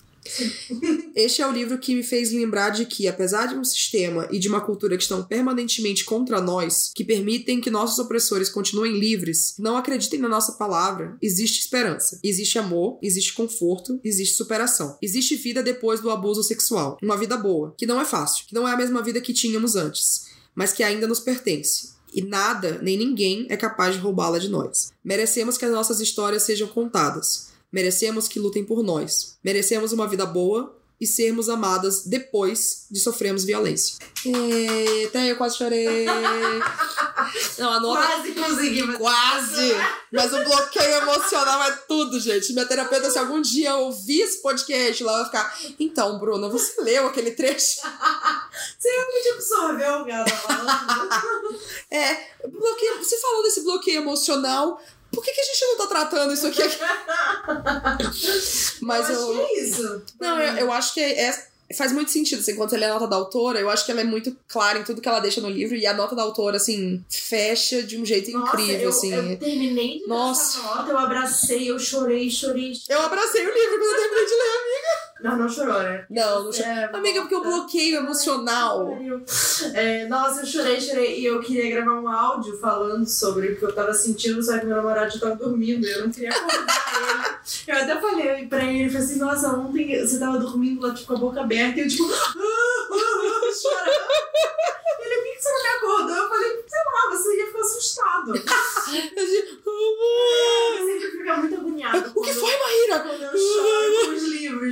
Este é o livro que me fez lembrar de que, apesar de um sistema e de uma cultura que estão permanentemente contra nós, que permitem que nossos opressores continuem livres, não acreditem na nossa palavra, existe esperança. Existe amor, existe conforto, existe superação. Existe vida depois do abuso sexual. Uma vida boa, que não é fácil, que não é a mesma vida que tínhamos antes, mas que ainda nos pertence. E nada, nem ninguém é capaz de roubá-la de nós. Merecemos que as nossas histórias sejam contadas. Merecemos que lutem por nós. Merecemos uma vida boa e sermos amadas depois de sofrermos violência. Eita, eu quase chorei. *laughs* Não, a nota.
Quase consegui. mas-
Quase! Mas o bloqueio emocional é tudo, gente. Minha terapeuta, se algum dia eu ouvir esse podcast, ela vai ficar. Então, Bruna, você leu aquele trecho? *laughs*
Você realmente absorveu o que ela tá falando? *laughs*
É, bloqueio. Você falou desse bloqueio emocional. Por que, que a gente não tá tratando isso aqui? *laughs* Mas
eu
eu.
acho que é isso.
Não, eu, eu acho que é, faz muito sentido, assim, quando você lê a nota da autora, eu acho que ela é muito clara em tudo que ela deixa no livro, e a nota da autora, assim, fecha de um jeito
Nossa,
incrível,
eu,
assim.
Eu terminei de
Nossa.
essa nota, eu abracei, eu chorei, chorei. chorei.
Eu abracei o livro quando eu terminei de.
Não, não chorou, né?
Não, não chorei.
É,
Amiga, porque o
nossa.
bloqueio emocional.
É, nossa, eu chorei, chorei. E eu queria gravar um áudio falando sobre o que eu tava sentindo, só que meu namorado já tava dormindo. Eu não queria acordar ele. Eu até falei pra ele, eu falei assim, nossa, ontem você tava dormindo lá tipo, com a boca aberta e eu tipo, chorando. Ele, por que você não me acordou? Eu falei, sei lá, você ia ficar assustado. Você ia ficar muito agoniado.
O que foi, Maíra?
quando eu choro com os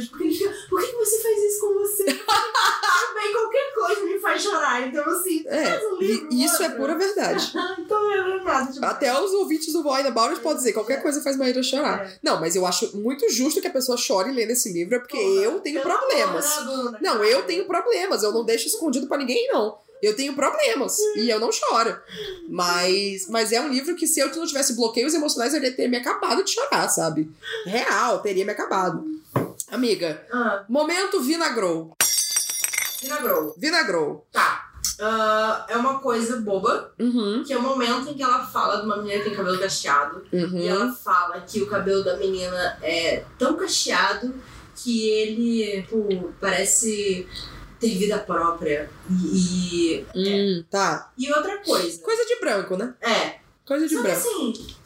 livros. Porque ele fica, por que que você faz isso com você? Tudo bem, qualquer coisa me faz chorar. Então, assim,
É,
um livro.
isso é pura verdade. *laughs*
então é demais.
Até os ouvintes do Boy About It podem dizer, qualquer coisa faz Maíra chorar.
É.
Não, mas eu acho muito justo que a pessoa chore lendo esse livro, é porque
Porra,
eu tenho problemas. Não, eu tenho problemas, eu não deixo escondido pra ninguém, não. Eu tenho problemas e eu não choro. Mas, mas é um livro que se eu não tivesse bloqueios emocionais, eu iria ter me acabado de chorar, sabe? Real, teria me acabado. Amiga,
Ah,
momento vinagrou.
vinagrou.
Vinagrou.
Tá. Ah, é uma coisa boba,
Uhum,
que é o momento em que ela fala de uma menina que tem cabelo cacheado. E
uhum.
ela fala que o cabelo da menina é tão cacheado que ele, tipo, parece ter vida própria. E, e,
Hum, tá.
e outra coisa.
Coisa de branco, né?
É.
Coisa de
Só que
branco.
assim,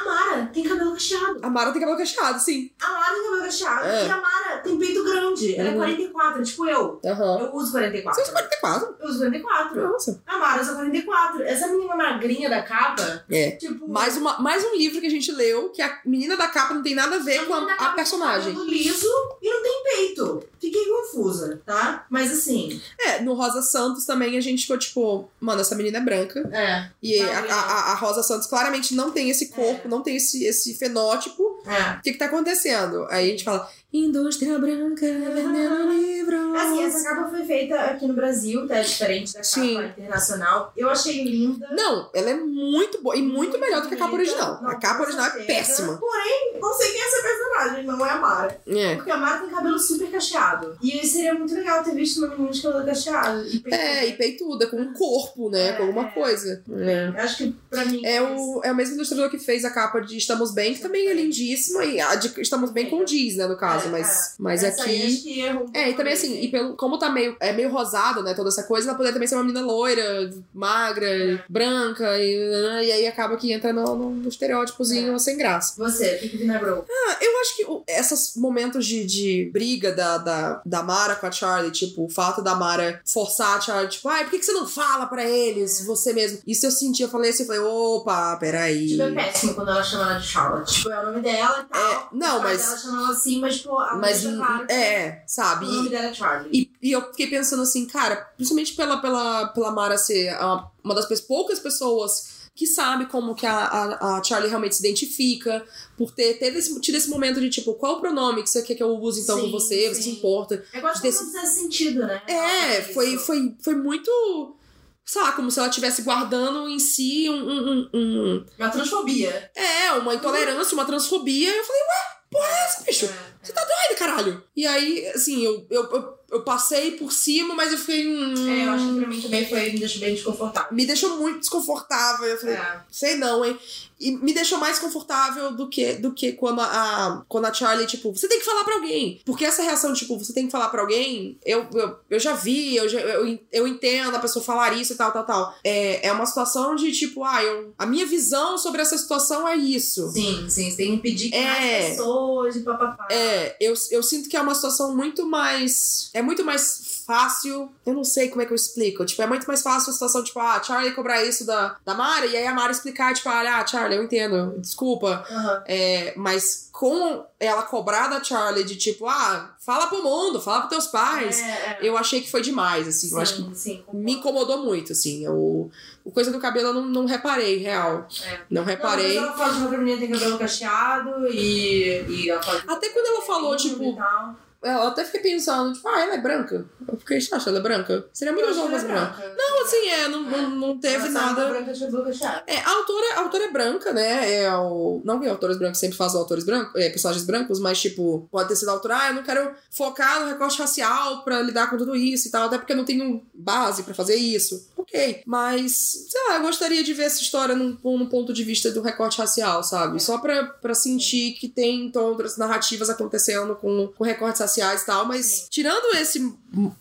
a Mara tem cabelo cacheado.
A Mara tem cabelo cacheado, sim.
A Mara tem cabelo cacheado.
É.
E a Mara tem peito grande. Ela é
Uhum.
44, tipo eu.
Aham.
Eu uso
Você
44.
usa 44?
Eu uso 44.
Nossa.
A Mara usa 44. Essa menina magrinha da capa,
É.
tipo.
Mais, uma, mais um livro que a gente leu que a menina da capa não tem nada a ver com
menina da
a, a personagem.
tem cabelo liso e não tem peito. Fiquei confusa, tá? Mas assim.
É, no Rosa Santos também a gente ficou tipo, mano, essa menina é branca.
É.
E a,
Magrinha.
a, a Rosa Santos claramente não tem esse corpo,
É.
não tem esse, esse fenótipo.
É.
O que que tá acontecendo? Aí a gente fala, indústria branca vendendo *laughs* livros.
Assim, essa capa foi feita aqui no Brasil, tá? É diferente da capa
Sim.
internacional. Eu achei linda.
Não, ela é muito boa e muito, melhor do que a capa original.
Não,
a capa original é
certeza.
péssima.
Porém, não sei quem é essa personagem, não é a Mara.
É.
Porque a Mara tem cabelo super cacheado. E seria muito legal ter visto uma menina de cabelo cacheado. E peito
É, e peituda, com um corpo, né?
É,
com alguma
é.
coisa. É.
Eu Acho que pra mim.
É o, é o mesmo ilustrador que fez a capa de Estamos Bem, que também é lindíssima, e a de Estamos Bem com Diz, né, no caso,
É,
mas, mas
Essa aí
aqui. É, e também assim, e pelo, como tá meio, é meio rosado, né, toda essa coisa, ela poderia também ser uma menina loira, magra,
É.
branca, e, e aí acaba que entra no, no, estereótipozinho
É.
sem graça.
Você, o que vinagrou?
Ah, eu acho que o- esses momentos de, de briga da, da, da Mara com a Charlie, tipo, o fato da Mara forçar a Charlie, tipo, ai, por que, que você não fala pra eles, você mesmo? Isso eu senti, eu falei assim, eu falei, opa, peraí.
Tipo, é péssimo quando ela chama ela de Charlotte. Tipo, é o nome dela e tal.
É, não, mas-
Ela chama ela assim, mas, tipo, a
Mas,
claro
é, sabe?
O nome dela é Charlie.
E, e eu fiquei pensando assim, cara, principalmente pela, pela, pela Mara ser a- uma das poucas pessoas que sabe como que a, a, a Charlie realmente se identifica, por ter teve esse, tido esse momento de tipo, qual o pronome que você quer que eu use então
Sim,
com você? Você se
sim.
importa?
Eu gosto que não fizesse sentido, né?
É,
Isso.
foi, foi, foi muito. Sei lá, como se ela estivesse guardando em si um, um, um- um-
Uma transfobia.
É, uma intolerância, uma transfobia. E eu falei, ué, porra é essa, bicho?
É.
Você tá doido, caralho? E aí, assim, eu, eu, eu, eu passei por cima, mas eu fiquei. Hum,
É, eu acho que pra mim também foi, me deixou bem desconfortável.
Me deixou muito desconfortável. Eu falei,
É.
sei não, hein? E me deixou mais confortável do que, do que quando, a, quando a Charlie, tipo, você tem que falar pra alguém. Porque essa reação, tipo, você tem que falar pra alguém, eu, eu, eu já vi, eu, já, eu, eu entendo a pessoa falar isso e tal, tal, tal. É, é uma situação de, tipo, ah, eu, a minha visão sobre essa situação é isso.
Sim, sim, você tem que impedir que
É.
mais pessoas e papapá.
É, eu, eu sinto que é uma situação muito mais. É muito mais fácil. Eu não sei como é que eu explico. Tipo, é muito mais fácil a situação, tipo, ah, Charlie cobrar isso da, da Mara, e aí a Mara explicar, tipo, ah, Charlie, eu entendo, desculpa.
Aham.
É, mas com ela cobrar da Charlie de tipo, ah, fala pro mundo, fala pros teus pais.
É, é.
Eu achei que foi demais, assim. eu acho que
Sim, sim,
me incomodou muito, assim. O, o coisa do cabelo eu não, não reparei, real.
É.
Não
Não,
reparei.
mas ela fala de uma menina tem cabelo cacheado e, e ela fala de
Até quando ela falou, tipo. Eu até fiquei pensando, tipo, ah, ela é branca. Eu fiquei, acha ela é branca? Seria muito legal mais
é
branca.
branca.
Não, assim, é, não, não, não teve nada.
branca de.
É, a autora, a autora é branca, né? É o... Não que autores brancos sempre fazem autores brancos, é, personagens brancos, mas, tipo, pode ter sido a autora, ah, eu não quero focar no recorte racial pra lidar com tudo isso e tal, até porque eu não tenho base pra fazer isso. Ok. Mas, sei lá, eu gostaria de ver essa história num, num ponto de vista do recorte racial, sabe? Só pra, pra sentir que tem então, outras narrativas acontecendo com, com recortes raciais e tal, mas
Sim.
tirando esse,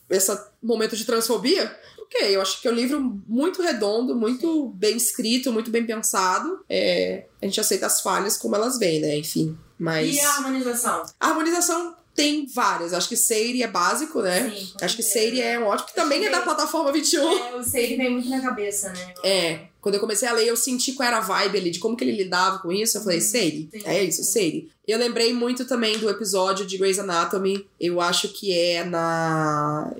esse momento de transfobia, ok, eu acho que é um livro muito redondo, muito bem escrito, muito bem pensado. É, a gente aceita as falhas como elas vêm, né? Enfim. Mas.
E a harmonização?
A harmonização tem várias. Acho que Seiri é básico, né?
Sim,
Acho que. Seiri é um ótimo, que
Acho
também é da plataforma 21.
É, o Seiri vem muito na cabeça, né?
É, quando eu comecei a ler, eu senti qual era a vibe ali, de como que ele lidava com isso. Eu falei,
Uhum,
Seiri,
sim,
é isso,
sim.
Seiri. Eu lembrei muito também do episódio de Grey's Anatomy. Eu acho que é na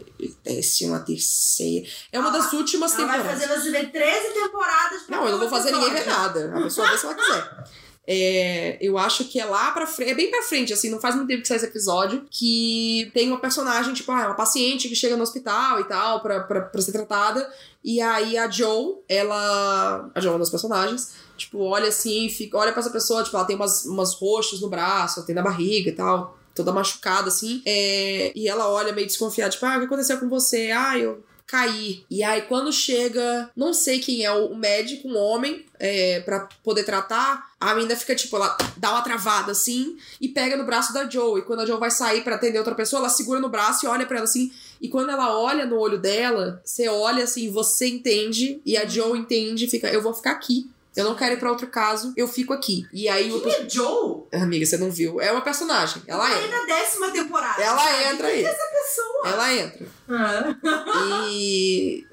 décima terceira. É uma
Ah,
das últimas
Ela vai
temporadas.
fazer você ver 13 temporadas pra
Não, eu não vou fazer ninguém ver
episódio.
nada. A pessoa vê se ela quiser. *laughs* É, eu acho que é lá pra frente, é bem pra frente, assim, não faz muito tempo que sai esse episódio, que tem uma personagem, tipo, ah, uma paciente que chega no hospital e tal, pra, pra, pra ser tratada, e aí a Joe, ela. A Joe é uma das personagens, tipo, olha assim, fica, olha pra essa pessoa, tipo, ela tem umas, umas roxas no braço, tem na barriga e tal, toda machucada, assim, é, e ela olha meio desconfiada, tipo, ah, o que aconteceu com você? Ah, eu cair. E aí, quando chega, não sei quem é o médico, um homem, é, para poder tratar, a menina fica, tipo, ela dá uma travada assim e pega no braço da Joe. E quando a Joe vai sair pra atender outra pessoa, ela segura no braço e olha pra ela assim. E quando ela olha no olho dela, você olha assim, você entende, e a Joe entende fica, eu vou ficar aqui. Eu não quero ir pra outro caso, eu fico aqui. E aí o.
Quem é Joe?
Amiga, você não viu. É uma personagem. Ela
Aí
entra.
na décima temporada.
Ela
sabe?
entra aí.
Pessoa.
Ela entra.
Ah. *laughs*
E.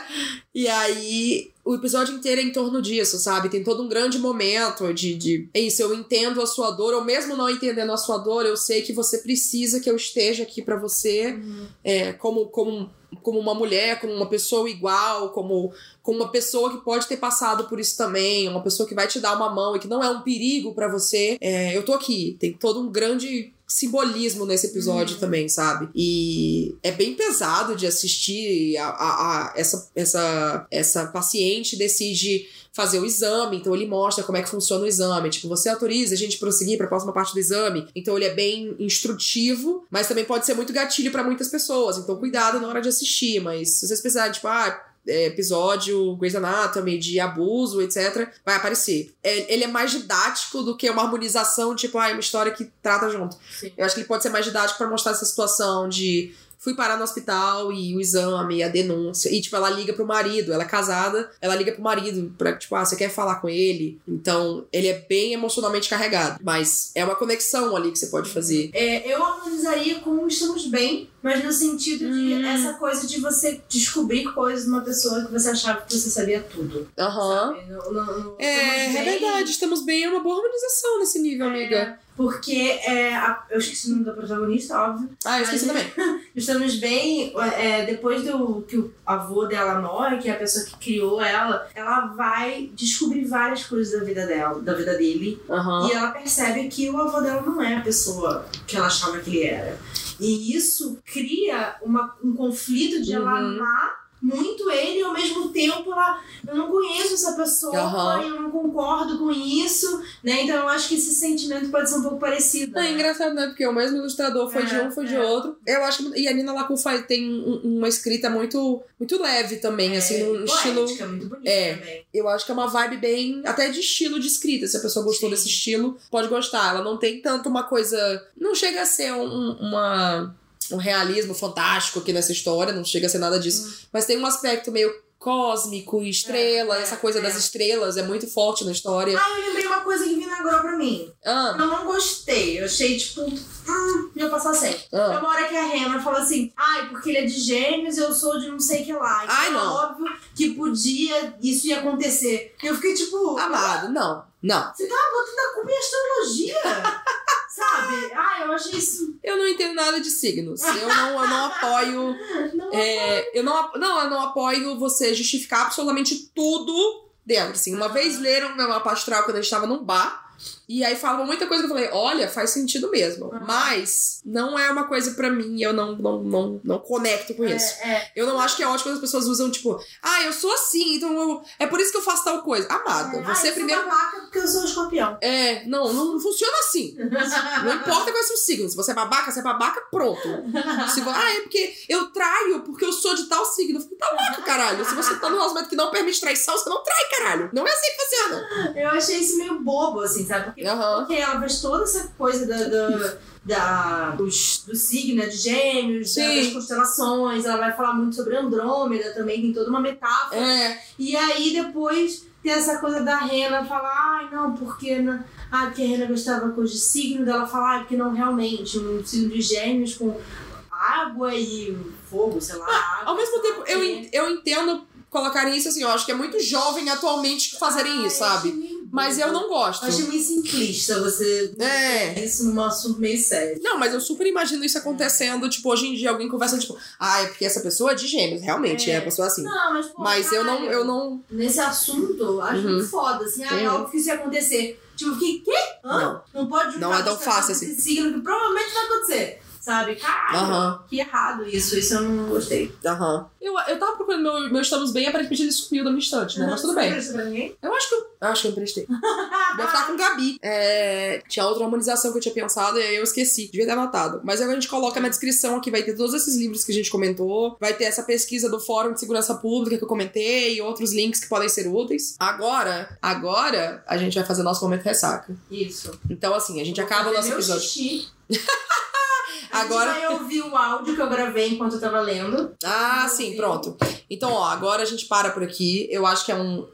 *laughs* e aí, o episódio inteiro é em torno disso, sabe? Tem todo um grande momento de, de. É isso, eu entendo a sua dor, ou mesmo não entendendo a sua dor, eu sei que você precisa que eu esteja aqui pra você, é, como, como, como uma mulher, como uma pessoa igual, como, como uma pessoa que pode ter passado por isso também, uma pessoa que vai te dar uma mão e que não é um perigo pra você. É, eu tô aqui. Tem todo um grande simbolismo nesse episódio
Uhum.
também, sabe? E é bem pesado de assistir a, a- a- essa, essa, essa paciente decide fazer o exame, então ele mostra como é que funciona o exame. Tipo, você autoriza a gente prosseguir para a próxima parte do exame. Então ele é bem instrutivo, mas também pode ser muito gatilho para muitas pessoas. Então cuidado na hora de assistir, mas se vocês precisarem, tipo, ah, episódio Grey's Anatomy de abuso, etc., vai aparecer. É, ele é mais didático do que uma harmonização, tipo, ah, é uma história que trata junto.
Sim.
Eu acho que ele pode ser mais didático pra mostrar essa situação de fui parar no hospital e o exame, a denúncia. E, tipo, ela liga pro marido, ela é casada, ela liga pro marido pra, tipo, ah, você quer falar com ele? Então, ele é bem emocionalmente carregado. Mas é uma conexão ali que você pode fazer.
É, eu harmonizaria com Estamos Bem, mas no sentido de
Hum.
essa coisa de você descobrir coisas de uma pessoa que você achava que você sabia tudo.
Aham.
sabe? No- no- no
É, é
Bem-
verdade, estamos bem, é uma boa harmonização nesse nível, amiga.
Porque é, a- eu esqueci o nome da protagonista, óbvio.
Ah, eu esqueci
Mas-
também. *laughs*
Estamos bem, é, depois do que o avô dela morre, que é a pessoa que criou ela, ela vai descobrir várias coisas da vida dela, da vida dele.
Aham.
E ela percebe que o avô dela não é a pessoa que ela achava que ele era. E isso cria uma, um conflito de ela
Uhum.
amar muito ele e ao mesmo tempo ela, eu não conheço essa pessoa,
Aham.
eu não concordo com isso, né? Então eu acho que esse sentimento pode ser um pouco parecido.
É
né?
engraçado, né? Porque o mesmo ilustrador foi de
É,
um, foi de
é.
outro. Eu acho que. E a Nina Lacun faz- tem um- uma escrita muito, muito leve também, assim, num
poética,
estilo.
muito bonita
É.
também.
Eu acho que é uma vibe bem. Até de estilo de escrita. Se a pessoa gostou
Sim.
desse estilo, pode gostar. Ela não tem tanto uma coisa. Não chega a ser um, uma, um realismo fantástico aqui nessa história, não chega a ser nada disso. Mas tem um aspecto meio cósmico, estrela,
Hum. É, é,
essa coisa
é.
das estrelas é muito forte na história.
Ah, eu lembrei uma coisa que vinagrou pra mim.
Ah,
Eu não gostei. Eu achei, tipo, hum, ia passar sem. É
ah.
uma hora que a Rena fala assim, ai, porque ele é de gêmeos, eu sou de não sei que lá. Então
Ai,
é
não.
óbvio que podia, isso ia acontecer. Eu fiquei tipo,
Amado, não. Não.
você tá botando a culpa em astrologia? *laughs* Sabe? Ai, eu achei isso.
Eu não entendo nada de signos. Eu não, eu não apoio. *laughs*
Não,
é, eu não, não, eu não apoio você justificar absolutamente tudo dentro. Assim, uma vez leram meu mapa astral quando a gente tava num bar. E aí falavam muita coisa que eu falei, olha, faz sentido mesmo.
Aham.
Mas não é uma coisa pra mim, eu não, não, não, não conecto com isso.
É, é.
Eu não acho que é ótimo quando as pessoas usam, tipo, ah, eu sou assim, então eu- é por isso que eu faço tal coisa. Amada,
É,
você
ah, eu
primeiro.
sou babaca porque eu sou escorpião.
É, não, não funciona assim. Não importa qual é o seu signo. Se você é babaca, você é babaca, pronto. Se ah, é porque eu traio, porque eu sou de tal signo. Eu fico, tá louco, caralho. Se você tá num relacionamento que não permite traição, você não trai, caralho. Não é assim que funciona.
Eu achei isso meio bobo, assim, sabe? Porque,
Aham.
porque ela faz toda essa coisa da, da, da- dos- do signo né, de gêmeos, da- das constelações, ela vai falar muito sobre Andrômeda também, tem toda uma metáfora.
É,
E aí depois tem essa coisa da Rena falar, ai não, porque, não, ah, porque a Rena gostava coisa de signo, dela falar, ah, porque não realmente, um signo de gêmeos com água e fogo, sei lá. água,
ao mesmo tempo, eu, eu entendo colocarem isso assim. Eu acho que é muito jovem atualmente fazerem
Ah,
isso, sabe? Mas eu não gosto.
Eu achei meio simplista você
É.
isso num assunto meio sério.
Não, mas eu super imagino isso acontecendo, tipo, hoje em dia alguém conversa, tipo, ah, é porque essa pessoa é de gêmeos, realmente, é,
É.
a pessoa assim.
Não, mas, pô,
Mas eu não, eu não.
Nesse assunto, acho
Uhum.
muito foda, assim. Ah, é óbvio que isso ia acontecer. Tipo, fiquei, quê? Hã? Não, pode juntar
Não é tão fácil
esse
assim.
signo que provavelmente vai acontecer. Sabe? Caralho, que errado isso. Isso eu não gostei.
aham. Eu, eu tava procurando meu, meu Estamos Bem, aparentemente ele sumiu da minha estante, né? Mas tudo
Você
bem.
emprestou pra ninguém?
Eu acho que eu, eu acho que eu emprestei. *laughs* Deve estar com Gabi. É, tinha outra harmonização que eu tinha pensado e aí eu esqueci. Devia ter anotado. Mas agora a gente coloca na descrição aqui, vai ter todos esses livros que a gente comentou. Vai ter essa pesquisa do Fórum de Segurança Pública que eu comentei e outros links que podem ser úteis. Agora, agora a gente vai fazer nosso momento ressaca.
Isso.
Então, assim, a gente acaba o nosso
meu
episódio. *laughs* Agora-
vai ouvir o áudio que eu gravei enquanto eu tava lendo.
Ah, sim,
ouvir.
pronto. Então, ó, agora a gente para por aqui. Eu acho que é um.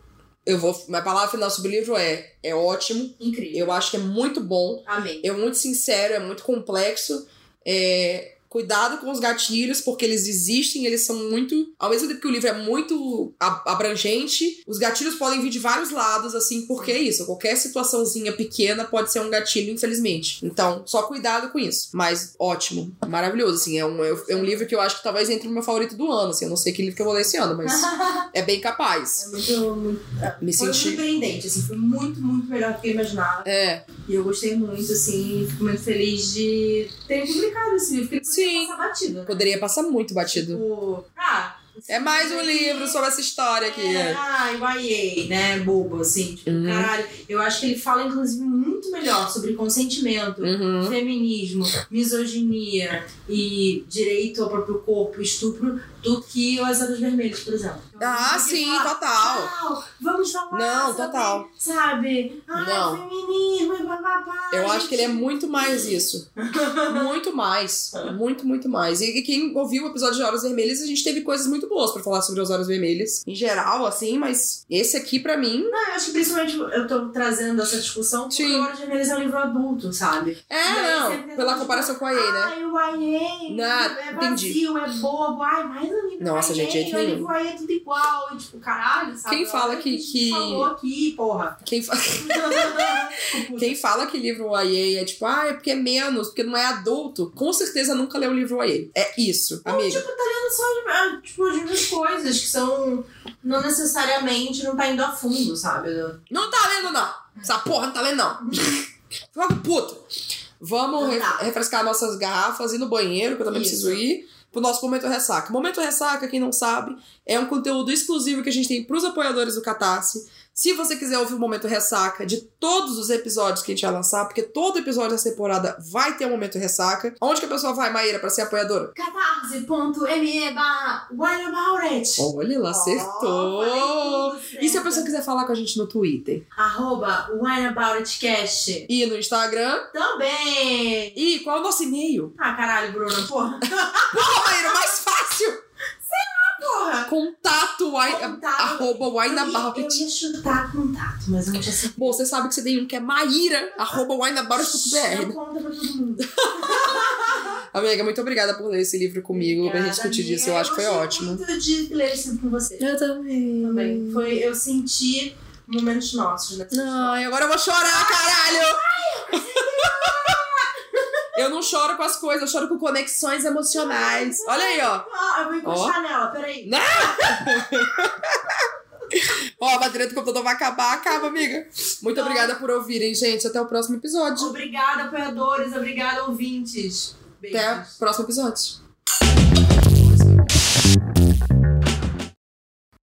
Eu vou. Minha palavra final sobre o livro é: é ótimo.
Incrível.
Eu acho que é muito bom.
Amei.
É muito sincero, é muito complexo. É, Cuidado com os gatilhos, porque eles existem, eles são muito. Ao mesmo tempo que o livro é muito abrangente, os gatilhos podem vir de vários lados, assim, porque é isso. Qualquer situaçãozinha pequena pode ser um gatilho, infelizmente. Então, só cuidado com isso. Mas ótimo, maravilhoso, assim. É um, é um livro que eu acho que talvez entre no meu favorito do ano, assim. Eu não sei que livro que eu vou ler esse ano, mas *laughs* é bem capaz.
É muito, muito
Me
foi
senti.
surpreendente, assim, foi muito, muito melhor do que eu imaginava.
É,
E eu gostei muito, assim, fico muito feliz de ter publicado esse livro, porque
Sim.
passar batido, né?
poderia passar muito batido.
Tipo, ah,
É mais um livro sobre essa história aqui.
É, ah, YA, né? Bobo, assim, tipo,
Uhum.
caralho. Eu acho que ele fala, inclusive, muito melhor sobre consentimento,
Uhum.
feminismo, misoginia e direito ao próprio corpo, estupro, do que as Olhos Vermelhas, por exemplo. Então,
Ah, sim,
falar,
total.
"Uau, vamos falar
Não,
sobre,
total.
Sabe? Ah,
Não.
feminismo e bababá.
Eu acho que ele é
gente.
muito mais isso. muito mais. Muito, muito mais. E quem ouviu o episódio de Horas Vermelhas, a gente teve coisas muito boas pra falar sobre as Horas Vermelhas. Em geral, assim, mas esse aqui, pra mim.
Não, eu acho que principalmente eu tô trazendo essa discussão porque
Sim.
Olhos Vermelhas é um livro adulto, sabe?
É,
aí
não. Pela comparação com a EA, né?
Ai, o YA
Não,
é
entendi.
vazio, é bobo. Ai, mais um livro
Nossa,
YA,
gente, jeito
o
nenhum.
livro YA é tudo igual. E, tipo, caralho, sabe?
Quem fala que- que-
falou aqui, porra.
Quem, fa- *laughs* quem fala que livro YA é tipo, ah, é porque é menos, porque não é adulto, com certeza nunca leu o livro YA. É isso, amiga.
Tipo, tá lendo só de, ah, tipo, as mesmas coisas que são... Não necessariamente não tá indo a fundo, sabe?
Não tá lendo, não. Essa porra não tá lendo, não. *laughs* Fica puta. Vamos
Então tá.
refrescar nossas garrafas, ir no banheiro, que eu também
Isso.
preciso ir. Pro nosso Momento Ressaca. Momento Ressaca, quem não sabe, é um conteúdo exclusivo que a gente tem pros apoiadores do Catarse. Se você quiser ouvir o Momento Ressaca de todos os episódios que a gente vai lançar, porque todo episódio dessa temporada vai ter um Momento Ressaca. Onde que a pessoa vai, Maíra, pra ser apoiadora?
catarse.me barra.
Olha, ela acertou!
Oh,
e se a pessoa quiser falar com a gente no Twitter?
Arroba Wine About It Cast.
E no Instagram?
Também.
E qual é o nosso e-mail?
Ah, caralho, Bruna, porra. *laughs*
Porra, Maíra, mais fácil!
Porra.
Contato, wine,
Contato.
arroba
Eu ia, eu chutar contato, mas eu não tinha certeza.
Bom, você sabe que você tem um que é maíra, arroba
Não
wineabout.br.
conta pra todo mundo. *laughs*
Amiga, muito obrigada por ler esse livro comigo, pra gente
Obrigada,
discutir
amiga.
disso. Eu acho que foi ótimo.
muito de ler esse livro com você.
Eu também.
Também. Foi, eu senti momentos nossos nessa história.
Ai, agora eu vou chorar, caralho! Eu não choro com as coisas, eu choro com conexões emocionais. Olha aí, ó.
Ah, eu vou encostar nela, peraí. *laughs*
Ó, a bateria do computador vai acabar, acaba, amiga. Muito obrigada por ouvirem, gente. Até o próximo episódio.
Obrigada, apoiadores. Obrigada, ouvintes. Beijos.
Até o próximo episódio.